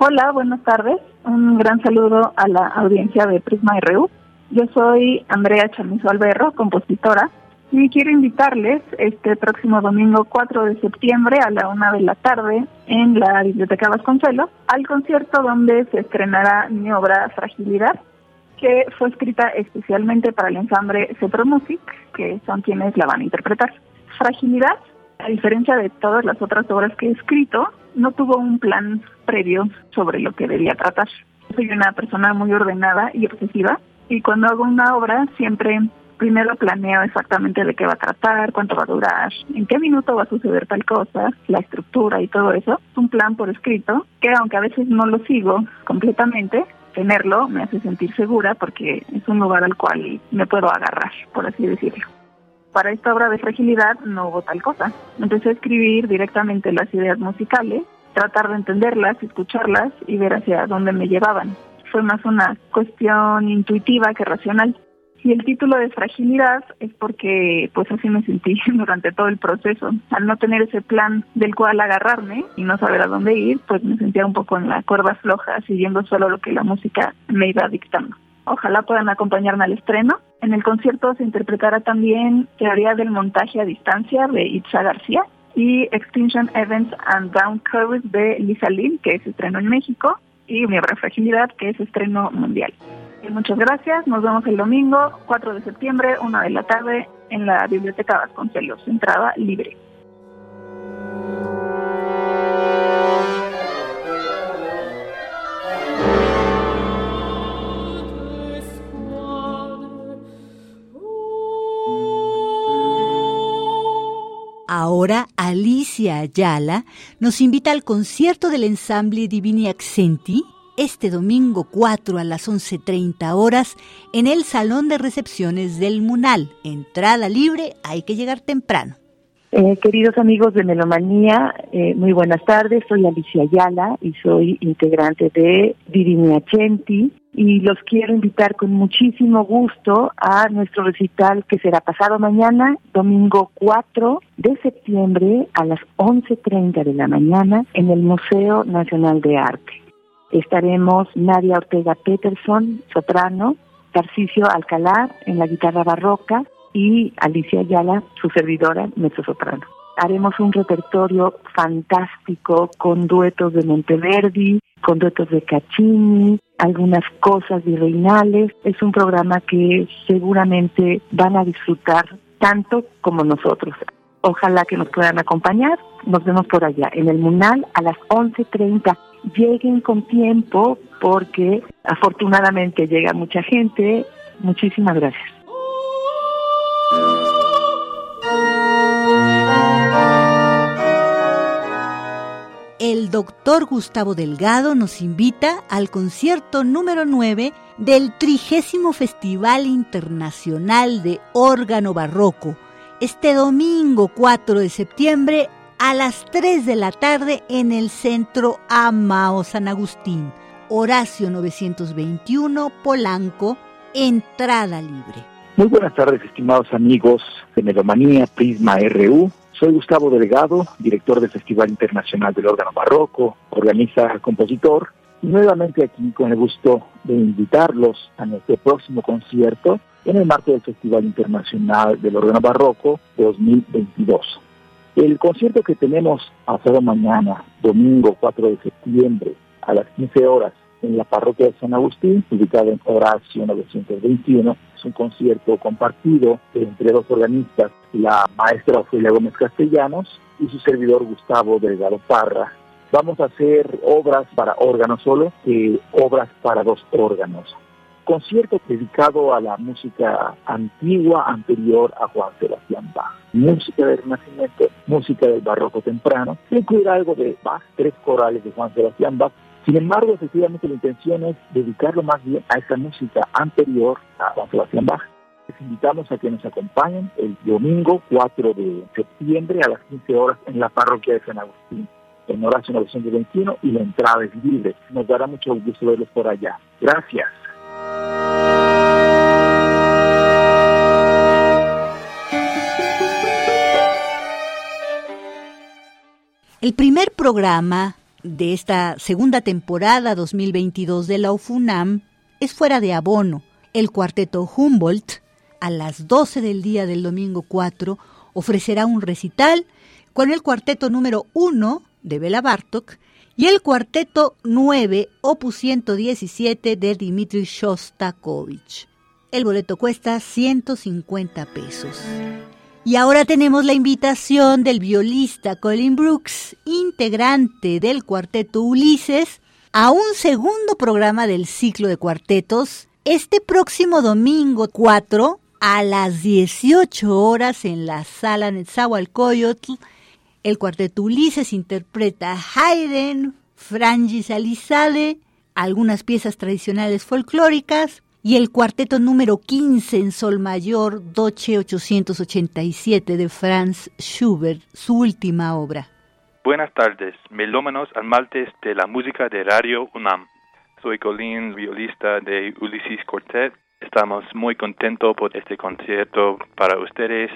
Hola, buenas tardes. Un gran saludo a la audiencia de Prisma RU. Yo soy Andrea Chamizo Alberro, compositora y quiero invitarles este próximo domingo 4 de septiembre a la una de la tarde en la Biblioteca Vasconcelos al concierto donde se estrenará mi obra Fragilidad, que fue escrita especialmente para el ensamble Cepro Music, que son quienes la van a interpretar. Fragilidad, a diferencia de todas las otras obras que he escrito, no tuvo un plan previo sobre lo que debía tratar. Soy una persona muy ordenada y obsesiva y cuando hago una obra siempre primero planeo exactamente de qué va a tratar, cuánto va a durar, en qué minuto va a suceder tal cosa, la estructura y todo eso. Es un plan por escrito que aunque a veces no lo sigo completamente, tenerlo me hace sentir segura porque es un lugar al cual me puedo agarrar, por así decirlo. Para esta obra de fragilidad no hubo tal cosa. Empecé a escribir directamente las ideas musicales, tratar de entenderlas, escucharlas y ver hacia dónde me llevaban. Fue más una cuestión intuitiva que racional. Y el título de fragilidad es porque pues así me sentí *laughs* durante todo el proceso. Al no tener ese plan del cual agarrarme y no saber a dónde ir, pues me sentía un poco en la cuerda floja, siguiendo solo lo que la música me iba dictando. Ojalá puedan acompañarme al estreno En el concierto se interpretará también Teoría del montaje a distancia de Itza García y Extinction Events and Down Curves de Lisa Lynn, que es estreno en México, y Mi Fragilidad, que es estreno mundial. Muchas gracias, nos vemos el domingo 4 de septiembre, una de la tarde, en la Biblioteca Vasconcelos, entrada libre.
Ahora Alicia Ayala nos invita al concierto del ensamble Divini Accenti este domingo 4 a las 11.30 horas en el Salón de Recepciones del Munal. Entrada libre, hay que llegar temprano.
Eh, queridos amigos de Melomanía, eh, muy buenas tardes. Soy Alicia Ayala y soy integrante de Divini Accenti y los quiero invitar con muchísimo gusto a nuestro recital que será pasado mañana, domingo 4 de septiembre a las 11.30 de la mañana en el Museo Nacional de Arte. Estaremos Nadia Ortega Peterson, soprano, Tarcisio Alcalá en la guitarra barroca y Alicia Ayala, su servidora, soprano haremos un repertorio fantástico con duetos de Monteverdi, con duetos de Caccini, algunas cosas virreinales. Es un programa que seguramente van a disfrutar tanto como nosotros. Ojalá que nos puedan acompañar. Nos vemos por allá, en el Munal, a las 11.30. Lleguen con tiempo porque afortunadamente llega mucha gente. Muchísimas gracias.
el doctor Gustavo Delgado nos invita al concierto número 9 del trigésimo Festival Internacional de Órgano Barroco, este domingo 4 de septiembre a las 3 de la tarde en el Centro Amao San Agustín, Horacio 921, Polanco, entrada libre.
Muy buenas tardes, estimados amigos de Melomanía Prisma RU. Soy Gustavo Delgado, director del Festival Internacional del Órgano Barroco, organiza compositor, y nuevamente aquí con el gusto de invitarlos a nuestro próximo concierto en el marco del Festival Internacional del Órgano Barroco 2022. El concierto que tenemos pasado mañana, domingo 4 de septiembre, a las 15 horas, en la parroquia de San Agustín, ubicada en Horacio 921, es un concierto compartido entre dos organistas, la maestra Ofelia Gómez Castellanos y su servidor Gustavo Delgado Parra. Vamos a hacer obras para órgano solo y obras para dos órganos. Concierto dedicado a la música antigua anterior a Juan Sebastián Bach. Música del Renacimiento, música del Barroco temprano. Incluir algo de Bach, tres corales de Juan Sebastián Bach sin embargo, efectivamente la intención es dedicarlo más bien a esa música anterior a Juan Sebastián Bach. Les invitamos a que nos acompañen el domingo 4 de septiembre a las 15 horas en la parroquia de San Agustín, en Horacio 921 y la entrada es libre. Nos dará mucho gusto verlos por allá. Gracias.
El primer programa de esta segunda temporada 2022 de la UFUNAM es fuera de abono. El cuarteto Humboldt, a las 12 del día del domingo 4, ofrecerá un recital con el cuarteto número 1 de Bela Bartok y el cuarteto 9, opus 117 de Dmitri Shostakovich. El boleto cuesta 150 pesos. Y ahora tenemos la invitación del violista Colin Brooks, integrante del cuarteto Ulises, a un segundo programa del ciclo de cuartetos este próximo domingo 4 a las 18 horas en la sala Netzahualcoyotl. El cuarteto Ulises interpreta Haydn, Frangis Alizade, algunas piezas tradicionales folclóricas, y el cuarteto número 15 en sol mayor, Doce 887 de Franz Schubert, su última obra.
Buenas tardes, melómanos amantes de la música de Radio UNAM. Soy Colin, violista de Ulysses Quartet. Estamos muy contentos por este concierto para ustedes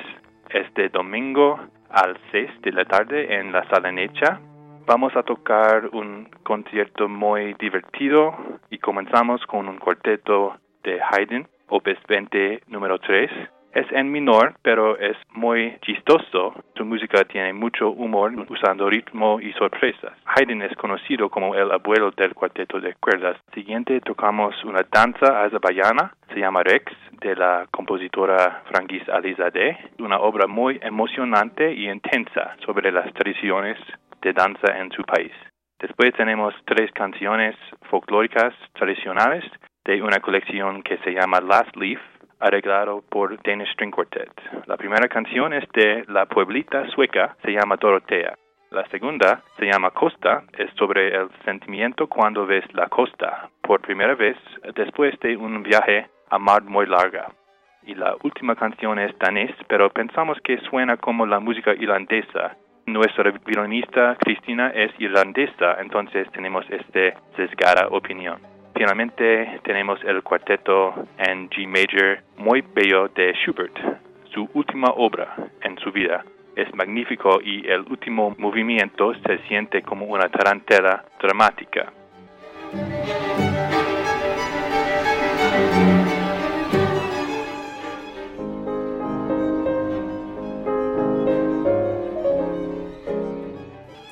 este domingo al 6 de la tarde en la Sala Necha. Vamos a tocar un concierto muy divertido y comenzamos con un cuarteto de Haydn, Opus 20 número 3. Es en menor, pero es muy chistoso. Su música tiene mucho humor usando ritmo y sorpresas. Haydn es conocido como el abuelo del cuarteto de cuerdas. Siguiente tocamos una danza azerbaiyana, se llama Rex, de la compositora Frangis Alizadeh, una obra muy emocionante y intensa sobre las tradiciones de danza en su país. Después tenemos tres canciones folclóricas tradicionales de una colección que se llama Last Leaf, arreglado por Danish String Quartet. La primera canción es de la pueblita sueca, se llama Dorotea. La segunda se llama Costa, es sobre el sentimiento cuando ves la costa por primera vez después de un viaje a mar muy larga. Y la última canción es danés, pero pensamos que suena como la música irlandesa. Nuestra violinista Cristina es irlandesa, entonces tenemos esta sesgada opinión. Finalmente tenemos el cuarteto en G major muy bello de Schubert, su última obra en su vida. Es magnífico y el último movimiento se siente como una tarantela dramática.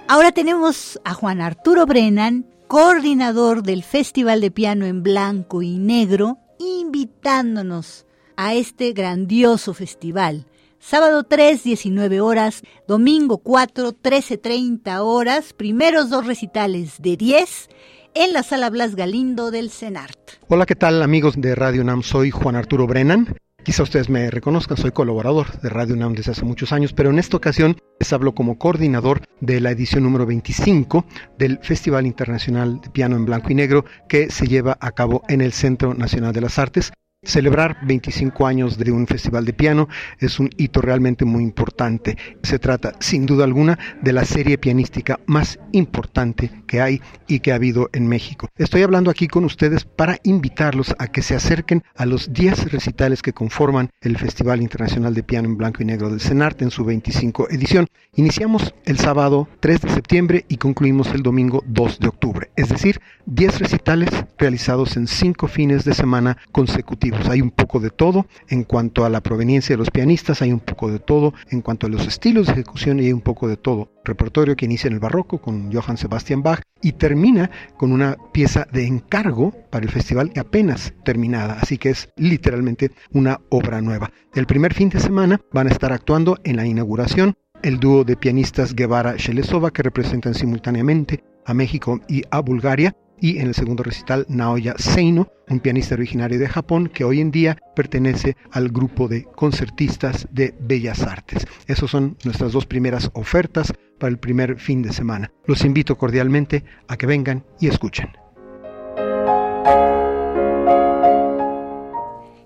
Ahora tenemos a Juan Arturo Brennan coordinador del Festival de Piano en Blanco y Negro, invitándonos a este grandioso festival. Sábado 3, 19 horas, domingo 4, 13.30 horas, primeros dos recitales de 10 en la sala Blas Galindo del CENART.
Hola, ¿qué tal amigos de Radio NAM? Soy Juan Arturo Brennan. Quizá ustedes me reconozcan, soy colaborador de Radio UNAM desde hace muchos años, pero en esta ocasión les hablo como coordinador de la edición número 25 del Festival Internacional de Piano en Blanco y Negro que se lleva a cabo en el Centro Nacional de las Artes Celebrar 25 años de un festival de piano es un hito realmente muy importante. Se trata, sin duda alguna, de la serie pianística más importante que hay y que ha habido en México. Estoy hablando aquí con ustedes para invitarlos a que se acerquen a los 10 recitales que conforman el Festival Internacional de Piano en Blanco y Negro del CENART en su 25 edición. Iniciamos el sábado 3 de septiembre y concluimos el domingo 2 de octubre, es decir, 10 recitales realizados en 5 fines de semana consecutivos hay un poco de todo en cuanto a la proveniencia de los pianistas, hay un poco de todo en cuanto a los estilos de ejecución y hay un poco de todo. Repertorio que inicia en el barroco con Johann Sebastian Bach y termina con una pieza de encargo para el festival apenas terminada, así que es literalmente una obra nueva. El primer fin de semana van a estar actuando en la inauguración el dúo de pianistas Guevara Shelesova que representan simultáneamente a México y a Bulgaria y en el segundo recital Naoya Seino, un pianista originario de Japón que hoy en día pertenece al grupo de concertistas de Bellas Artes. Esas son nuestras dos primeras ofertas para el primer fin de semana. Los invito cordialmente a que vengan y escuchen.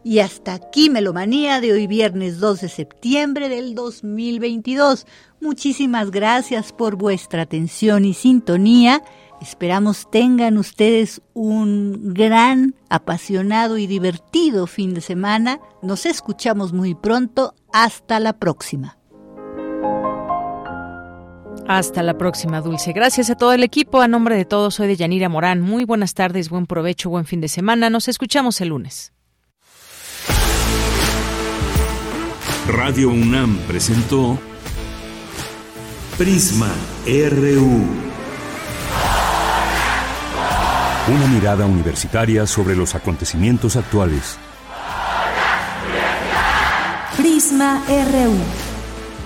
Y hasta aquí Melomanía de hoy viernes 2 de septiembre del 2022. Muchísimas gracias por vuestra atención y sintonía. Esperamos tengan ustedes un gran, apasionado y divertido fin de semana. Nos escuchamos muy pronto. Hasta la próxima.
Hasta la próxima, Dulce. Gracias a todo el equipo. A nombre de todos, soy de Yanira Morán. Muy buenas tardes, buen provecho, buen fin de semana. Nos escuchamos el lunes.
Radio UNAM presentó Prisma RU. Una mirada universitaria sobre los acontecimientos actuales.
Prisma RU.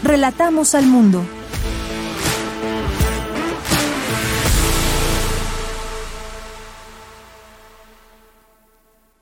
Relatamos al mundo.